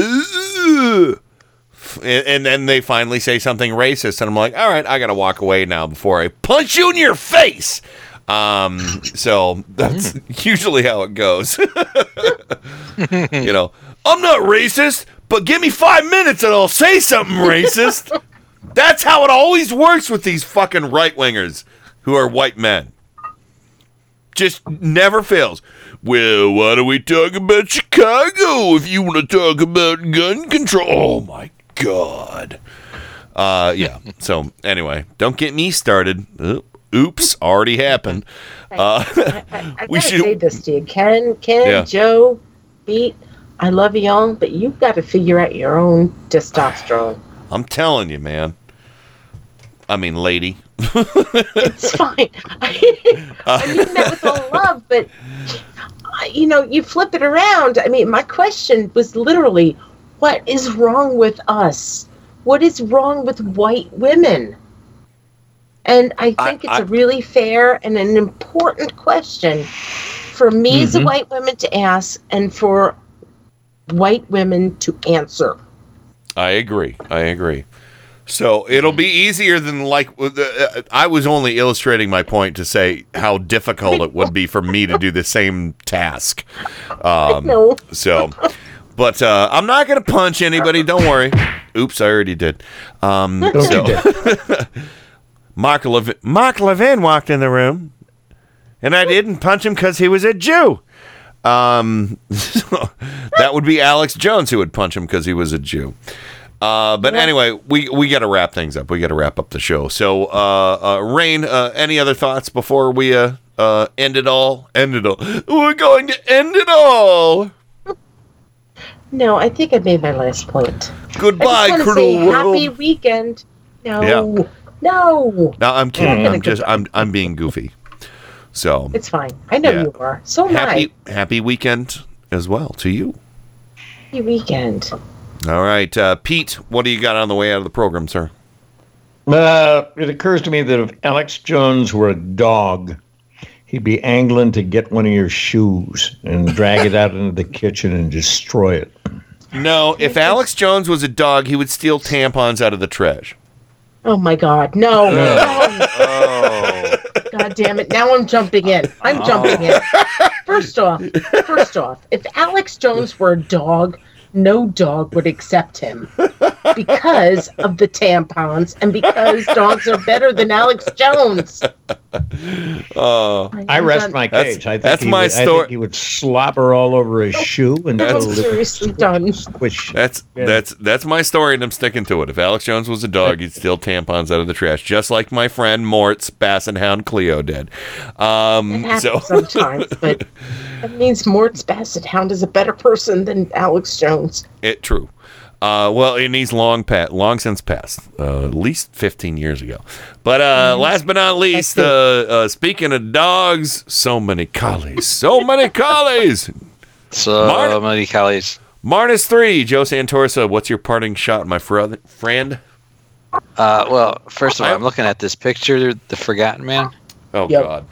[SPEAKER 9] And, and then they finally say something racist, and I'm like, all right, I gotta walk away now before I punch you in your face. Um, so that's <laughs> usually how it goes. <laughs> you know, I'm not racist, but give me five minutes and I'll say something racist. <laughs> That's how it always works with these fucking right wingers who are white men. Just never fails. Well, why don't we talk about Chicago if you want to talk about gun control? Oh my god. Uh, yeah. <laughs> So anyway, don't get me started. Oops, already happened. Uh,
[SPEAKER 11] I <laughs>
[SPEAKER 9] we
[SPEAKER 11] gotta
[SPEAKER 9] should.
[SPEAKER 11] say this to you. Ken, Ken,
[SPEAKER 9] Yeah.
[SPEAKER 11] Joe, Pete, I love you all, but you've got to figure out your own testosterone. <sighs>
[SPEAKER 9] I'm telling you, man. I mean, lady. <laughs>
[SPEAKER 11] it's fine. I mean that with all love, but you know, you flip it around. I mean, my question was literally, what is wrong with us? What is wrong with white women? And I think it's
[SPEAKER 9] I-
[SPEAKER 11] a really fair and an important question for me as a
[SPEAKER 9] Mhm.
[SPEAKER 11] white woman to ask and for white women to answer.
[SPEAKER 9] I agree. I agree. So it'll be easier than like uh, I was only illustrating my point to say how difficult it would be for me to do the same task. <laughs> Um. So, <laughs> but uh, I'm not going to punch anybody. Don't worry. Oops, I already did. Um, <laughs>
[SPEAKER 69] Don't
[SPEAKER 9] so,
[SPEAKER 69] you <laughs>
[SPEAKER 9] Mark Levin, Mark Levin walked in the room, and I didn't punch him because he was a Jew. Um, <laughs> that would be Alex Jones who would punch him because he was a Jew. Uh, but anyway, we we got to wrap things up. We got to wrap up the show. So, uh, uh, Rain, uh, any other thoughts before we uh, uh, end it all? End it all. We're going to end it all.
[SPEAKER 11] No, I think I made my last point.
[SPEAKER 9] Goodbye,
[SPEAKER 11] I just wanna say
[SPEAKER 9] cruel
[SPEAKER 11] happy weekend. No,
[SPEAKER 9] Yeah.
[SPEAKER 11] no.
[SPEAKER 9] No, I'm kidding. I'm just I'm I'm being goofy. So
[SPEAKER 11] It's fine. I know
[SPEAKER 9] Yeah.
[SPEAKER 11] you are. So am
[SPEAKER 9] happy
[SPEAKER 11] I.
[SPEAKER 9] happy weekend as well to you.
[SPEAKER 11] Happy weekend.
[SPEAKER 9] All right, uh, Pete, what do you got on the way out of the program, sir?
[SPEAKER 42] Uh, it occurs to me that if Alex Jones were a dog, he'd be angling to get one of your shoes and drag it out into the kitchen and destroy it.
[SPEAKER 9] No, if Alex Jones was a dog, he would steal tampons out of the trash.
[SPEAKER 11] Oh my God. No.
[SPEAKER 9] Oh.
[SPEAKER 11] God damn it. Now I'm jumping in. I'm
[SPEAKER 9] Oh.
[SPEAKER 11] jumping in. Oh. First off, first off, if Alex Jones were a dog, no dog would accept him because of the tampons and because dogs are better than Alex Jones.
[SPEAKER 9] Oh,
[SPEAKER 42] I rest my
[SPEAKER 9] That's-
[SPEAKER 42] I think
[SPEAKER 9] that's my
[SPEAKER 42] would, I
[SPEAKER 9] story.
[SPEAKER 42] think he would slobber all over his shoe and
[SPEAKER 11] I'm
[SPEAKER 42] totally
[SPEAKER 11] seriously done.
[SPEAKER 42] squish.
[SPEAKER 9] That's that's that's my story, and I'm sticking to it. If Alex Jones was a dog, he'd steal tampons out of the trash, just like my friend Mort's Basset Hound Cleo did. Um,
[SPEAKER 11] It
[SPEAKER 9] so <laughs>
[SPEAKER 11] sometimes, but that means Mort's Basset Hound is a better person than Alex Jones.
[SPEAKER 9] it true. Uh, well, and he's long pa- long since passed, uh, at least 15 years ago. But uh, last but not least, uh, uh, speaking of dogs, so many collies, so many collies.
[SPEAKER 10] So
[SPEAKER 9] Mar-
[SPEAKER 10] many collies.
[SPEAKER 9] Marnus three, Joe Santorsa. What's your parting shot, my fr- friend?
[SPEAKER 10] Uh, well, first of all, I'm looking at this picture, the Forgotten Man.
[SPEAKER 9] Oh
[SPEAKER 11] Yep.
[SPEAKER 9] God.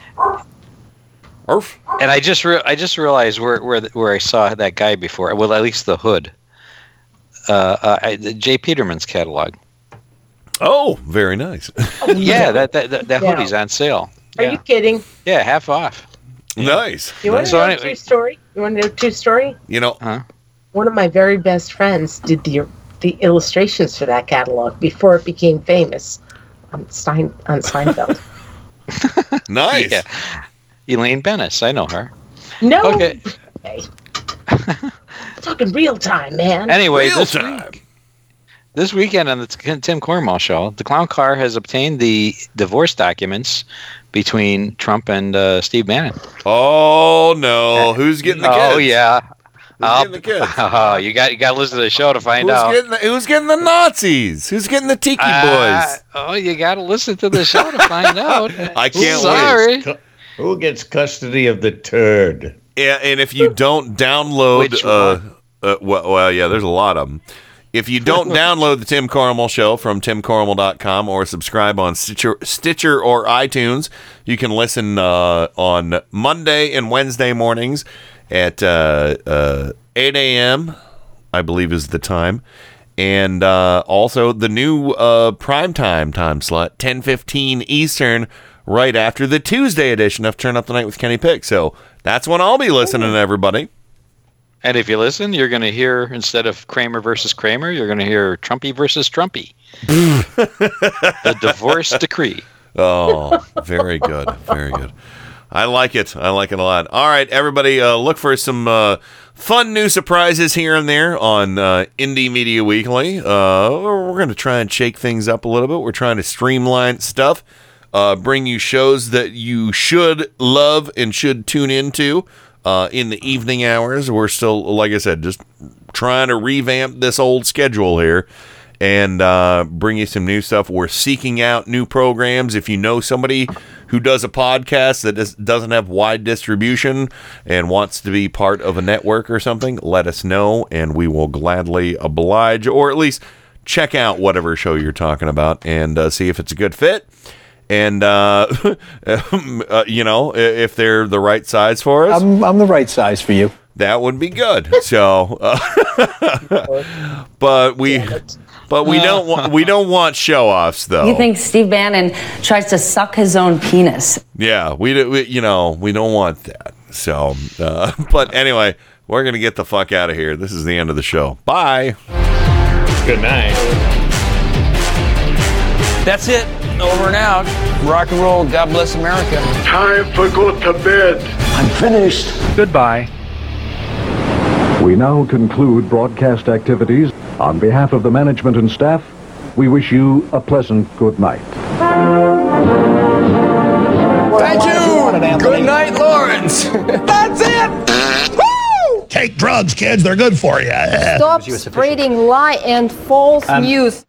[SPEAKER 9] Arf.
[SPEAKER 10] And I just re- I just realized where where the- where I saw that guy before. Well, at least the hood. Uh, uh I, J. Peterman's catalog.
[SPEAKER 9] Oh, very nice. <laughs>
[SPEAKER 10] yeah, that that that, that
[SPEAKER 11] Yeah.
[SPEAKER 10] hoodie's on sale.
[SPEAKER 11] Are you kidding?
[SPEAKER 10] Yeah, half off.
[SPEAKER 9] nice.
[SPEAKER 11] You want to
[SPEAKER 10] So
[SPEAKER 11] know a
[SPEAKER 10] anyway-
[SPEAKER 11] true story? You want to know a true story?
[SPEAKER 9] You know,
[SPEAKER 11] One of my very best friends did the the illustrations for that catalog before it became famous on Stein on Seinfeld. <laughs>
[SPEAKER 9] nice.
[SPEAKER 10] Yeah. Elaine Benes, I know her.
[SPEAKER 11] No.
[SPEAKER 10] Okay. <laughs>
[SPEAKER 11] Talking real time, man.
[SPEAKER 10] Anyway,
[SPEAKER 9] Real
[SPEAKER 10] this
[SPEAKER 9] time.
[SPEAKER 10] week, this weekend on the Tim Corrimal show, the clown car has obtained the divorce documents between Trump and uh, Steve Bannon.
[SPEAKER 9] Oh no, who's getting the kids?
[SPEAKER 10] Oh yeah.
[SPEAKER 9] Who's getting the kids? <laughs>
[SPEAKER 10] Oh, you got you got to listen to the show to find
[SPEAKER 9] Who's
[SPEAKER 10] out.
[SPEAKER 9] getting the, who's getting the Nazis? Who's getting the Tiki
[SPEAKER 10] Uh,
[SPEAKER 9] boys?
[SPEAKER 10] oh, you got to listen to the show to find <laughs> out.
[SPEAKER 9] I can't
[SPEAKER 10] Sorry.
[SPEAKER 9] wait.
[SPEAKER 42] Who gets custody of the turd?
[SPEAKER 9] Yeah, and if you don't download, uh, uh, well, well, yeah, there's a lot of them. If you don't <laughs> download the Tim Corrimal Show from timcorrimal.com or subscribe on Stitcher, Stitcher or iTunes, you can listen uh, on Monday and Wednesday mornings at uh, uh, 8 a.m. I believe is the time, and uh, also the new uh, primetime time slot, 10:15 Eastern, right after the Tuesday edition of Turn Up the Night with Kenny Pick. So that's when I'll be listening to everybody.
[SPEAKER 10] And if you listen, you're going to hear instead of Kramer versus Kramer, you're going to hear Trumpy versus Trumpy. <laughs> the divorce decree.
[SPEAKER 9] Oh, very good. Very good. I like it. I like it a lot. All right, everybody, uh, look for some uh, fun new surprises here and there on uh, Indie Media Weekly. Uh, we're going to try and shake things up a little bit. We're trying to streamline stuff, uh, bring you shows that you should love and should tune into uh, in the evening hours. We're still, like I said, just trying to revamp this old schedule here and uh, bring you some new stuff. We're seeking out new programs. If you know somebody who does a podcast that doesn't have wide distribution and wants to be part of a network or something, let us know, and we will gladly oblige, or at least check out whatever show you're talking about and uh, see if it's a good fit. And uh, <laughs> uh, you know, if they're the right size for us,
[SPEAKER 99] I'm, I'm the right size for you.
[SPEAKER 9] that would be good. So, uh, <laughs> but we, but we don't want we don't want show offs though.
[SPEAKER 102] You think Steve Bannon tries to suck his own penis?
[SPEAKER 9] Yeah, we, do- we you know we don't want that. So, uh, <laughs> but anyway, we're gonna get the fuck out of here. This is the end of the show. Bye.
[SPEAKER 42] Good night.
[SPEAKER 103] That's it. Over and out. Rock and roll. God bless America.
[SPEAKER 104] Time for go to bed.
[SPEAKER 99] I'm finished.
[SPEAKER 66] Goodbye. We now conclude broadcast activities. On behalf of the management and staff, we wish you a pleasant good night.
[SPEAKER 103] Thank you. Good night, Lawrence. <laughs> That's it. Woo!
[SPEAKER 98] Take drugs, kids. They're good for you.
[SPEAKER 105] Stop <laughs> spreading lie and false
[SPEAKER 99] Um,
[SPEAKER 105] news.